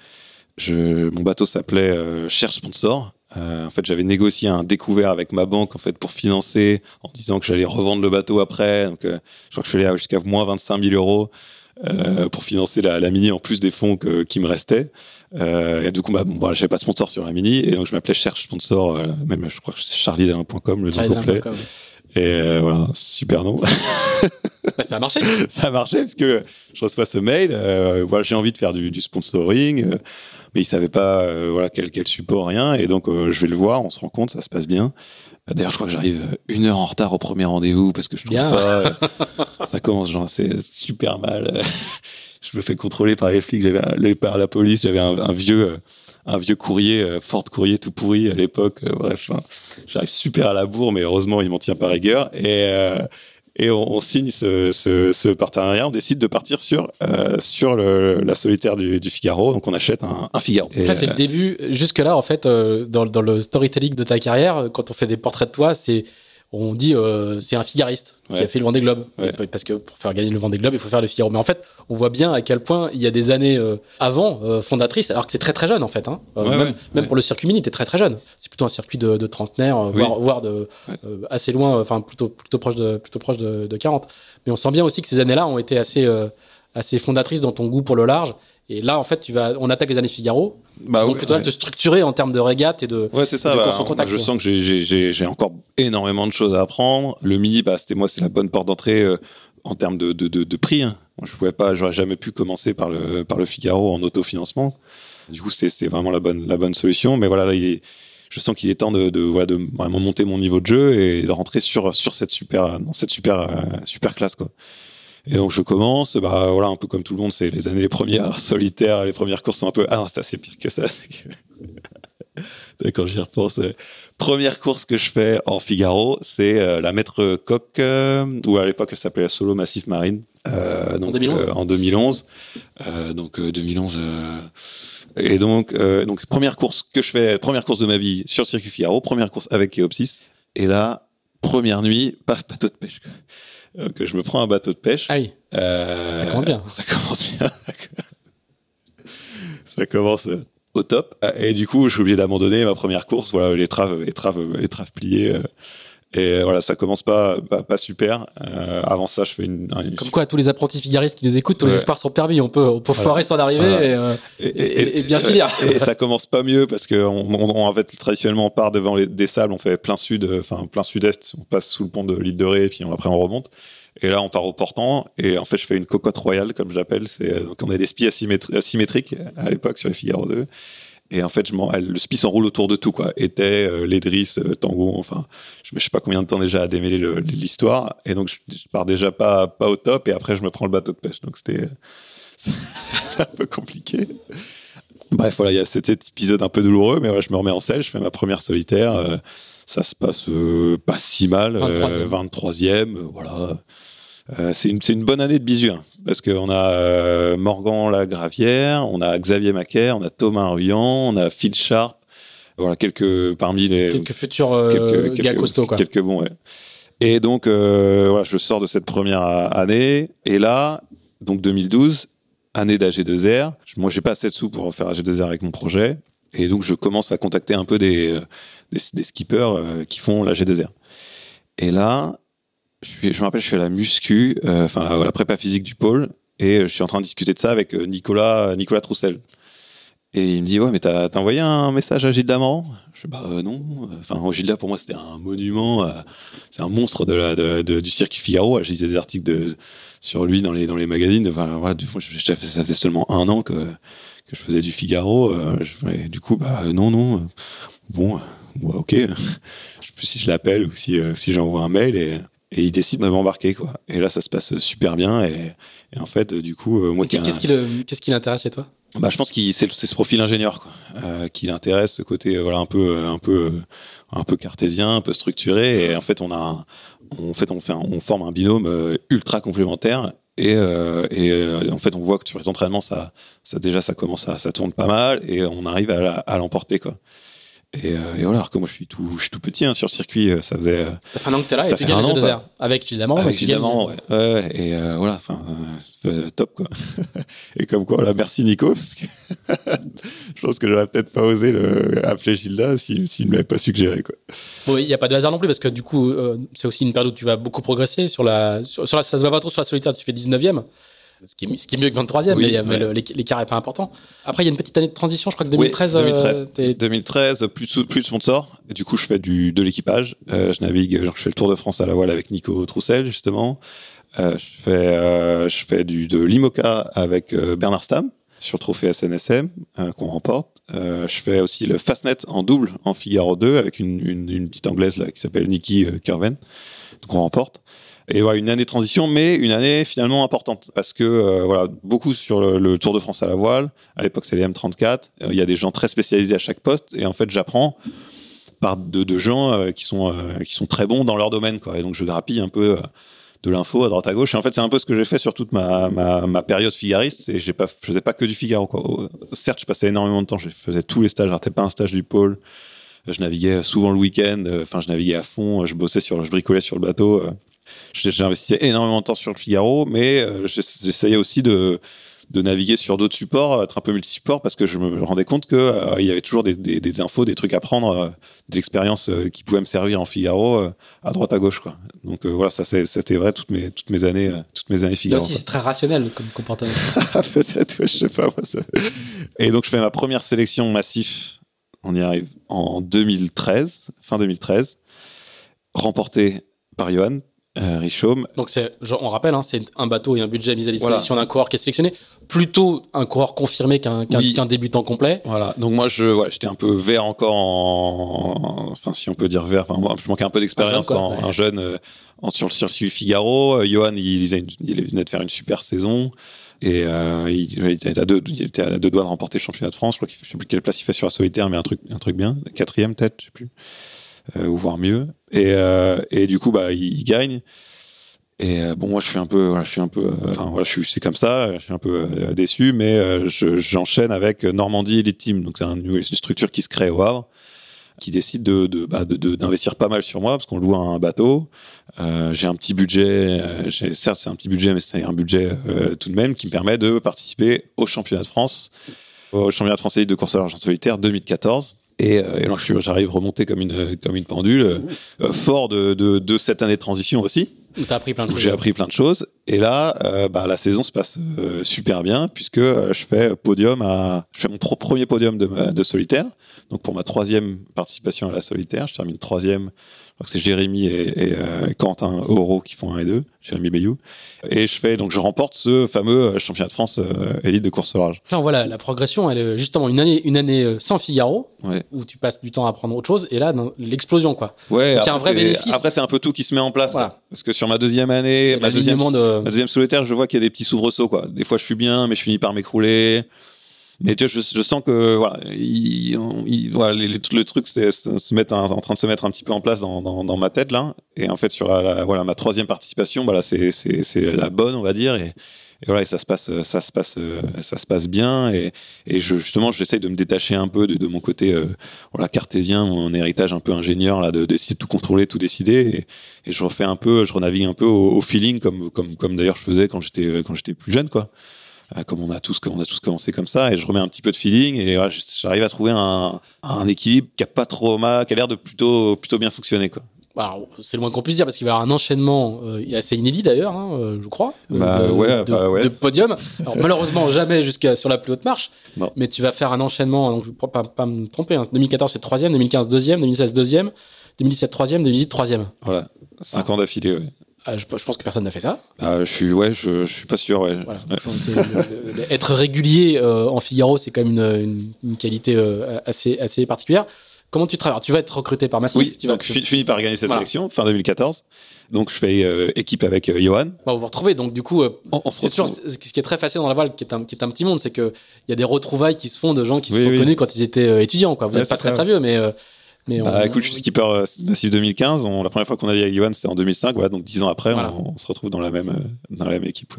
je, mon bateau s'appelait euh, Cherche Sponsor. Euh, en fait, j'avais négocié un découvert avec ma banque en fait pour financer, en disant que j'allais revendre le bateau après. Donc, euh, je crois que je suis allé jusqu'à moins 25 000 euros euh, pour financer la, la, mini en plus des fonds que, qui me restaient. Et du coup, bah, bon, bah, j'avais pas de sponsor sur la mini et donc je m'appelais Cherche Sponsor, même je crois que c'est charliedalin.com le nom complet. Et voilà, super nom. (laughs) bah, ça a marché. (laughs) ça a marché parce que je reçois ce mail. Euh, voilà, j'ai envie de faire du, du sponsoring, euh, mais il savait pas euh, voilà quel, quel support, rien. Et donc je vais le voir, on se rend compte, ça se passe bien. D'ailleurs, je crois que j'arrive une heure en retard au premier rendez-vous parce que je trouve Bien. pas. ça commence genre c'est super mal. je me fais contrôler par les flics, j'avais par la police, j'avais un, un, vieux un vieux courrier, euh, Ford courrier tout pourri à l'époque. Euh, bref, hein. j'arrive super à la bourre, mais heureusement il m'en tient par rigueur. Et euh, et on, on signe ce, ce, ce, partenariat. On décide de partir sur euh, sur le, la solitaire du, du, Figaro. Donc on achète un, un Figaro. Et là c'est euh... le début. Jusque là en fait euh, dans, dans le storytelling de ta carrière, quand on fait des portraits de toi, c'est on dit euh, c'est un figariste ouais. qui a fait le Vendée Globe ouais. parce que pour faire gagner le Vendée Globe il faut faire le Figaro mais en fait on voit bien à quel point il y a des années euh, avant euh, fondatrice alors que t'es très très jeune en fait hein. ouais, même, même pour le circuit mini t'es très très jeune c'est plutôt un circuit de, de trentenaire oui. voire, voire de euh, assez loin enfin plutôt plutôt proche de plutôt proche de, de, 40 mais on sent bien aussi que ces années là ont été assez euh, assez fondatrices dans ton goût pour le large et là, en fait, tu vas, on attaque les années Figaro. Bah, donc, tu dois te structurer en termes de régate et de. Ouais, c'est ça. Bah, je sens que j'ai encore énormément de choses à apprendre. Le mini, bah, c'était moi, c'est la bonne porte d'entrée euh, en termes de, de, de, de prix. Hein. Moi, je pouvais pas, j'aurais jamais pu commencer par le, par le Figaro en autofinancement. Du coup, c'était vraiment la bonne, la bonne solution. Mais voilà, là, il est, je sens qu'il est temps de, de, voilà, de vraiment monter mon niveau de jeu et de rentrer sur, sur cette super, dans cette super, euh, super classe, quoi. Et donc je commence, bah voilà, un peu comme tout le monde, c'est les années les premières (laughs) solitaires, les premières courses sont un peu ah non, c'est assez pire que ça. (laughs) Que... (laughs) D'accord, j'y repense. Première course que je fais en Figaro, c'est euh, la Maître Coq, euh, ou à l'époque elle s'appelait la Solo Massif Marine. Euh, donc, en 2011. en 2011. donc 2011. et donc donc première course que je fais, première course de ma vie sur le circuit Figaro, première course avec Keopsis. Et là, première nuit, paf, bateau de pêche. Que je me prends un bateau de pêche. Ah oui. ça commence bien. (laughs) Ça commence bien. ça commence au top. Et du coup, je suis obligé d'abandonner ma première course. Voilà, les traves, les traves, les traves pliées. Et voilà, ça commence pas, pas, super. Euh, avant ça, je fais une, Comme quoi, tous les apprentis figaristes qui nous écoutent, tous les espoirs sont permis. On peut, on peut foirer son arrivée euh, et, et, bien finir. Et, ça (laughs) commence pas mieux parce que on, on, en fait, traditionnellement, on part devant les, des sables, on fait plein sud, enfin plein sud-est, on passe sous le pont de l'île de Ré et puis après on remonte. Et là, on part au portant et en fait, je fais une cocotte royale, comme je l'appelle. C'est donc on a des spies asymétriques à l'époque sur les Figaro 2. Et en fait, je le spi s'enroule autour de tout, quoi. Était, euh, l'Edris, euh, Tango, enfin, je, ne sais pas combien de temps déjà à démêler l'histoire. Et donc, je, pars déjà pas, pas au top. Et après, je me prends le bateau de pêche. Donc, (laughs) c'était un peu compliqué. Bref, voilà, il y a cet épisode un peu douloureux, mais voilà, je me remets en selle, je fais ma première solitaire. Euh, ça se passe pas si mal. 23e, 23e voilà. Euh, c'est une, une, bonne année de bisu, hein, parce qu'on a euh, Morgan Lagravière, on a Xavier Macaire, on a Thomas Ruyant, on a Phil Sharp, voilà quelques parmi les quelques futurs euh, quelques, gars costauds quoi. Quelques bons, ouais. Et donc voilà, je sors de cette première année, et là, donc 2012, année d'AG2R. Moi, j'ai pas assez de sous pour faire AG2R avec mon projet, et donc je commence à contacter un peu des des, des skippers qui font l'AG2R. Et là, je, je me rappelle, je suis à la muscu, euh, enfin la, prépa physique du pôle, et je suis en train de discuter de ça avec euh, Nicolas, Nicolas Troussel. Et il me dit ouais mais t'as envoyé un message à Gilda Morand Je dis bah euh, non. Enfin Gilda pour moi c'était un monument, c'est un monstre de la, de, du circuit Figaro. Je lisais des articles de, sur lui dans les dans les magazines. Voilà, du coup, ça faisait seulement un an que je faisais du Figaro. Du coup bah non non. Bon, ok. (laughs) je sais plus si je l'appelle ou si si j'envoie un mail et et il décide de m'embarquer quoi. Et là ça se passe super bien. Et, en fait du coup euh, moi qu'est-ce qui qu'est-ce qui l'intéresse chez toi? Bah je pense qu'il c'est, ce profil ingénieur quoi. Euh, qui l'intéresse ce côté euh, voilà un peu un peu un peu cartésien, un peu structuré. Et en fait on a fait on fait on forme un binôme ultra complémentaire. Et, et en fait on voit que sur les entraînements ça ça déjà ça commence à ça tourne pas mal. Et on arrive à, à l'emporter quoi. Et, euh, et, voilà, alors que moi je suis tout, je suis tout petit hein, sur le circuit, euh, ça faisait. Euh, ça fait un an que t'es là et tu gagnes deux airs. Avec évidemment. Avec évidemment, ouais. ouais. Et voilà, enfin, top quoi. (laughs) et comme quoi, là, merci Nico, parce que (laughs) je pense que j'aurais peut-être pas osé le, appeler Gilda s'il si, ne m'avait pas suggéré quoi. Bon, il n'y a pas de hasard non plus, parce que du coup, c'est aussi une période où tu vas beaucoup progresser. Sur la, sur, sur la, ça se voit pas trop sur la solitaire, tu fais 19ème ce qui, est, ce qui est mieux que 23e, mais, l'écart n'est pas important. Après, il y a une petite année de transition, je crois que 2013. 2013, 2013 plus, plus de sponsors. Et du coup, je fais du, de l'équipage. Euh, je navigue, genre, je fais le Tour de France à la voile avec Nico Troussel, justement. Euh, je fais, euh, je fais du, de l'IMOCA avec Bernard Stam sur trophée SNSM qu'on remporte. je fais aussi le Fastnet en double en Figaro 2 avec une, une, une petite anglaise là qui s'appelle Nikki Curven qu'on remporte. Et voilà, une année de transition, mais une année finalement importante parce que euh, voilà, beaucoup sur le, Tour de France à la voile. À l'époque, c'est les M34. Euh, il y a des gens très spécialisés à chaque poste, et en fait, j'apprends par de, gens euh, qui sont qui sont très bons dans leur domaine, quoi. Et donc, je grappille un peu de l'info à droite à gauche. Et en fait, c'est un peu ce que j'ai fait sur toute ma, ma, période figariste. Et j'ai pas, je faisais pas que du Figaro. Certes, je passais énormément de temps. Je faisais tous les stages. J'arrêtais pas un stage du pôle. Je naviguais souvent le week-end. Enfin, je naviguais à fond. Je bossais sur, je bricolais sur le bateau. J'investissais énormément de temps sur le Figaro, mais euh, j'essayais aussi de, de naviguer sur d'autres supports, être un peu multi-support, parce que je me rendais compte que euh, il y avait toujours des, des, des, infos, des trucs à prendre, euh, des expériences qui pouvaient me servir en Figaro à droite à gauche, quoi. Donc voilà, ça c'était vrai toutes mes toutes mes années, toutes mes années Figaro. C'est très rationnel comme comportement. (laughs) Peut-être, je sais pas moi. Ça. (laughs) Et donc je fais ma première sélection massif. On y arrive en 2013, fin 2013, remporté par Johan euh, Richaume. Donc c'est, on rappelle, hein, c'est un bateau et un budget mis à disposition d'un coureur qui est sélectionné. Plutôt un coureur confirmé qu'un, débutant complet. Voilà. Donc moi, je, ouais, j'étais un peu vert encore en, enfin si on peut dire vert. Enfin moi, je manquais un peu d'expérience en un jeune euh, en, sur le circuit Figaro. Euh, Johan, il, il, il, venait de faire une super saison. Et euh, il, il, était à deux, il était à deux doigts de remporter le championnat de France. Je crois qu'il, je sais plus quelle place il fait sur la solitaire, mais un truc, un truc bien, quatrième tête, je sais plus. Euh, ou voire mieux. Et, euh, et du coup, bah, il, gagne. Et euh, bon, moi, je suis un peu, je suis un peu, c'est comme ça, je suis un peu déçu, mais j'enchaîne avec Normandie Elite Team. Donc c'est une structure qui se crée au Havre. qui décide de, de, bah, de- d'investir pas mal sur moi parce qu'on loue un bateau. J'ai un petit budget, certes c'est un petit budget, mais c'est un budget tout de même qui me permet de participer au championnat de France, au championnat de France de course à l'argent solitaire 2014. Et, euh, et suis- j'arrive remonter comme une comme une pendule, euh, fort de, de, de cette année de transition aussi. T'as appris plein de choses. j'ai appris plein de choses. Et là, euh, bah, la saison se passe euh, super bien puisque euh, je fais podium à, je fais mon premier podium de, ma- de solitaire. Donc pour ma troisième participation à la solitaire, je termine troisième. C'est Jérémy et, et, euh, Quentin Oro qui font un et deux, Jérémy Bayou. Et je fais donc je remporte ce fameux euh, championnat de France euh, élite de course au large. Là, voilà, la progression, elle est justement une année, une année euh, sans Figaro, Ouais. où tu passes du temps à apprendre autre chose, et là, l'explosion, quoi. Ouais. Donc, après, vrai c'est- bénéfice. Après c'est un peu tout qui se met en place. Voilà. quoi. Parce que sur ma deuxième année, ma deuxième, de. Ma deuxième solitaire, je vois qu'il y a des petits soubresauts, quoi. Des fois, je suis bien, mais je finis par m'écrouler. Mais tu vois, je, sens que voilà, le truc c'est se mettre en, train de se mettre un petit peu en place dans, ma tête là. Et en fait, sur la, voilà ma troisième participation, voilà, c'est c'est la bonne, on va dire. Et, voilà, et ça se passe, ça se passe, ça se passe bien. Et, et je, justement, j'essaye de me détacher un peu de, mon côté, euh, voilà, cartésien, mon héritage un peu ingénieur là, de d'essayer de tout contrôler, tout décider. Et, et je refais un peu, je renavigue un peu au, au feeling, comme comme comme d'ailleurs je faisais quand j'étais quand j'étais plus jeune, quoi. Euh, Comme on a tous, comme on a tous commencé comme ça, et je remets un petit peu de feeling, et voilà, j'arrive à trouver un, un équilibre qui a pas trop mal, qui a l'air de plutôt plutôt bien fonctionner, quoi. Alors, c'est le moins qu'on puisse dire parce qu'il va y avoir un enchaînement euh, assez inédit d'ailleurs, hein, euh, je crois, euh, Bah, de, ouais, de, bah, ouais. de podium. Alors malheureusement jamais jusqu'à sur la plus haute marche, Non. mais tu vas faire un enchaînement. Donc je ne pas, pas me tromper. hein. 2014 c'est troisième, 2015 deuxième, 2016 deuxième, 2017 troisième, 2018 troisième. Voilà, cinq Ah. ans d'affilée. Ouais. Ah, je, je pense que personne n'a fait ça. Bah, je suis, ouais, je, je suis pas sûr. Ouais. Voilà. Ouais. Je pense que c'est le- le- être régulier euh, en Figaro, c'est quand même une, une- une qualité euh, assez, assez particulière. Comment tu travailles? Tu vas être recruté par Massif. Oui, tu vas, donc finis- je finis par gagner cette Voilà. sélection fin 2014. Donc je fais euh, équipe avec Johan. Bah, vous vous retrouvez. Donc, du coup, On, on se sûr, retrouve. ce qui est très facile dans la voile, qui est un, qui est un petit monde, c'est qu'il y a des retrouvailles qui se font de gens qui Oui, se sont oui. connus quand ils étaient étudiants. Quoi. Vous Ouais, n'êtes pas très ça. très vieux, mais. Mais Bah, on- écoute, je suis skipper Massif 2015. On, la première fois qu'on a dit avec Johan, c'était en 2005. Voilà, donc dix ans après, Voilà. on, on se retrouve dans la même, euh, dans la même équipe.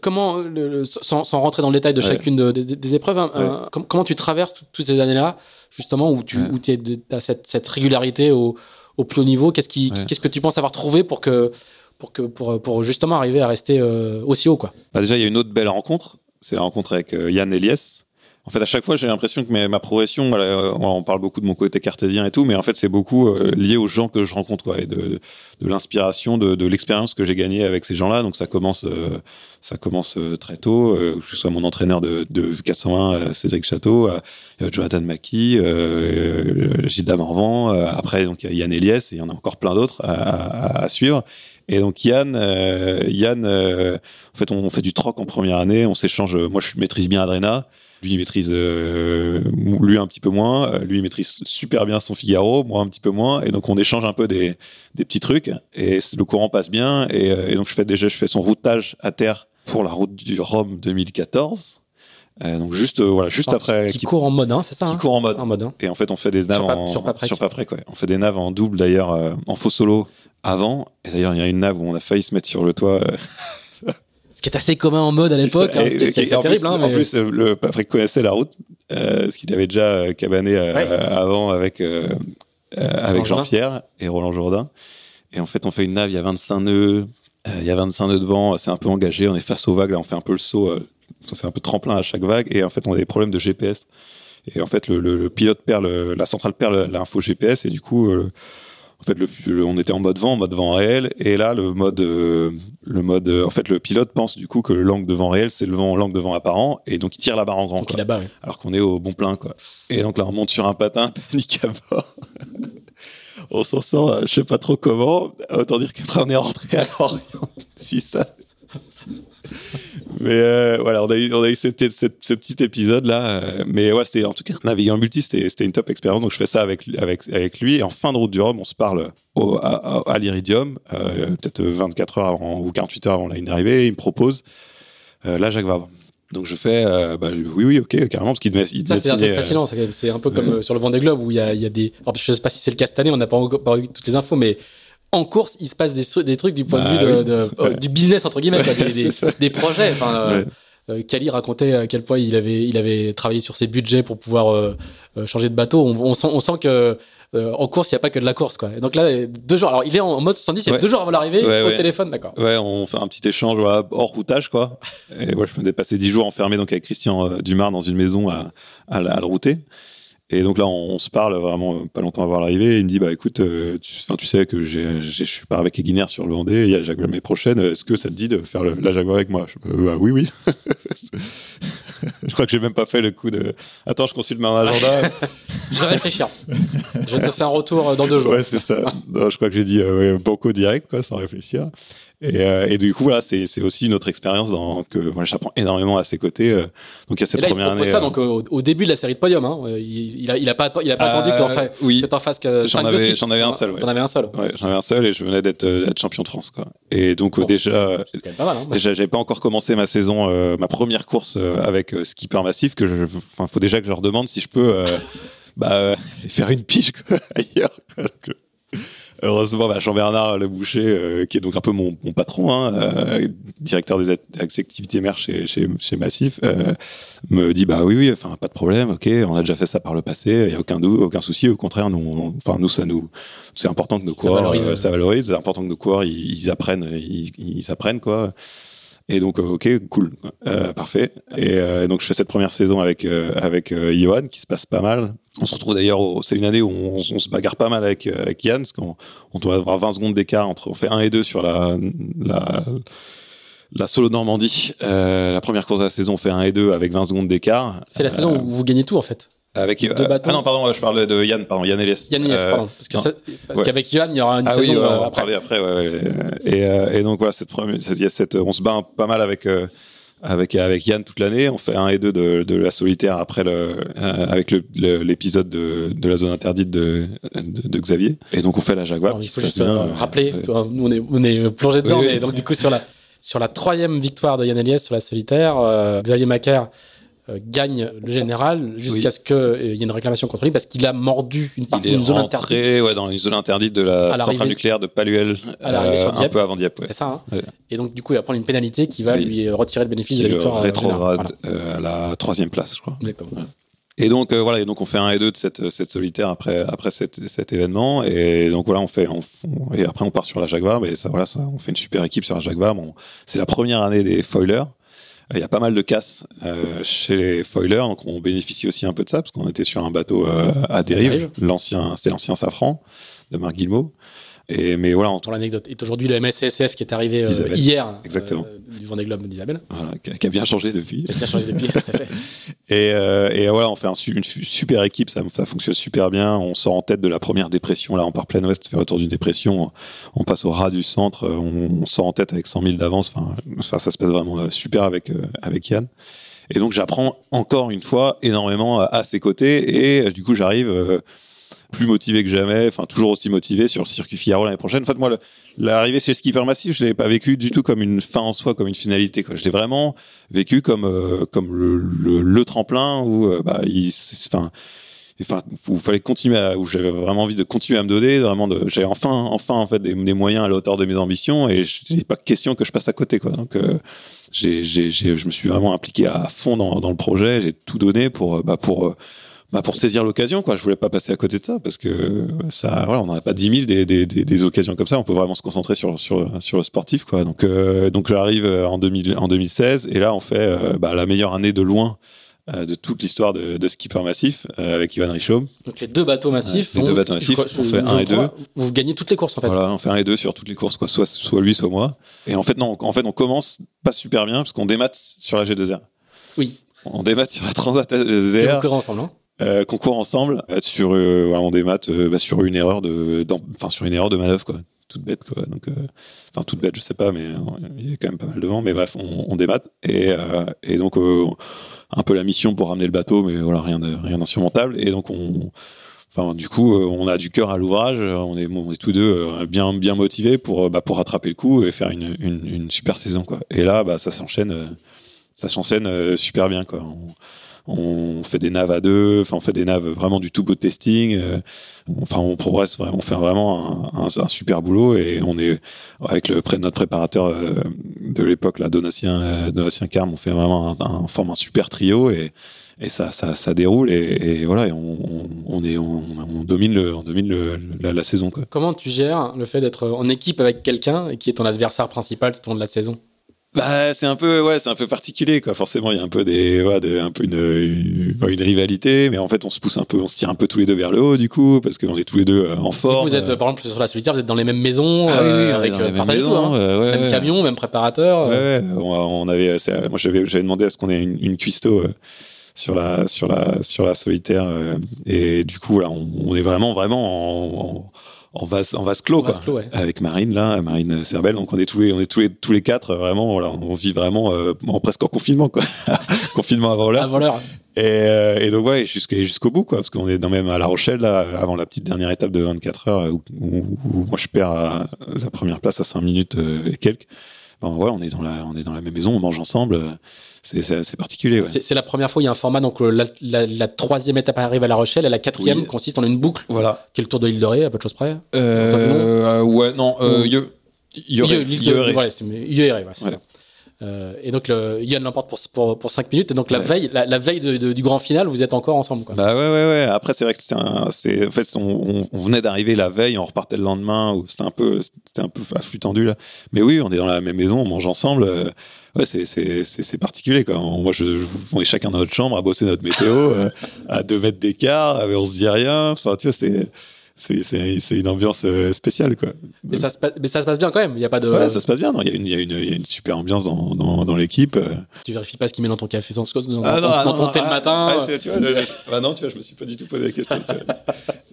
Comment, euh, le- le- sans, sans rentrer dans le détail de Ouais. chacune de- des, des épreuves, hein, Ouais. euh, com- comment tu traverses tout- toutes ces années-là, justement, où tu Ouais. as cette, cette régularité au, au plus haut niveau? Qu'est-ce qu'est-ce que tu penses avoir trouvé pour, que, pour, que, pour, pour justement arriver à rester euh, aussi haut quoi? Bah, déjà, il y a une autre belle rencontre. C'est la rencontre avec euh, Yann Eliès. En fait, à chaque fois, j'ai l'impression que ma progression, voilà, euh, on parle beaucoup de mon côté cartésien et tout, mais en fait, c'est beaucoup euh, lié aux gens que je rencontre, quoi, et de, de l'inspiration, de, de l'expérience que j'ai gagnée avec ces gens-là. Donc, ça commence, euh, ça commence très tôt, que ce soit mon entraîneur de, de 401, euh, Cédric Château, Jonathan euh, Gilda Morvan. après, donc, Yann Eliès et il y en a encore plein d'autres à, à- suivre. Et donc Yann, Yann, en fait, on fait du troc en première année, on s'échange. Moi, je maîtrise bien Adrena. Lui, il maîtrise, euh, lui un petit peu moins. Euh, Lui, il maîtrise super bien son Figaro, moi un petit peu moins. Et donc, on échange un peu des, des petits trucs. Et le courant passe bien. Et, euh, et donc, je fais déjà, je fais son routage à terre pour la route du Rhum 2014. Euh, donc, juste, euh, voilà, juste après, Qui qui, court en mode, hein, c'est ça qui hein court en mode. En mode. hein. Et en fait, on fait des naves Sur en, sur Paprec. sur Paprec, ouais. On fait des naves en double d'ailleurs, euh, en faux solo avant. Et d'ailleurs, il y a une nave où on a failli se mettre sur le toit. Ce qui est assez commun en mode à l'époque, hein, ce c'est en terrible. plus, hein, en mais- plus, euh, le Patrick connaissait la route, euh, parce qu'il avait déjà euh, cabané euh, Ouais. avant avec, euh. Jean-Pierre et Roland Jourdain. Et en fait, on fait une nave, il y a 25 nœuds, il y a 25 nœuds de vent, c'est un peu engagé, on est face aux vagues, là, on fait un peu le saut, c'est un peu tremplin à chaque vague, et en fait, on a des problèmes de GPS. Et en fait, le, le- le pilote perd, le- la centrale perd l'info GPS, et du coup, en fait, le, le- on était en mode vent, en mode vent réel, et là, le mode, euh, le mode, euh, en fait, le pilote pense du coup que l'angle de vent réel, c'est le vent, l'angle de vent apparent, et donc il tire la barre en grand, Donc, quoi. ouais. alors qu'on est au bon plein, quoi. Et donc là, on monte sur un patin, (laughs) panique à bord. (laughs) on s'en sort, euh, je sais pas trop comment. Autant dire qu'après, on est rentré à Lorient. (laughs) Puis ça. Mais euh, voilà, on a eu, on a eu ce, petit- ce- ce petit épisode là. euh, mais ouais, c'était en tout cas naviguer en multi, c'était une top expérience. Donc je fais ça avec avec avec lui. Et en fin de route du Rhum, on se parle au, à, à- à l'Iridium, euh, peut-être 24 heures avant ou 48 heures avant la ligne d'arrivée. Il me propose euh, là Jacques Vabre. Donc je fais euh, bah, oui oui ok carrément parce qu'il devait, il Ça, c'est un truc euh, fascinant. C'est un peu comme ouais. euh, sur le Vendée Globe où il y a, y a des. Alors, je sais pas si c'est le cas cette année, on n'a pas encore eu toutes les infos, mais en course, il se passe des, tru- des trucs du point Bah de vue de, oui. de- euh, Ouais. du business, entre guillemets, quoi, (laughs) des, projets. Enfin, euh, Ouais. euh, Kali racontait à quel point il avait, il avait travaillé sur ses budgets pour pouvoir changer de bateau. On, on sent, on sent que euh, en course, il n'y a pas que de la course. Quoi. Et donc là, deux jours. Alors, il est en mode 70, il y a Ouais. deux jours avant l'arrivée Ouais, au ouais. téléphone, d'accord. Ouais, on fait un petit échange voilà, hors routage, quoi. Et moi, je de passer dix jours enfermé donc avec Christian euh, Dumas dans une maison à, à, la- à le router. Et donc là, on, se parle vraiment euh, pas longtemps avant l'arrivée. Il me dit, bah écoute, euh, tu, sais que je suis pas avec Eguiner sur le Vendée, il y a la Jaguar l'année prochaine. Est-ce que ça te dit de faire la Jaguar avec moi? Je, euh, bah, Oui, oui. (laughs) (laughs) je crois que j'ai même pas fait le coup de. Attends, je consulte mon agenda. (laughs) Je vais réfléchir. je te fais un retour euh, dans deux jours. Ouais, c'est ça. Non, je crois que j'ai dit euh, banco direct, quoi, sans réfléchir. Et, euh, et du coup, voilà, c'est c'est aussi une autre expérience dans, que voilà, j'apprends énormément à ses côtés. euh. donc, il y a Et cette là, il première propose année. ça donc, au, au début de la série de podium. Hein. Il, il a, il a pas, il a pas attendu que fa- oui, t'en fasses que J'en avais- j'en avais un seul, ouais. T'en avais un seul. ouais, j'en avais un seul et je venais d'être champion de France. Quoi. Et donc, Bon. déjà, pas mal. Hein. Déjà, j'avais pas encore commencé ma saison, ma première course euh, avec skipper massif. Que je, enfin, faut déjà que je leur demande si je peux, euh, (laughs) bah, euh, faire une pige (laughs) ailleurs. euh, heureusement, bah, Jean-Bernard Le Boucher, euh, qui est donc un peu mon, mon patron, hein, euh, directeur des, act- des activités mères chez, chez, chez Massif, euh, me dit bah oui, oui, enfin pas de problème, ok, on a déjà fait ça par le passé, il y a aucun aucun souci. Au contraire, nous, enfin nous, ça nous, c'est important que nos valorise. euh, ça valorise, c'est important que nos coureurs, ils, ils apprennent, ils, ils apprennent quoi. Et donc, euh, ok, cool, euh, parfait. Et euh, donc, je fais cette première saison avec euh, avec Johan, qui se passe pas mal. On se retrouve d'ailleurs, c'est une année où on, on se bagarre pas mal avec avec Yann, parce qu'on on doit avoir 20 secondes d'écart entre, on fait 1 et 2 sur la la la solo Normandie. La première course de la saison, on fait 1 et 2 avec 20 secondes d'écart. C'est la saison où vous gagnez tout en fait. Avec euh, ah non, pardon, je parle de Yann, pardon, Yann Elias. Yann Nies, Euh, pardon. Parce que non. ça- parce Ouais. qu'avec Yann, il y aura une ah oui, saison ouais, euh, on va après. parler après. ouais. Et, euh, et donc voilà, cette première, il y a cette, on se bat un- pas mal avec euh, avec avec Yann toute l'année. On fait un et deux de, de la solitaire après le euh, avec l'épisode de, de la zone interdite de, de, Xavier. Et donc on fait la Jaguar. Alors, il faut juste euh, Euh, rappeler, nous on est, on est plongé dedans, Oui, oui. donc du coup sur la, sur la troisième victoire de Yann Eliès sur la solitaire, euh, Xavier Macaire euh, gagne le général jusqu'à Oui. ce qu'il y ait une réclamation contre lui parce qu'il a mordu une partie d'une zone interdite. ouais, dans une zone interdite de la centrale nucléaire de Paluel, à sur un peu avant Dieppe. Ouais. C'est ça. hein Ouais. Et donc du coup il va prendre une pénalité qui va Oui. lui euh, retirer le bénéfice de la victoire. euh, rétrograde euh, à la troisième place, je crois. Exactement. Et donc euh, voilà, et donc on fait un et deux de cette, cette solitaire après après cet, cet événement et donc voilà on fait on, on- et après on part sur la Jaguar, mais ça voilà ça on fait une super équipe sur la Jaguar. Bon, c'est la première année des foilers. Il y a pas mal de casses euh, chez les foilers, donc on bénéficie aussi un peu de ça parce qu'on était sur un bateau euh, à dérive. Dérive. L'ancien, c'était l'ancien Safran de Marc Guillemot. Et mais voilà, on Pour l'anecdote. Et aujourd'hui le MSCSF qui est arrivé euh, hier Exactement. euh, du Vendée Globe d'Isabelle. voilà, qui a- bien changé depuis. Qui a bien changé depuis. tout à fait. (laughs) Et, euh, et voilà, on fait un, une su- super équipe, ça, ça fonctionne super bien. On sort en tête de la première dépression. Là, on part plein ouest, fait retour d'une dépression. On passe au ras du centre. On, on sort en tête avec 100 000 d'avance. Enfin, ça se passe vraiment super avec avec Yann. Et donc, j'apprends encore une fois énormément à, à ses côtés. Et du coup, j'arrive plus motivé que jamais. Enfin, toujours aussi motivé sur le circuit Figaro l'année prochaine. En fait, moi, l'arrivée chez Skipper Massif, je l'avais pas vécu du tout comme une fin en soi, comme une finalité. Je l'ai vraiment vécu comme euh, comme le, tremplin où euh, bah enfin enfin où fallait continuer où j'avais vraiment envie de continuer à me donner vraiment j'avais enfin enfin en fait des, moyens à la hauteur de mes ambitions et j'ai pas question que je passe à côté donc euh, je me suis vraiment impliqué à fond dans, le projet j'ai tout donné pour bah pour bah pour saisir l'occasion quoi je voulais pas passer à côté de ça parce que ça voilà on n'en a pas 10 000 des, des, des, des occasions comme ça on peut vraiment se concentrer sur sur sur le sportif quoi donc euh, donc j'arrive euh, en 2000 en 2016 et là on fait euh, bah, la meilleure année de loin euh, de toute l'histoire de, de skipper massif euh, avec Ivan Richaume Donc les deux bateaux massifs. Les deux bateaux massifs, crois- on fait je un et crois, Vous gagnez toutes les courses en fait. voilà on fait un et deux sur toutes les courses quoi soit soit lui soit moi et en fait non en fait on commence pas super bien parce qu'on démat sur la G2R Oui. on démat sur la Transat Et vous G2R courez ensemble. Hein euh, qu'on court ensemble euh, sur euh, on démat euh, bah, sur une erreur de enfin sur une erreur de manœuvre quoi toute bête quoi donc euh, enfin toute bête je sais pas mais il y a quand même pas mal de vent mais bref on, on démat et et donc un peu la mission pour ramener le bateau mais voilà rien rien d'insurmontable et donc on Enfin, du coup, on a du cœur à l'ouvrage. On est, on est tous deux bien, bien motivés pour, bah, pour rattraper le coup et faire une, une, super saison, quoi. Et là, bah, ça s'enchaîne, ça s'enchaîne super bien, quoi. On fait des naves à deux, enfin on fait des naves vraiment du tout beau testing. enfin on progresse, on fait vraiment un, super boulot et on est avec le notre préparateur de l'époque là, Donatien, Donatien Carme, on fait vraiment un, forme un super trio et ça, ça, déroule et, voilà, et on, est, domine, le, on domine la, saison. Quoi. Comment tu gères le fait d'être en équipe avec quelqu'un qui est ton adversaire principal tout au long de la saison? Bah, c'est un peu, ouais, c'est un peu particulier, quoi. Forcément, il y a un peu des, ouais, un peu une, une, rivalité, mais en fait, on se pousse un peu, on se tire un peu tous les deux vers le haut, du coup, parce qu'on est tous les deux euh, en forme. Vous êtes, par exemple, sur la solitaire, vous êtes dans les mêmes maisons, ah, oui, euh, avec euh, maisons, hein. ouais, même camion, même préparateur. Ouais, on, avait, moi, j'avais, j'avais demandé à ce qu'on ait une, une cuistot sur la sur la sur la solitaire euh, et du coup là on, est vraiment vraiment en, en vase en vase clos, quoi, avec Marine là Marine Cerbel donc on est tous les on est tous les tous les quatre euh, vraiment voilà on vit vraiment euh, en presque en confinement quoi. (laughs) Confinement avant l'heure. Avant l'heure. Et, et, donc ouais jusqu'au jusqu'au bout quoi parce qu'on est dans même à La Rochelle là avant la petite dernière étape de 24 heures où, moi je perds la première place à 5 minutes et quelques. Bon ouais on est dans la on est dans la même maison on mange ensemble c'est particulier. C'est la première fois où il y a un format. Donc, la, la, troisième étape arrive à La Rochelle et la quatrième consiste en une boucle. Voilà. Qui est le tour de l'île de Ré, à peu de choses près. Euh, ouais, non, euh, Yeux. Voilà, c'est ça. Euh, et donc, le, Yann l'emporte pour, pour, pour 5 minutes. Et donc, la veille, la, veille du grand final, vous êtes encore ensemble. Quoi. Bah ouais, ouais, ouais. Après, c'est vrai que c'est en fait, on, on venait d'arriver la veille, on repartait le lendemain. C'était un peu, c'était un peu à flux tendu là. Mais oui, on est dans la même maison, on mange ensemble. Euh, ouais, c'est, particulier quoi. Moi, je, on est chacun dans notre chambre à bosser notre météo euh, à 2 mètres d'écart, on se dit rien. Enfin, tu vois, c'est c'est une ambiance euh, spéciale quoi. Mais ça, se passe, mais ça se passe bien quand même, il y a pas de Ouais, ça se passe bien, il y, a une, y, y a une super ambiance dans, dans, dans l'équipe. Euh. Tu vérifies pas ce qu'il met dans ton café sans dans, ah, non, dans, ton thé le ah, matin. Ah, tu vois, bah non, tu vois, je me suis pas du tout posé la question.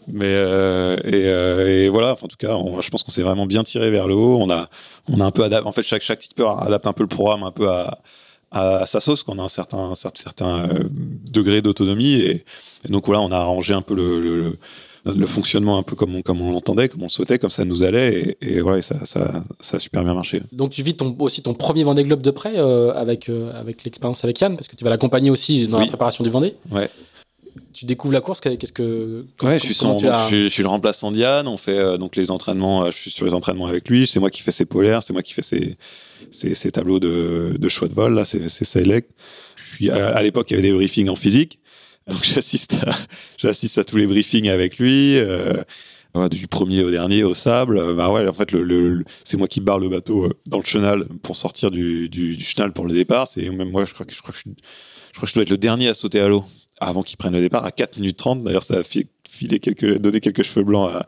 mais euh, et, euh, et, voilà, en tout cas, on, je pense qu'on s'est vraiment bien tiré vers le haut. On a on a un peu adapté, en fait chaque chaque tipeur adapte un peu le programme un peu à à, sa sauce, qu'on a un certain, certain, certain degré d'autonomie. Et, donc voilà, on a arrangé un peu le, le, le fonctionnement un peu comme on, comme on l'entendait, comme on le souhaitait, comme ça nous allait, et, et ouais, ça, ça, ça, a super bien marché. Donc tu vis ton, aussi ton premier Vendée Globe de près euh, avec, euh, avec l'expérience avec Yann, parce que tu vas l'accompagner aussi dans la préparation du Vendée. Ouais. Tu découvres la course, qu'est-ce que Ouais, je suis, son, je, suis, le remplaçant d'Yann. On fait euh, donc les entraînements. je suis sur les entraînements avec lui. C'est moi qui fais ses polaires, c'est moi qui fais ses, ses, ses tableaux de, de, choix de vol. Là, c'est Select. Je à, à l'époque, il y avait des briefings en physique. Donc (laughs) j'assiste à, j'assiste à tous les briefings avec lui. Euh, du premier au dernier au sable. Bah ouais, en fait, le, le, c'est moi qui barre le bateau euh, dans le chenal pour sortir du, du, du chenal pour le départ. C'est même moi, je crois que je crois que je, je crois que je dois être le dernier à sauter à l'eau avant qu'il prenne le départ à 4 minutes 30. D'ailleurs, ça a filé quelques, donné quelques cheveux blancs à,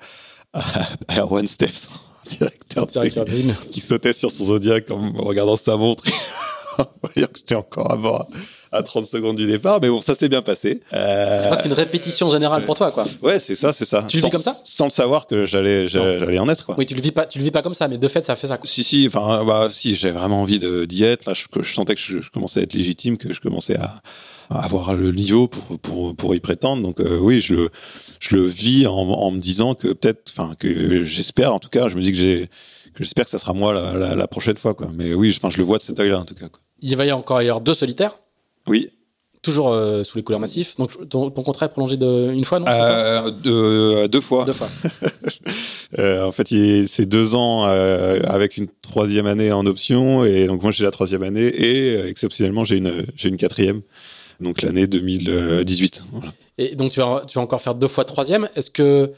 à, à One Steps, (laughs) directeur, directeur qui sautait sur son zodiac en regardant sa montre. (laughs) voyant que j'étais encore à bord à 30 secondes du départ, mais bon, ça s'est bien passé. Euh... C'est presque une répétition générale pour toi, quoi. Ouais, c'est ça, c'est ça. Tu le vis comme ça Sans le savoir que j'allais, j'allais en être, quoi. Oui, tu le vis pas, tu le vis pas comme ça, mais de fait, ça fait ça. Quoi. Si, si, enfin, bah, si, j'ai vraiment envie d'y être. Là, je, je sentais que je, je, commençais à être légitime, que je commençais à, avoir le niveau pour, pour, pour y prétendre. Donc, euh, oui, je, je le vis en, en me disant que peut-être, enfin, que j'espère, en tout cas, je me dis que j'ai, que j'espère que ça sera moi la, la, la, prochaine fois, quoi. Mais oui, enfin, je le vois de cet œil-là, en tout cas, quoi. Il va y encore y avoir deux solitaires. Oui. Toujours euh, sous les couleurs massifs. Donc ton, contrat est prolongé de, une fois, non euh, de, Deux fois. Deux fois. (laughs) euh, en fait, c'est deux ans euh, avec une troisième année en option. Et donc moi, j'ai la troisième année. Et euh, exceptionnellement, j'ai une, j'ai une quatrième. Donc l'année 2018. Voilà. Et donc tu vas, tu vas encore faire deux fois troisième. Est-ce que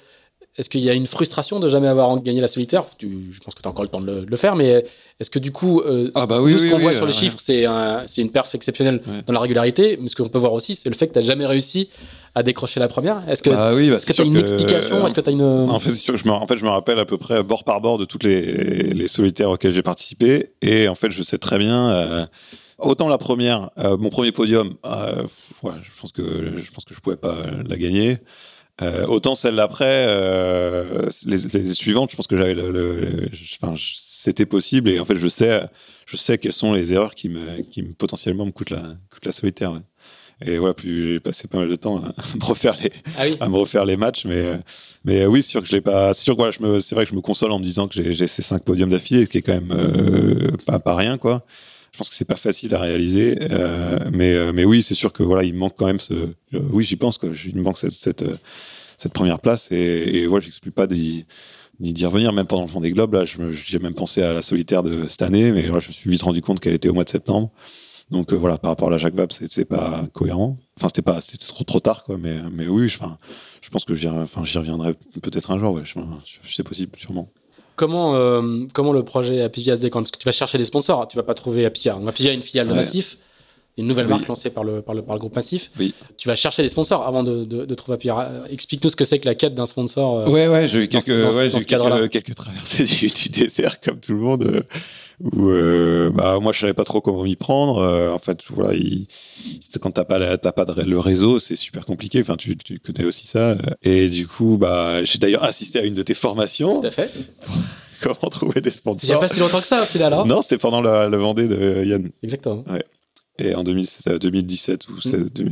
est-ce qu'il y a une frustration de jamais avoir gagné la solitaire? Tu, Je pense que tu as encore le temps de le, faire, mais est-ce que du coup, euh, ah bah oui, ce qu'on voit sur les chiffres, c'est un, une perf exceptionnelle dans la régularité, mais ce qu'on peut voir aussi, c'est le fait que tu n'as jamais réussi à décrocher la première. Est-ce que bah oui, bah, tu as une explication? Est-ce que tu une En fait, sûr que je me, en fait, je me rappelle à peu près bord par bord de toutes les, les solitaires auxquels j'ai participé, et en fait, je sais très bien. Euh, Autant la première, euh, mon premier podium, euh, ouais, je pense que je pense que je pouvais pas la gagner. Euh, autant celle d'après, euh, les, les, suivantes, je pense que j'avais le, le, enfin, c'était possible et en fait, je sais, je sais quelles sont les erreurs qui me, qui me potentiellement me coûtent la, coûtent la solitaire. Ouais. Et voilà, plus j'ai passé pas mal de temps (laughs) à me refaire les, ah oui. à me refaire les matchs, mais, mais oui, sûr que je l'ai pas, sûr voilà, je me, c'est vrai que je me console en me disant que j'ai, j'ai ces cinq podiums d'affilée, ce qui est quand même euh, pas, pas rien, quoi. Je pense que c'est pas facile à réaliser, mais mais oui, c'est sûr que voilà, il manque quand même ce, oui, j'y pense que il manque cette cette, première place et, et voilà, j'exclus pas d'y d'y revenir, même pendant le fond des globes. Là, j'ai même pensé à la solitaire de cette année, mais voilà, je me suis vite rendu compte qu'elle était au mois de septembre. Donc euh, voilà, par rapport à la Jacques Vabre, c'est pas cohérent. Enfin, c'était pas, c'était trop, trop tard, quoi. Mais, mais oui, je, je pense que j'y reviendrai peut-être un jour. Ouais, c'est possible, sûrement. Comment, euh, comment le projet Apivia se décante? Parce que tu vas chercher des sponsors, tu vas pas trouver Apivia. Apivia est une filiale de Massif, une nouvelle marque lancée par le, par le, par le groupe Massif. Oui. Tu vas chercher des sponsors avant de, de, trouver Apivia. Explique-nous ce que c'est que la quête d'un sponsor. Euh, ouais, ouais, j'ai eu quelques, ouais, quelques, quelques, traversées (laughs) du, du, désert, comme tout le monde où euh, bah moi je savais pas trop comment m'y prendre. Euh, en fait voilà il, quand t'as pas t'as pas de, le réseau c'est super compliqué. Enfin tu, tu, connais aussi ça. Et du coup bah j'ai d'ailleurs assisté à une de tes formations. Tout à fait. (laughs) Comment trouver des sponsors? Il y a pas si longtemps que ça au final alors non c'était pendant le, Vendée de Yann. Exactement. Ouais. Et en 2017 ou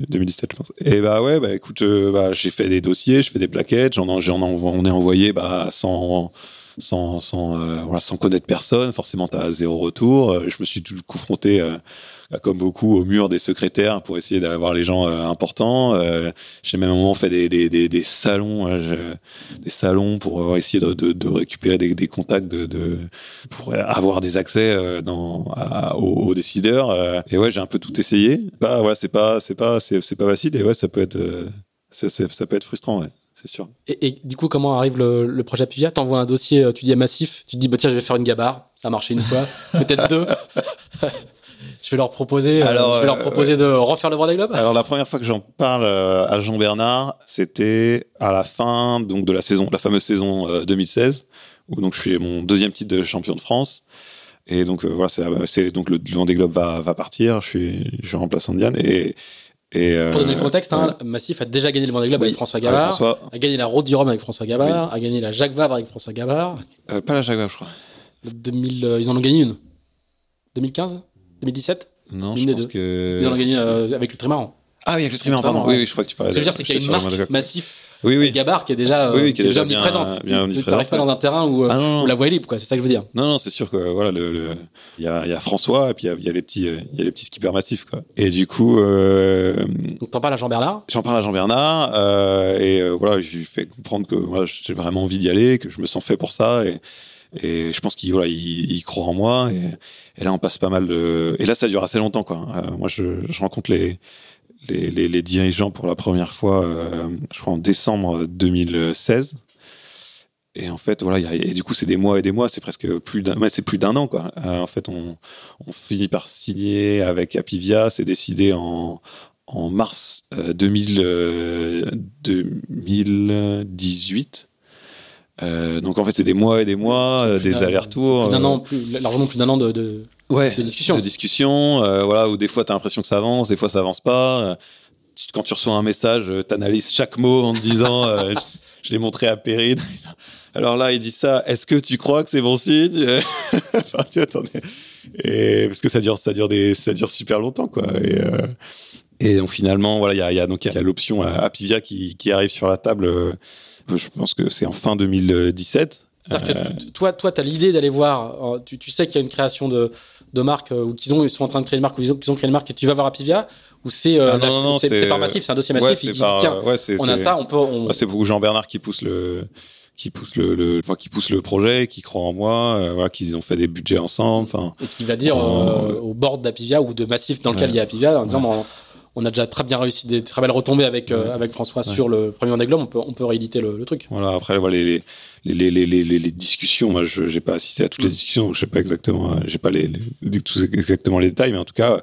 2017 je pense. Et bah ouais bah écoute euh, bah, j'ai fait des dossiers je fais des plaquettes j'en j'en on est envoyé bah sans euh, voilà, sans connaître personne. Forcément, tu as zéro retour. Euh, je me suis tout confronté, euh, comme beaucoup, au mur des secrétaires pour essayer d'avoir les gens importants. J'ai même un moment fait des, des, des, des salons, des salons pour essayer de, récupérer des, contacts, de, pour avoir des accès aux, décideurs. Et ouais, j'ai un peu tout essayé. Bah, ouais, c'est pas, pas, pas facile. Et ouais, ça peut être, ça, peut être frustrant. C'est sûr. Et, du coup, comment arrive le, projet Apivia T'envoies un dossier, euh, tu dis à Massif, tu te dis, bah, tiens, je vais faire une gabarre. Ça a marché une fois, (laughs) peut-être deux. (laughs) je vais leur proposer, euh, alors, je vais leur euh, proposer de refaire le Vendée Globe? Alors la première fois que j'en parle à Jean Bernard, c'était à la fin donc de la saison, la fameuse saison 2016, où donc je suis mon deuxième titre de champion de France. Et donc voilà, c'est donc le, Vendée Globe va, va partir. Je suis, je remplaçant Diane et euh, Pour donner le contexte, hein, Massif a déjà gagné le Vendée Globe avec François Gabard, a gagné la Route du Rhum avec François Gabard, a gagné la Jacques Vabre avec François Gabard. Euh, pas la Jacques Vabre, je crois. 2000, euh, ils en ont gagné une. 2015 2017 Non, je pense que... Ils en ont gagné avec le Trimaran. Ah oui, avec le Trimaran, pardon. Oui, oui, je crois que tu parlais. Ce que je veux dire, c'est qu'il y a une marque Massif oui, oui. Gabard qui est déjà, euh, qui est déjà omniprésente. tu n'arrives pas dans un terrain où, ah, la voie est libre, quoi. C'est ça que je veux dire. Non, non, c'est sûr que voilà, le, il y a, y a François et puis il y, a les petits, il y a les petits skippers massifs, quoi. Et du coup, euh... donc t'en parles à Jean Bernard? J'en parle à Jean Bernard euh, et euh, voilà, je lui fais comprendre que voilà, j'ai vraiment envie d'y aller, que je me sens fait pour ça et et je pense qu'il voilà, il, il, croit en moi et, et, là on passe pas mal de et là ça dure assez longtemps quoi. Euh, moi je, je rencontre les les, les, les, dirigeants pour la première fois, euh, je crois en décembre 2016. Et en fait, voilà, y a, et du coup, c'est des mois et des mois, c'est presque plus d'un, c'est plus d'un an, quoi. Euh, en fait, on, on, finit par signer avec Apivia, c'est décidé en, en mars 2000, 2018. Euh, donc en fait, c'est des mois et des mois, des allers-retours. Plus d'un an, plus, largement plus d'un an de, de, ouais, de discussion. De discussion, euh, voilà, où des fois tu as l'impression que ça avance, des fois ça avance pas. Euh, quand tu reçois un message, euh, tu analyses chaque mot en te disant, (laughs) je, je l'ai montré à Périne. (laughs) Alors là, il dit ça. Est-ce que tu crois que c'est bon signe? (laughs) Enfin, tu attendais. Et parce que ça dure, ça dure des, ça dure super longtemps, quoi. Et, et donc finalement, voilà, il y a, y a donc il y a l'option Apivia qui, qui arrive sur la table. je pense que c'est en fin 2017. C'est-à-dire que toi, toi, tu as l'idée d'aller voir, tu, tu sais qu'il y a une création de, de marque euh, ou qu'ils ont, ils sont en train de créer une marque ou ils ont, ont créé une marque et tu vas voir Apivia ou c'est euh, ah c'est par massif, c'est un dossier massif. ils disent tiens, on a ça, on peut. On... c'est beaucoup Jean Bernard qui pousse le qui pousse le, le enfin, qui pousse le projet, qui croit en moi, euh, voilà, qu'ils ont fait des budgets ensemble, enfin. Et qui va dire euh, au bord d'Apivia ou de Massif dans lequel il y a Apivia, en disant on a déjà très bien réussi des très belles retombées avec avec François sur le premier Vendée Globe, on peut on peut rééditer le, le truc. Voilà, après voilà les les, les, les, les, discussions. Moi, je n'ai pas assisté à toutes les mm. discussions, donc je sais pas exactement, euh, j'ai pas les, les, exactement les détails, mais en tout cas,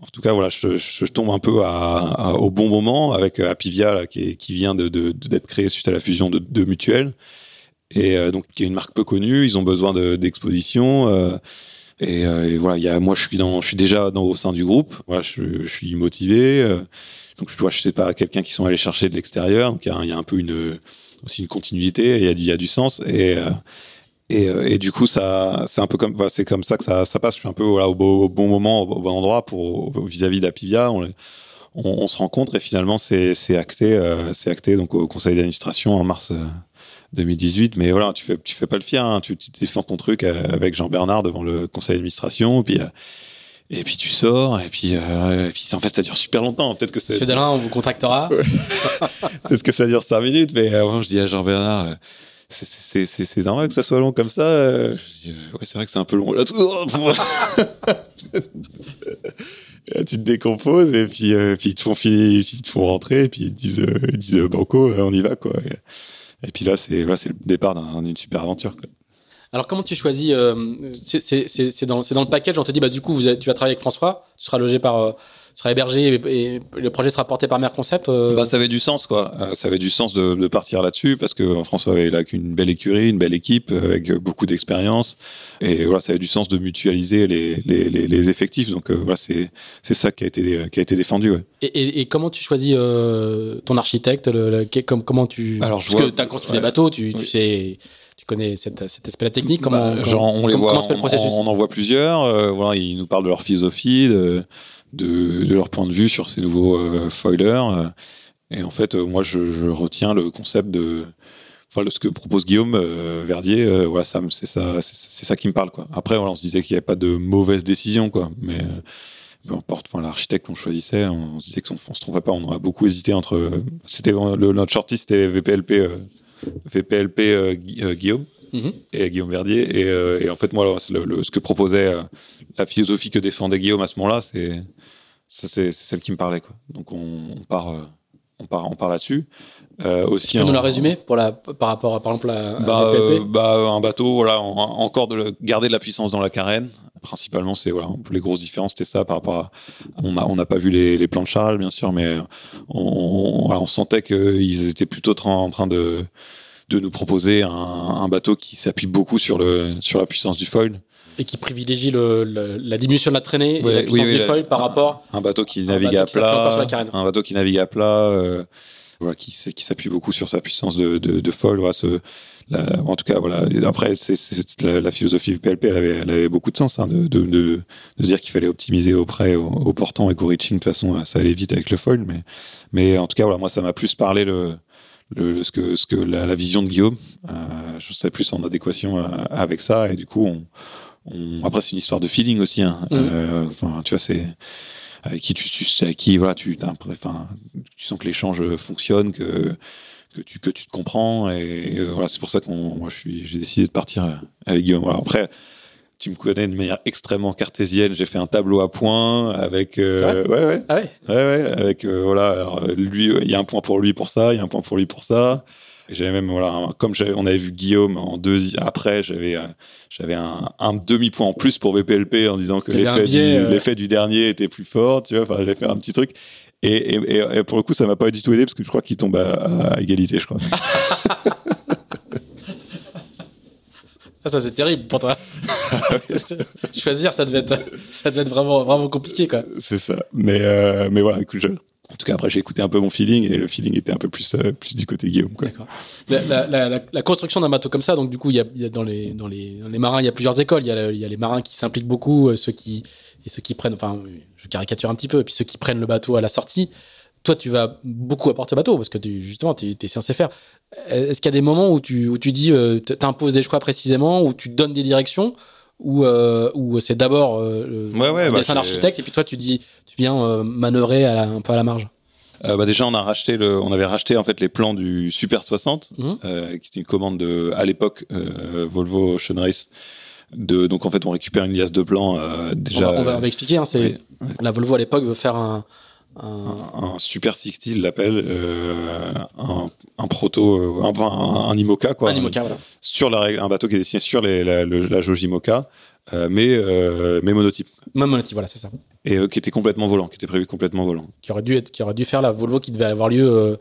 en tout cas, voilà, je, je tombe un peu à, au bon moment avec euh, Apivia là, qui, qui vient d'être de, créé suite à la fusion de deux mutuelles et euh, donc qui est une marque peu connue. Ils ont besoin d'exposition. Euh, et, et, voilà, moi, je suis déjà dans, au sein du groupe. Voilà, je, suis motivé. donc, je dois, je sais pas, quelqu'un qui sont allés chercher de l'extérieur. Donc, il y a, un peu aussi une continuité, il y a, du sens et euh, et, euh, du coup, c'est un peu comme, c'est comme ça que ça, passe. Je suis un peu au, bon moment, au, bon endroit vis-à-vis d'Apivia. On, se rencontre et finalement, c'est, acté, euh, acté donc au conseil d'administration en mars 2018. Mais voilà, tu fais, tu fais pas le fier. Hein. Tu, tu défends ton truc avec Jean Bernard devant le conseil d'administration. Puis Et puis tu sors, et puis, euh, et puis en fait ça dure super longtemps. Peut-être que c'est. Monsieur Dalin, on vous contactera. (laughs) Peut-être que ça dure 5 minutes, mais avant je dis à Jean-Bernard, euh, c'est- c'est c'est- c'est normal que ça soit long comme ça. euh. Je dis, euh, ouais, c'est vrai que c'est un peu long. Là, tout- (laughs) Et là, tu te décomposes et puis, euh, puis ils, te font, fi- ils te font rentrer et puis ils te disent, euh, ils disent euh, Banco, euh, on y va. quoi. Et, et puis là, c'est là, c'est le départ d'un- d'une super aventure. Alors, comment tu choisis euh, c'est- dans, dans le package, on te dit, bah, du coup, tu vas travailler avec François, tu seras logé par. Seras hébergé et, et le projet sera porté par Mer Concept. euh, Bah, ça avait du sens, quoi. Euh, ça avait du sens de, de partir là-dessus parce que François avait là qu'une belle écurie, une belle équipe euh, avec beaucoup d'expérience. Et voilà, ça avait du sens de mutualiser les, les, les, les effectifs. Donc voilà, c'est c'est ça qui a été qui a été défendu. Ouais. Et, et- et comment tu choisis euh, ton architecte le, le- comme, Comment tu. Alors, je Parce vois- que tu as construit ouais. des bateaux, tu, sais. Tu connais cet, cet aspect-là technique comment, Bah, genre, on les voit, fait le on, processus on en voit plusieurs. euh, voilà, ils nous parlent de leur philosophie, de, de, de leur point de vue sur ces nouveaux euh, foilers. euh, et en fait, euh, moi, je, je retiens le concept de enfin, ce que propose Guillaume euh, Verdier. euh, voilà, ça, c'est ça, c'est, ça qui me parle. Quoi. Après, voilà, on se disait qu'il n'y avait pas de mauvaise décision, quoi. Mais peu importe, enfin, l'architecte qu'on choisissait, on, se disait qu'on on se trompait pas. On aurait beaucoup hésité entre. C'était le, notre shortlist, c'était VPLP. VPLP Gui- Guillaume Mhm. et Guillaume Verdier. Et, euh, et en fait, moi, c'est le- le- ce que proposait euh, la philosophie que défendait Guillaume à ce moment-là, c'est ça, c'est celle qui me parlait. Quoi. Donc on, on part, euh, on part, on part là-dessus. Euh, aussi, Tu peux nous la résumer pour la, par rapport à, par exemple, à, bah, euh, bah, un bateau, voilà, en- encore de le- garder de la puissance dans la carène. Principalement, c'est voilà, les grosses différences, c'était ça par rapport à. On n'a on n'a pas vu les, les plans de Charles, bien sûr, mais on, sentait qu'ils étaient plutôt en train de, de nous proposer un, un bateau qui s'appuie beaucoup sur, le, sur la puissance du foil. Et qui privilégie le, le- la diminution de la traînée et Ouais, la oui, puissance oui, du la- foil par rapport. Un bateau qui navigue à plat, la un bateau qui navigue à plat, euh, voilà, qui, s'appuie beaucoup sur sa puissance de, de, de foil. Voilà, ce, la- en tout cas, voilà. Et après, c'est, la, la philosophie du PLP, elle avait, elle avait beaucoup de sens, hein, de, de, de, de dire qu'il fallait optimiser au au, au portant et qu'au reaching, de toute façon, ça allait vite avec le foil. Mais, mais en tout cas, voilà, moi, ça m'a plus parlé le, ce que, ce que la, la vision de Guillaume. Euh, je serais plus en adéquation euh, avec ça. Et du coup, on, on- après, c'est une histoire de feeling aussi. Hein. Mhm. Euh, tu vois, c'est avec qui tu, tu avec qui voilà, tu, enfin, tu sens que l'échange fonctionne, que que tu que tu te comprends. Et, euh, voilà, c'est pour ça qu'on, moi, je suis, j'ai décidé de partir euh, avec Guillaume. Après. Tu me connais de manière extrêmement cartésienne. J'ai fait un tableau à points avec. euh, ouais, ouais. Ah ouais Ouais, ouais, avec euh, voilà, alors, euh, lui, euh, il y a un point pour lui pour ça, il y a un point pour lui pour ça. J'avais même voilà, un- comme on avait vu Guillaume en deux après, j'avais euh, j'avais un, un demi point en plus pour VPLP en disant que l'effet du, euh. du dernier était plus fort, tu vois. Enfin, j'avais fait un petit truc. Et, et, et- et pour le coup, ça m'a pas du tout aidé parce que je crois qu'il tombe à, à égalité, je crois. Ah, ça, c'est terrible pour toi. (laughs) (laughs) Choisir, ça devait être, ça devait être vraiment, vraiment compliqué, quoi. C'est ça. Mais euh, mais voilà, écoute, je- en tout cas après j'ai écouté un peu mon feeling et le feeling était un peu plus euh, du côté Guillaume. La, construction d'un bateau comme ça, donc du coup, il y a, dans, les, marins, il y a plusieurs écoles. Il y a, les marins qui s'impliquent beaucoup, euh, ceux qui, et ceux qui prennent, enfin, je caricature un petit peu, et puis ceux qui prennent le bateau à la sortie. Toi, tu vas beaucoup apporter au bateau parce que tu, justement, tu es censé faire. Est-ce qu'il y a des moments où tu, où tu dis, tu imposes des choix précisément, où tu donnes des directions, ou euh, où c'est d'abord euh, Ouais, ouais, bah, dessin c'est- d'architecte, et puis toi, tu dis, tu viens euh, manœuvrer à la- un peu à la marge. Euh, bah déjà, on a racheté le, on avait racheté en fait les plans du Super 60, Mhm. euh, qui est une commande de, à l'époque, Volvo Ocean Race. De, donc en fait, on récupère une liasse de plans On déjà. va, on va- on va expliquer. hein, c'est la Volvo à l'époque veut faire un, un- un, Super 60, il l'appelle, euh, un, un proto, euh, un, un, un IMOCA quoi, un IMOCA, voilà. sur la, un bateau qui est dessiné sur les, la, le- la jauge IMOCA, euh, mais euh, mais monotype Même monotype, voilà, c'est ça. et euh, qui était complètement volant, qui était prévu complètement volant. Qui aurait dû être, qui aurait dû faire la Volvo qui devait avoir lieu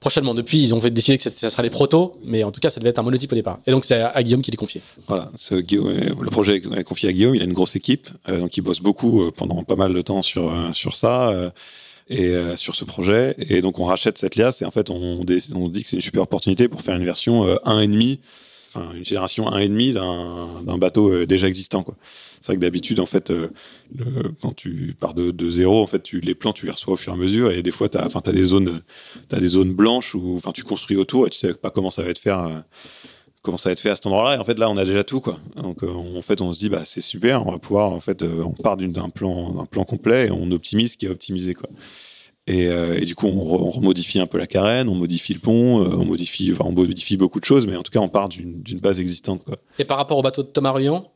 prochainement. Depuis, ils ont fait décider que ça, sera les protos, mais en tout cas, ça devait être un monotype au départ. Et donc, c'est à, à Guillaume qui l'est confié. Voilà, ce le projet est confié à Guillaume, il a une grosse équipe, euh, donc il bosse beaucoup euh, pendant pas mal de temps sur, euh, sur ça et euh, sur ce projet. Et donc on rachète cette liasse et en fait on, on dit que c'est une super opportunité pour faire une version euh, 1,5, enfin une génération 1,5 d'un d'un bateau euh, déjà existant. C'est vrai que d'habitude, en fait, euh, quand tu pars de, zéro, en fait, tu, les plans, tu les reçois au fur et à mesure et des fois, tu as des zones, t'as des zones blanches où enfin, tu construis autour et tu sais pas comment ça va être faire. Euh, commence à être fait à cet endroit-là. Et en fait, là, on a déjà tout, quoi. Donc, en fait, on se dit, bah, c'est super, on va pouvoir, en fait, on part d'un plan, plan complet et on optimise ce qui est optimisé, quoi. Et, et du coup, on, remodifie un peu la carène, on modifie le pont, on modifie, on modifie beaucoup de choses, mais en tout cas, on part d'une base existante, quoi. Et par rapport au bateau de Thomas Ruyant,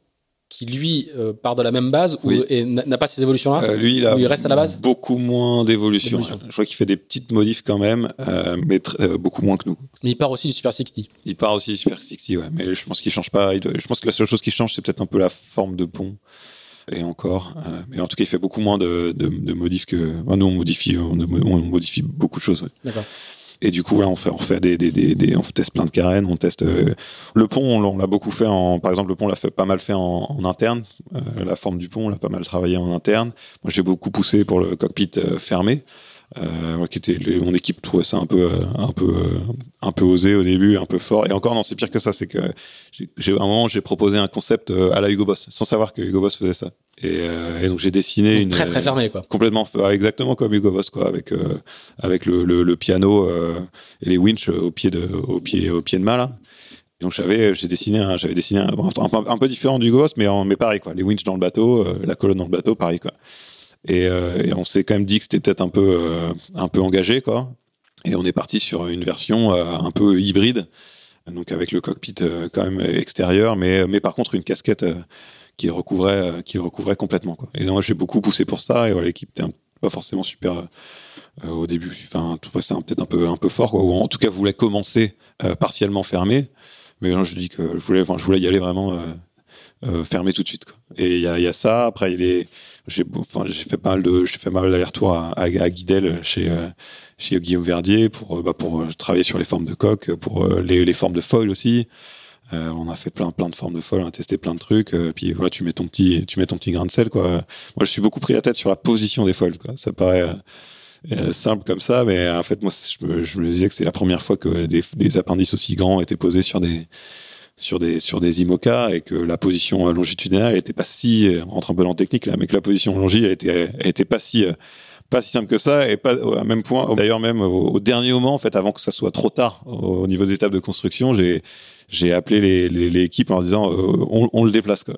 qui lui euh, part de la même base ou, et n'a pas ces évolutions là euh, Lui, il, il reste à la base Beaucoup moins d'évolution. Je crois qu'il fait des petites modifs quand même, euh, mais beaucoup moins que nous. Mais il part aussi du Super 60. Il part aussi du Super 60, ouais. Mais je pense qu'il change pas. je pense que la seule chose qui change, c'est peut-être un peu la forme de pont. Et encore, mais en tout cas, il fait beaucoup moins de, de, modifs que. nous, on modifie, on, modifie beaucoup de choses. D'accord. Et du coup, là, on fait, on fait des, des, des, on teste plein de carènes, on teste euh, le pont. On, l'a beaucoup fait en, par exemple, le pont, on l'a pas mal fait en, en interne. Euh, la forme du pont, on l'a pas mal travaillé en interne. Moi, j'ai beaucoup poussé pour le cockpit euh, fermé. Euh, qui était mon équipe trouvait ça un peu un peu un peu osé au début un peu fort et encore non c'est pire que ça c'est que j'ai un moment j'ai proposé un concept à la Hugo Boss sans savoir que Hugo Boss faisait ça et, euh, et, donc j'ai dessiné une très très fermé quoi. Complètement exactement comme Hugo Boss quoi avec euh, avec le, le, le piano euh, et les winches au pied de au pied au pied de mal. donc j'avais j'ai dessiné j'avais dessiné un, un, peu différent du Boss mais mais pareil quoi les winches dans le bateau la colonne dans le bateau pareil quoi. Et, et on s'est quand même dit que c'était peut-être un peu un peu engagé quoi. Et on est parti sur une version un peu hybride donc avec le cockpit quand même extérieur mais mais par contre une casquette qui recouvrait, euh, qui recouvrait complètement. Quoi. Et donc, j'ai beaucoup poussé pour ça. Et l'équipe était pas forcément super euh, au début. Enfin, tout c'est peut-être un peu, un peu fort. Ou en tout cas, voulait commencer euh, partiellement fermé. Mais je dis que je voulais, enfin, je voulais y aller vraiment fermé tout de suite. Quoi. Et il y a, ça. Après, il est, j'ai, fait pas mal de, j'ai fait mal d'aller-retour à, Guidel chez, chez Guillaume Verdier pour, bah, pour travailler sur les formes de coque, pour les, formes de foil aussi. Euh, on a fait plein plein de formes de folle, on a testé plein de trucs. Euh, puis voilà, tu mets ton petit tu mets ton petit grain de sel quoi. Moi, je suis beaucoup pris la tête sur la position des folles. Quoi. Ça paraît euh, simple comme ça, mais en fait moi je me, disais que c'est la première fois que des, appendices aussi grands étaient posés sur des sur des sur des IMOCA et que la position longitudinale était pas si on rentre un peu dans technique là, mais que la position longi était était pas si pas si simple que ça et pas au même point d'ailleurs même au, dernier moment en fait avant que ça soit trop tard au, niveau des étapes de construction j'ai j'ai appelé l'équipe les, en disant euh, on, on, le déplace quoi.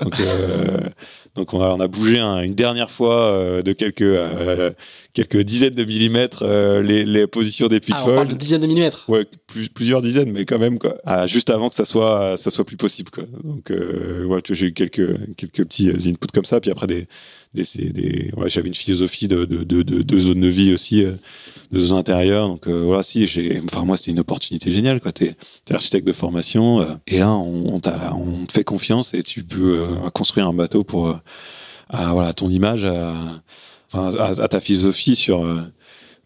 Donc, euh, (laughs) donc on a, on a bougé une dernière fois euh, de quelques euh, quelques dizaines de millimètres euh, les, les positions des puits ah. On parle de dizaines de millimètres. Ouais, plus, plusieurs dizaines, mais quand même quoi. Ah, juste avant que ça soit ça soit plus possible quoi. Donc ouais, j'ai eu quelques quelques petits inputs comme ça, puis après des des, des ouais, j'avais une philosophie de de, de, de, de zone de vie aussi de zone intérieure. Donc euh, voilà, si j'ai, enfin moi c'est une opportunité géniale quoi. T'es es architecte de formation euh, et là on, on, on, te fait confiance et tu peux euh, construire un bateau pour à voilà ton image, à, enfin à, ta philosophie sur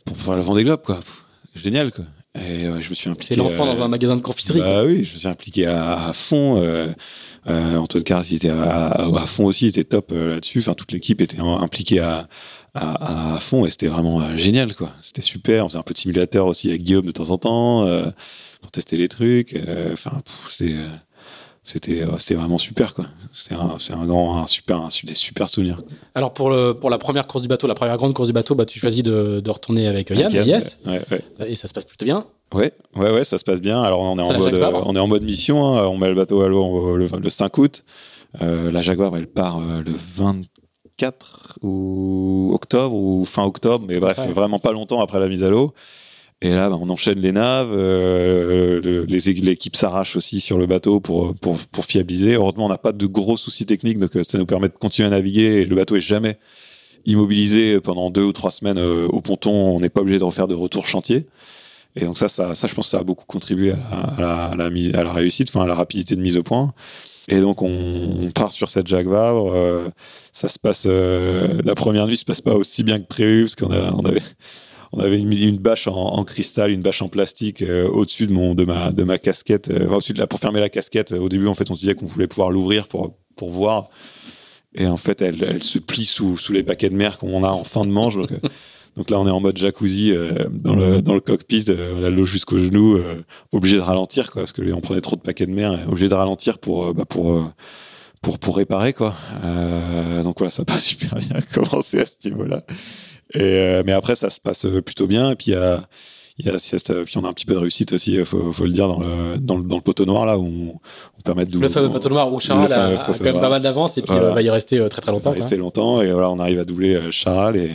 pour faire le Vendée Globe quoi. Génial quoi. Et je me suis impliqué. C'est l'enfant dans un magasin de confiserie. Bah oui, je me suis impliqué à, à fond. Euh, Antoine Carras, il était à, à, fond aussi, il était top là-dessus. Enfin, toute l'équipe était impliquée à, à, à fond et c'était vraiment euh, génial quoi. C'était super. On faisait un peu de simulateur aussi avec Guillaume de temps en temps euh, pour tester les trucs. Euh, enfin, c'était c'était c'était vraiment super quoi. C'est un un grand un super un, des super souvenirs. Alors pour le pour la première course du bateau, la première grande course du bateau, bah tu choisis de, de retourner avec Yann, yes. Ouais, ouais. Et ça se passe plutôt bien. Ouais, ouais, ouais, ça se passe bien. Alors on est, en mode, on est en mode mission. Hein. On met le bateau à l'eau le, le, 5 août. Euh, la Jaguar, elle part le 20 ou octobre ou fin octobre, mais bref, vraiment pas longtemps après la mise à l'eau. Et là, bah, on enchaîne les naves, euh, l'équipe s'arrache aussi sur le bateau pour, pour, pour fiabiliser. Heureusement, on n'a pas de gros soucis techniques, donc euh, ça nous permet de continuer à naviguer. Et le bateau est jamais immobilisé pendant deux ou trois semaines euh, au ponton. On n'est pas obligé de refaire de retour chantier. Et donc ça, ça, ça, je pense, que ça a beaucoup contribué à la, à la, à la réussite, enfin à la rapidité de mise au point. Et donc on, part sur cette Jaguar. Euh, ça se passe euh, la première nuit se passe pas aussi bien que prévu parce qu'on on avait une, bâche en, cristal, une bâche en plastique euh, au-dessus de ma casquette, au-dessus de la pour fermer la casquette. Au début en fait on se disait qu'on voulait pouvoir l'ouvrir pour voir. Et en fait elle, se plie sous les paquets de mer qu'on a en fin de manche. Donc là, on est en mode jacuzzi euh, dans, le, dans le cockpit, euh, la loge jusqu'au genou, euh, obligé de ralentir, quoi, parce que on prenait trop de paquets de mer, obligé de ralentir pour, bah, pour, pour, pour réparer, quoi. donc voilà, ça n'a pas (laughs) super bien commencé à ce niveau-là. Et, mais après, ça se passe plutôt bien. Et puis, il y a, il y a sieste, puis on a un petit peu de réussite aussi, faut, faut le dire, dans le, dans le, dans le poteau noir là où on, on permet de Le fameux poteau noir où Charal a, a, quand même pas mal d'avance et puis voilà. va y rester très très longtemps. Va rester longtemps et voilà, on arrive à doubler Charal et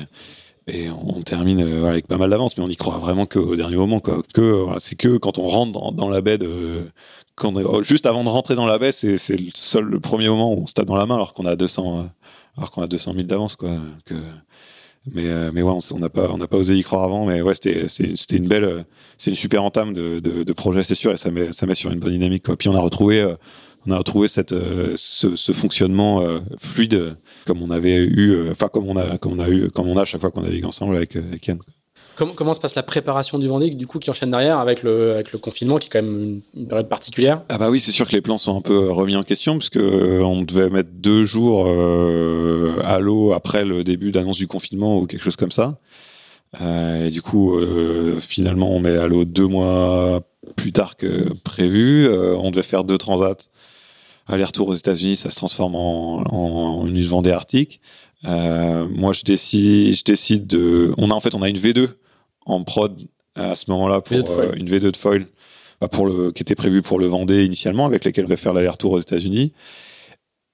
et on termine euh, avec pas mal d'avance, mais on y croit vraiment qu'au dernier moment. Quoi. Que c'est que quand on rentre dans, la baie, de, on, juste avant de rentrer dans la baie, c'est, c'est le seul le premier moment où on se tape dans la main alors qu'on a 200 euh, alors qu'on a 200 000 d'avance quoi. Mais euh, mais ouais, on n'a pas pas osé y croire avant, mais ouais, c'était c'était une belle c'est une super entame de, de, projet, c'est sûr, et ça met ça met sur une bonne dynamique. Puis on a retrouvé on a retrouvé cette, ce, ce, fonctionnement fluide comme on avait eu, enfin comme on a, comme on a eu, comme on a chaque fois qu'on navigue ensemble avec, avec Yann. Comment, comment, se passe la préparation du Vendée, du coup, qui enchaîne derrière avec le, avec le confinement, qui est quand même une période particulière? Ah bah oui, c'est sûr que les plans sont un peu remis en question, parce que on devait mettre deux jours euh, à l'eau après le début d'annonce du confinement ou quelque chose comme ça. Euh, et du coup, euh, finalement, on met à l'eau deux mois plus tard que prévu. Euh, on devait faire deux transats aller-retour aux États-Unis, ça se transforme en, en, une Vendée Arctique. Euh, moi, je décide, je décide de. On a en fait, on a une V2 en prod à ce moment-là pour euh, une V2 de foil, bah, pour le qui était prévue pour le Vendée initialement, avec laquelle je vais faire l'aller-retour aux États-Unis.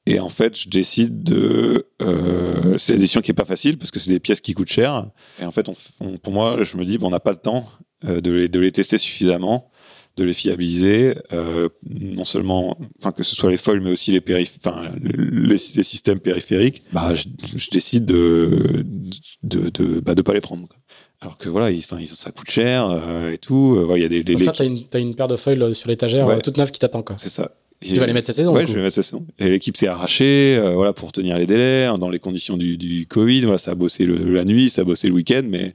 Et en fait, je décide de. Euh, c'est la décision qui est pas facile parce que c'est des pièces qui coûtent cher. Et en fait, on, on, pour moi, je me dis, bon, on n'a pas le temps euh, de les, de les tester suffisamment de les fiabiliser, euh, non seulement, enfin que ce soit les foils, mais aussi les enfin les, les, systèmes périphériques. Bah, je, je décide de de de, bah, de pas les prendre. Quoi. Alors que voilà, ils, ça coûte cher euh, et tout. Il euh, y a des. des t'as une, as une paire de foils sur l'étagère, ouais. toute neuve qui t'attend quoi. C'est ça. Tu vas les mettre cette saison Ouais, je vais les mettre cette saison. Et l'équipe s'est arrachée, euh, voilà, pour tenir les délais, dans les conditions du, du Covid. Voilà, ça a bossé le, la nuit, ça a bossé le week-end, mais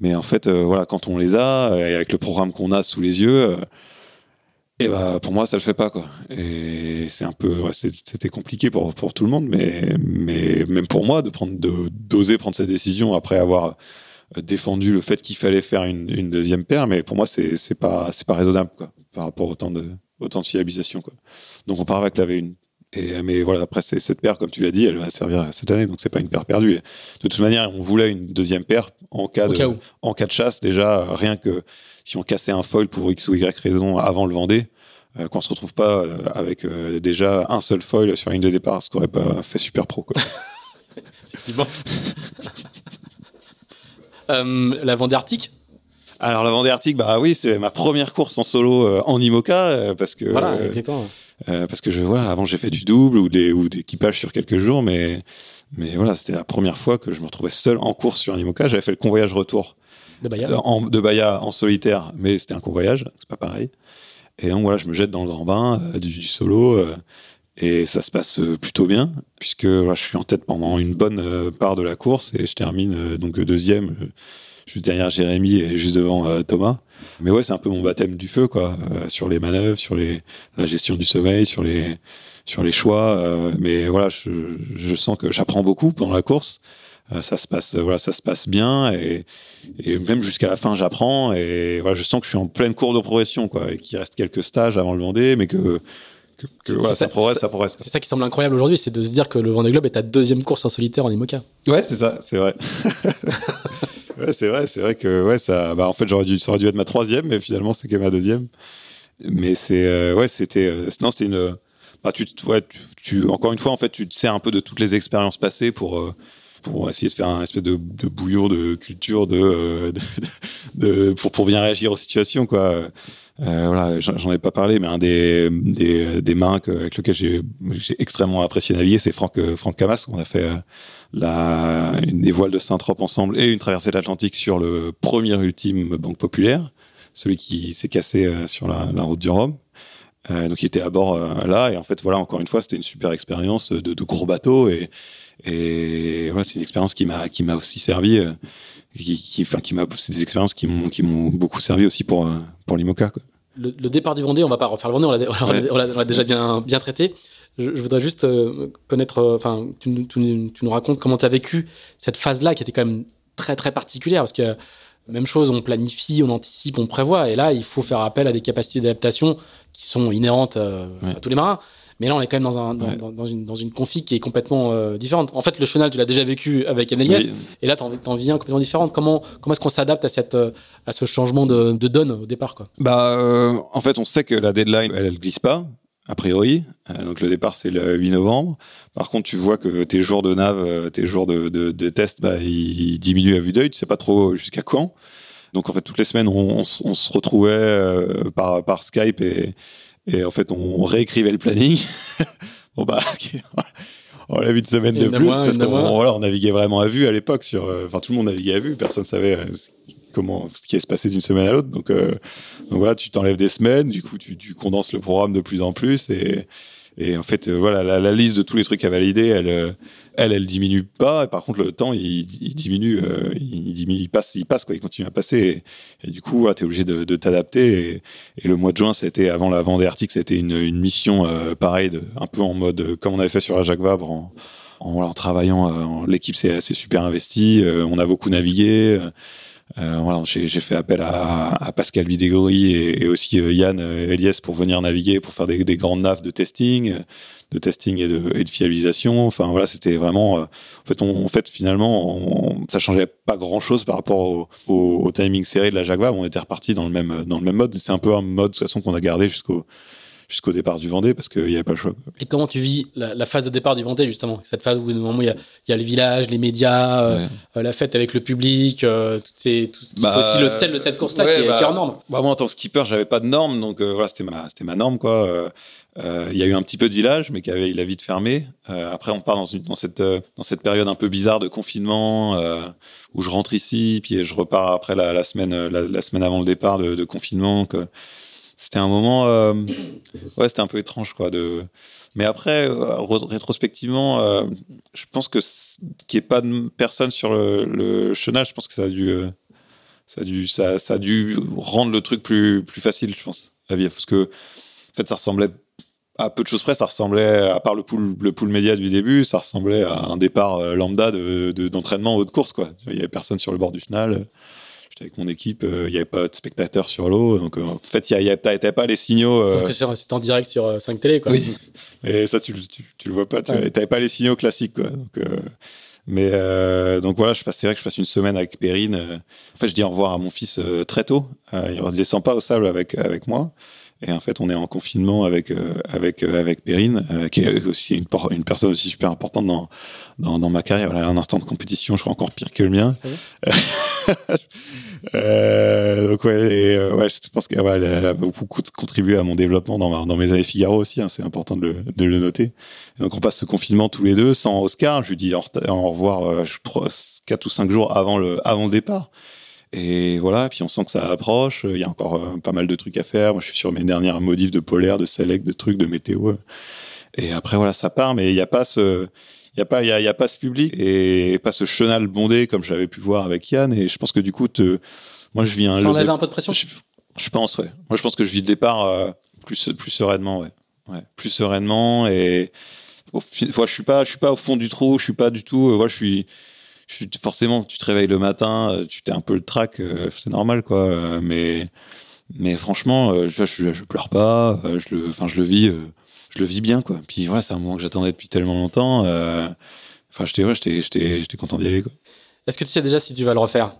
mais en fait, euh, voilà, quand on les a, et avec le programme qu'on a sous les yeux, euh, et bah, pour moi, ça le fait pas, quoi. Et c'est un peu, c'était compliqué pour, pour tout le monde, mais, mais même pour moi, de prendre, d'oser prendre cette décision après avoir défendu le fait qu'il fallait faire une, une, deuxième paire, mais pour moi, c'est, c'est pas, pas raisonnable, quoi, par rapport au temps de, autant de fiabilisation. Donc, on part avec la V1. Et, mais voilà, après, cette paire, comme tu l'as dit, elle va servir cette année, donc c'est pas une paire perdue. Et de toute manière, on voulait une deuxième paire en cas, de, cas en cas de chasse. Déjà, rien que si on cassait un foil pour X ou Y raison avant le Vendée, euh, qu'on se retrouve pas euh, avec euh, déjà un seul foil sur une de départ, ce qu'aurait pas fait super pro. Quoi. (laughs) Effectivement. (laughs) euh, la Vendée Arctique? Alors la Vendée Arctique, bah oui, c'est ma première course en solo euh, en IMOCA euh, parce que voilà. Euh, parce que je voilà, avant j'ai fait du double ou des ou sur quelques jours, mais mais voilà, c'était la première fois que je me retrouvais seul en course sur un IMOCA. J'avais fait le convoyage retour de Bahia, en, de Bahia en solitaire, mais c'était un convoyage, c'est pas pareil. Et donc voilà, je me jette dans le grand bain euh, du, du, solo. Euh, et ça se passe plutôt bien, puisque voilà, je suis en tête pendant une bonne part de la course et je termine donc deuxième juste derrière Jérémy et juste devant euh, Thomas. Mais ouais, c'est un peu mon baptême du feu, quoi, euh, sur les manœuvres, sur les, la gestion du sommeil, sur les, sur les choix. Euh, mais voilà, je, je sens que j'apprends beaucoup pendant la course. ça se passe, voilà, ça se passe bien et, et même jusqu'à la fin, j'apprends et voilà, je sens que je suis en pleine cours de progression, quoi, et qu'il reste quelques stages avant le Vendée, mais que que, que voilà, ça, ça, progresse, ça progresse. C'est ça qui semble incroyable aujourd'hui, c'est de se dire que le Vendée Globe est ta deuxième course en solitaire en IMOCA. Ouais, c'est ça, c'est vrai. (laughs) ouais, c'est vrai, c'est vrai que ouais, ça, bah, en fait, j'aurais dû, ça aurait dû être ma troisième, mais finalement, c'est que ma deuxième. Mais c'est, euh, ouais, c'était, euh, non, c'était une, bah, tu, ouais, tu, encore une fois, en fait, tu te sers un peu de toutes les expériences passées pour, euh, pour essayer de faire un espèce de, de bouillon de culture de, euh, (laughs) de, pour, pour bien réagir aux situations, quoi. Euh, voilà, j'en ai pas parlé, mais un des des, des mains que, avec lequel j'ai extrêmement apprécié naviguer, c'est Franck Franck Camas. On a fait euh, la des voiles de Saint-Trope ensemble et une traversée de l'Atlantique sur le premier ultime Banque Populaire, celui qui s'est cassé euh, sur la, la, route du Rhum. Euh, donc il était à bord euh, là et en fait voilà encore une fois c'était une super expérience de, de gros bateaux et et voilà c'est une expérience qui m'a qui m'a aussi servi euh, qui, qui, enfin, qui m'a, c'est des expériences qui m'ont, qui m'ont beaucoup servi aussi pour, pour l'IMOCA. Quoi. Le, le, départ du Vendée, on va pas refaire le Vendée, l'a, on l'a déjà bien, bien traité. Je, je voudrais juste euh, connaître, enfin, tu, tu, tu, nous racontes comment tu as vécu cette phase-là qui était quand même très, très particulière parce que même chose, on planifie, on anticipe, on prévoit, et là, il faut faire appel à des capacités d'adaptation qui sont inhérentes euh, ouais. à tous les marins. Mais là, on est quand même dans, un, dans, dans, une, dans une config qui est complètement euh, différente. En fait, le chenal, tu l'as déjà vécu avec NLS, et là, tu en, un complètement différent. Comment, comment est-ce qu'on s'adapte à, cette, euh, à ce changement de, de donne au départ quoi? Bah, euh, En fait, on sait que la deadline, elle, elle glisse pas, a priori. donc, le départ, c'est le 8 novembre. Par contre, tu vois que tes jours de nav, tes jours de, de, de test, bah, ils, diminuent à vue d'œil. Tu sais pas trop jusqu'à quand. Donc, en fait, toutes les semaines, on, on, on se retrouvait par, par Skype et et en fait, on réécrivait le planning. (laughs) bon, bah, (laughs) on l'a vu une semaine de plus parce qu'on voilà, on naviguait vraiment à vue à l'époque. Sur, euh, enfin, tout le monde naviguait à vue. Personne savait euh, comment ce qui allait se passer d'une semaine à l'autre. Donc, euh, donc voilà, tu t'enlèves des semaines. Du coup, tu, condenses le programme de plus en plus et et en fait, voilà, la, liste de tous les trucs à valider, elle, elle, elle diminue pas. Et par contre, le temps, il, diminue, euh, il passe, il passe, quoi. Il continue à passer. Et, du coup, tu es obligé de, t'adapter. Et, le mois de juin, c'était avant la Vendée Arctique, c'était une, une mission euh, pareille, un peu en mode euh, comme on avait fait sur la Jacques Vabre, en, en, en travaillant. L'équipe s'est super investie. on a beaucoup navigué. Euh, voilà, j'ai fait appel à, Pascal Vidégori et, aussi Yann Eliès pour venir naviguer, pour faire des, des grandes naves de testing de testing et de, et de fiabilisation. Enfin voilà, c'était vraiment. Euh, en fait, en fait finalement, on, ça changeait pas grand chose par rapport au, au, au timing serré de la Jaguar. On était reparti dans le même dans le même mode. C'est un peu un mode de toute façon qu'on a gardé jusqu'au jusqu'au départ du Vendée parce qu'il n'y avait pas le choix. Et comment tu vis la, la, phase de départ du Vendée justement? Cette phase où il y a, il y a le village, les médias, euh, ouais. euh, la fête avec le public, euh, tout, ces, tout ce qui bah, fait aussi le sel de cette course-là ouais, qui, bah, qui, est hors norme. Bah, moi en tant que skipper, j'avais pas de normes, donc euh, voilà, c'était ma, c'était ma norme quoi. Euh, il y a eu un petit peu de village, mais qui avait, il a vite fermé. Euh, après, on part dans, une, dans, cette, euh, dans cette période un peu bizarre de confinement, euh, où je rentre ici, puis je repars après la, la semaine, la, la, semaine avant le départ de, de confinement. Que c'était un moment, euh, ouais, c'était un peu étrange, quoi. De, mais après, rétrospectivement, je pense que qu'il n'y ait pas de personne sur le, le chenage, je pense que ça a dû, ça a dû, ça, a dû rendre le truc plus, plus facile, je pense, à vivre, parce que en fait, ça ressemblait à peu de choses près, ça ressemblait, à part le pool, le pool média du début, ça ressemblait à un départ euh, lambda de, de, d'entraînement haute course, quoi. Il y avait personne sur le bord du final. J'étais avec mon équipe, euh, il n'y avait pas de spectateurs sur l'eau. Donc, euh, en fait, il n'y avait pas les signaux. Sauf que c'était en direct sur 5 télé, quoi. Oui. (laughs) Mais ça, tu, tu, tu le vois pas. Tu n'avais pas les signaux classiques, quoi. Donc, mais donc voilà, je passe, c'est vrai que je passe une semaine avec Perrine. en fait, je dis au revoir à mon fils très tôt. il ne descend pas au sable avec, avec moi. Et en fait, on est en confinement avec euh, avec euh, avec Perrine, euh, qui est aussi une, une personne aussi super importante dans dans, dans ma carrière. Voilà, un instant de compétition, je crois encore pire que le mien. (laughs) Euh, donc ouais, et, euh, ouais, je pense qu'elle ouais, a beaucoup contribué à mon développement dans, dans mes années Figaro aussi. Hein, c'est important de le, de le noter. Et donc on passe ce confinement tous les deux sans Oscar. Je lui dis au, revoir euh, trois, quatre ou cinq jours avant le avant le départ. Et voilà, puis on sent que ça approche. Il y a encore euh, pas mal de trucs à faire. Moi, je suis sur mes dernières modifs de polaire, de select, de trucs, de météo. Et après, voilà, ça part, mais il n'y a pas ce, il y a pas, il y a, y a, pas ce public et pas ce chenal bondé comme j'avais pu voir avec Yann. Et je pense que du coup, te, moi, je vis un. Ça enlève un peu de pression? Je, je, pense, ouais. Moi, je pense que je vis le départ euh, plus, plus sereinement, ouais. ouais. Plus sereinement et. Moi, je suis pas, je suis pas au fond du trou. Je suis pas du tout. Euh, voilà, je suis je, forcément, tu te réveilles le matin, euh, tu t'es un peu le trac, euh, c'est normal, quoi. Mais, mais franchement, je, je, je pleure pas, je le, enfin, je le vis, je le vis bien, quoi. Puis voilà, c'est un moment que j'attendais depuis tellement longtemps. Enfin, j'étais, ouais, j'étais, j'étais, j'étais content d'y aller, quoi. Est-ce que tu sais déjà si tu vas le refaire?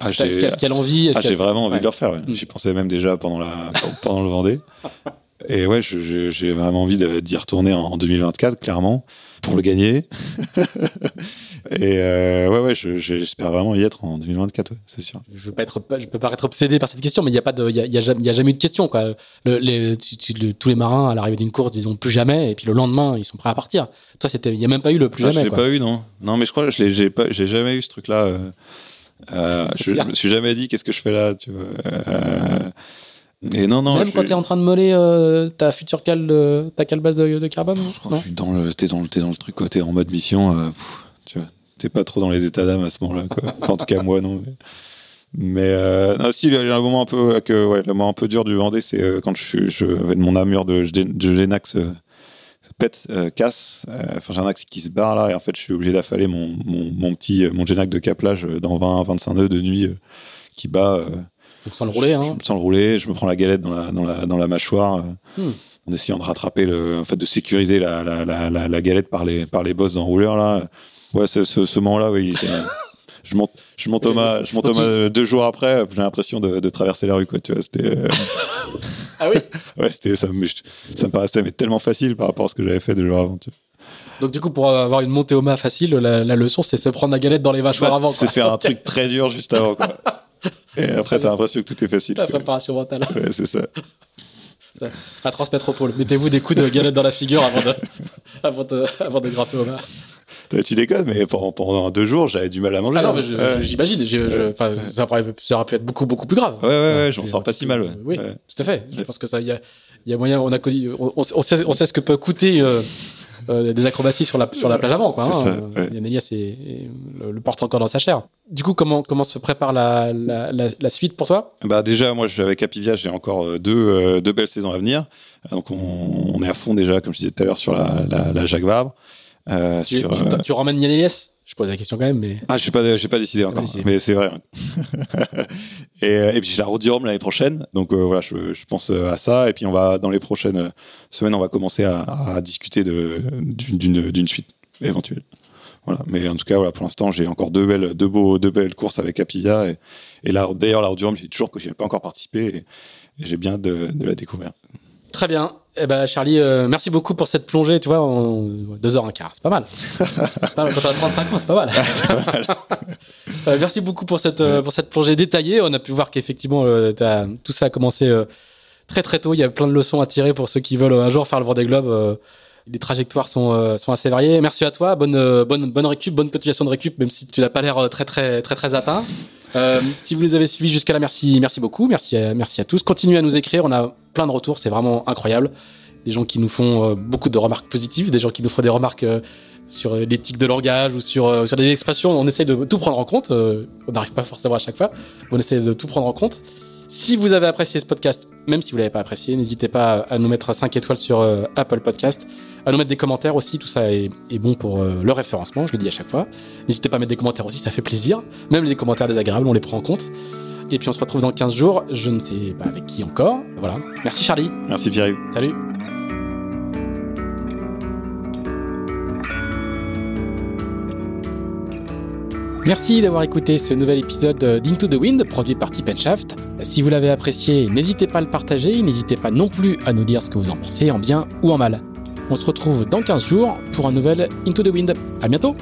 Ah, Est-ce qu'il y a l'envie ah, J'ai vraiment envie ouais. de le refaire. Ouais. Mm. J'y pensais même déjà pendant la pendant le Vendée. (laughs) Et ouais, j'ai vraiment envie d'y retourner en 2024, clairement, pour le gagner. (laughs) Et euh, ouais, ouais, j'espère vraiment y être en 2024, ouais, c'est sûr. Je veux pas être, je peux pas être obsédé par cette question, mais il y a pas de, il y a, y, a jamais, y a jamais eu de question, quoi. Le, les, tu, tu, le, tous les marins à l'arrivée d'une course disent plus jamais, et puis le lendemain ils sont prêts à partir. Toi, c'était, il y a même pas eu le plus ah, jamais. Je l'ai pas eu, non. Non, mais je crois, je l'ai, j'ai pas, j'ai jamais eu ce truc-là. Euh, euh, je, je, me suis jamais dit qu'est-ce que je fais là, tu vois. Euh, et non, non. Même je... quand t'es en train de moller euh, ta future cale, de, ta cale base de, de carbone. Suis dans le, t'es dans le, t'es dans le truc, quoi. T'es en mode mission. Euh, pff, tu vois t'es pas trop dans les états d'âme à ce moment-là. en tout cas, moi, non. Mais, mais euh, non, si, il y a un moment un peu, que, ouais, le moment un peu dur du Vendée, c'est euh, quand je je, mon armure de, de Genax euh, pète, euh, casse. Enfin, j'ai un axe qui se barre là, et en fait, je suis obligé d'affaler mon, mon, mon, petit, mon Genax de caplage dans 20, 25 nœuds de nuit qui bat. Donc sans le rouler, je, hein. Sans le rouler, je me prends la galette dans la, dans la, dans la mâchoire. Hmm. en essayant de rattraper le, en fait, de sécuriser la, la, la, la, galette par les, par les boss d'enrouleur là. Ouais, ce, ce, moment-là, oui. (laughs) je monte, je monte Thomas, je monte Thomas deux jours après. J'ai l'impression de, de, traverser la rue, quoi. Tu vois, c'était. (laughs) ah oui. (laughs) ouais, c'était ça, me, ça me paraissait mais tellement facile par rapport à ce que j'avais fait deux jours avant. Tu vois. Donc du coup, pour avoir une montée au mât facile, la, la leçon, c'est se prendre la galette dans les mâchoires bah, avant. C'est faire un truc très dur juste avant. Quoi. Et après, t'as l'impression que tout est facile. La préparation mentale. Ouais, c'est ça. ça. À transmettre au pôle. Mettez-vous des coups de galette dans la figure avant de, (laughs) avant de, avant de grimper au mât. Tu déconnes, mais pendant, pendant, deux jours, j'avais du mal à manger. Ah non, mais j'imagine. Ça, aurait pu être beaucoup, beaucoup plus grave. Ouais, ouais, ouais, je m'en sors pas si mal. Oui, tout à fait. Je pense que ça, il y a, y a moyen. On, a, on, on, sait, on sait ce que peut coûter. Euh, euh, des acrobaties sur la, sur la plage avant. Quoi, hein. le, porte encore dans sa chair. Du coup, comment, comment se prépare la, la, la, suite pour toi? Bah Déjà, moi, avec Capivia, j'ai encore euh, deux, euh, deux belles saisons à venir. Donc, on, on, est à fond déjà, comme je disais tout à l'heure, sur la, la, Jacques Vabre. tu, sur, tu, tu, ramènes Yann Elias? Je pose la question quand même, mais. Ah, je n'ai pas, j'ai pas décidé encore, mais c'est vrai. (laughs) et, euh, et, puis j'ai la Route du Rhum l'année prochaine, donc euh, voilà, je, je, pense euh, à ça. Et puis on va dans les prochaines semaines, on va commencer à, à discuter de, d'une, d'une suite éventuelle. Voilà. Mais en tout cas, voilà, pour l'instant, j'ai encore deux belles, deux beaux, deux belles courses avec Apivia. Et, et là, d'ailleurs, la Route du Rhum, j'ai toujours que j'ai pas encore participé et, et j'ai bien de, de la découvrir. Très bien. Eh ben Charlie, euh, merci beaucoup pour cette plongée, tu vois, en 2h15, c'est (laughs) pas mal. Quand t'as 35 ans, c'est pas mal. (laughs) euh, merci beaucoup pour cette, euh, pour cette plongée détaillée. On a pu voir qu'effectivement, tout ça a commencé très très tôt. Il y a plein de leçons à tirer pour ceux qui veulent un jour faire le Vendée Globe. les trajectoires sont, sont assez variées. Merci à toi, bonne, bonne, bonne récup, bonne cotisation de récup, même si tu n'as pas l'air très très très très atteint. si vous les avez suivis jusqu'à là, merci, merci beaucoup, merci, merci à tous. Continuez à nous écrire, on a plein de retours, c'est vraiment incroyable. Des gens qui nous font euh, beaucoup de remarques positives, des gens qui nous font des remarques euh, sur euh, l'éthique de langage ou sur, sur des expressions. On essaie de tout prendre en compte. on n'arrive pas forcément à chaque fois. On essaie de tout prendre en compte. Si vous avez apprécié ce podcast, même si vous l'avez pas apprécié, n'hésitez pas à nous mettre 5 étoiles sur Apple Podcast, à nous mettre des commentaires aussi, tout ça est, est, bon pour le référencement, je le dis à chaque fois. N'hésitez pas à mettre des commentaires aussi, ça fait plaisir. Même les commentaires désagréables, on les prend en compte. Et puis on se retrouve dans 15 jours, je ne sais pas avec qui encore. Voilà. Merci Charlie. Merci Pierre. Salut. Merci d'avoir écouté ce nouvel épisode d'Into the Wind produit par Tip Shaft. Si vous l'avez apprécié, n'hésitez pas à le partager, n'hésitez pas non plus à nous dire ce que vous en pensez, en bien ou en mal. On se retrouve dans 15 jours pour un nouvel Into the Wind. À bientôt!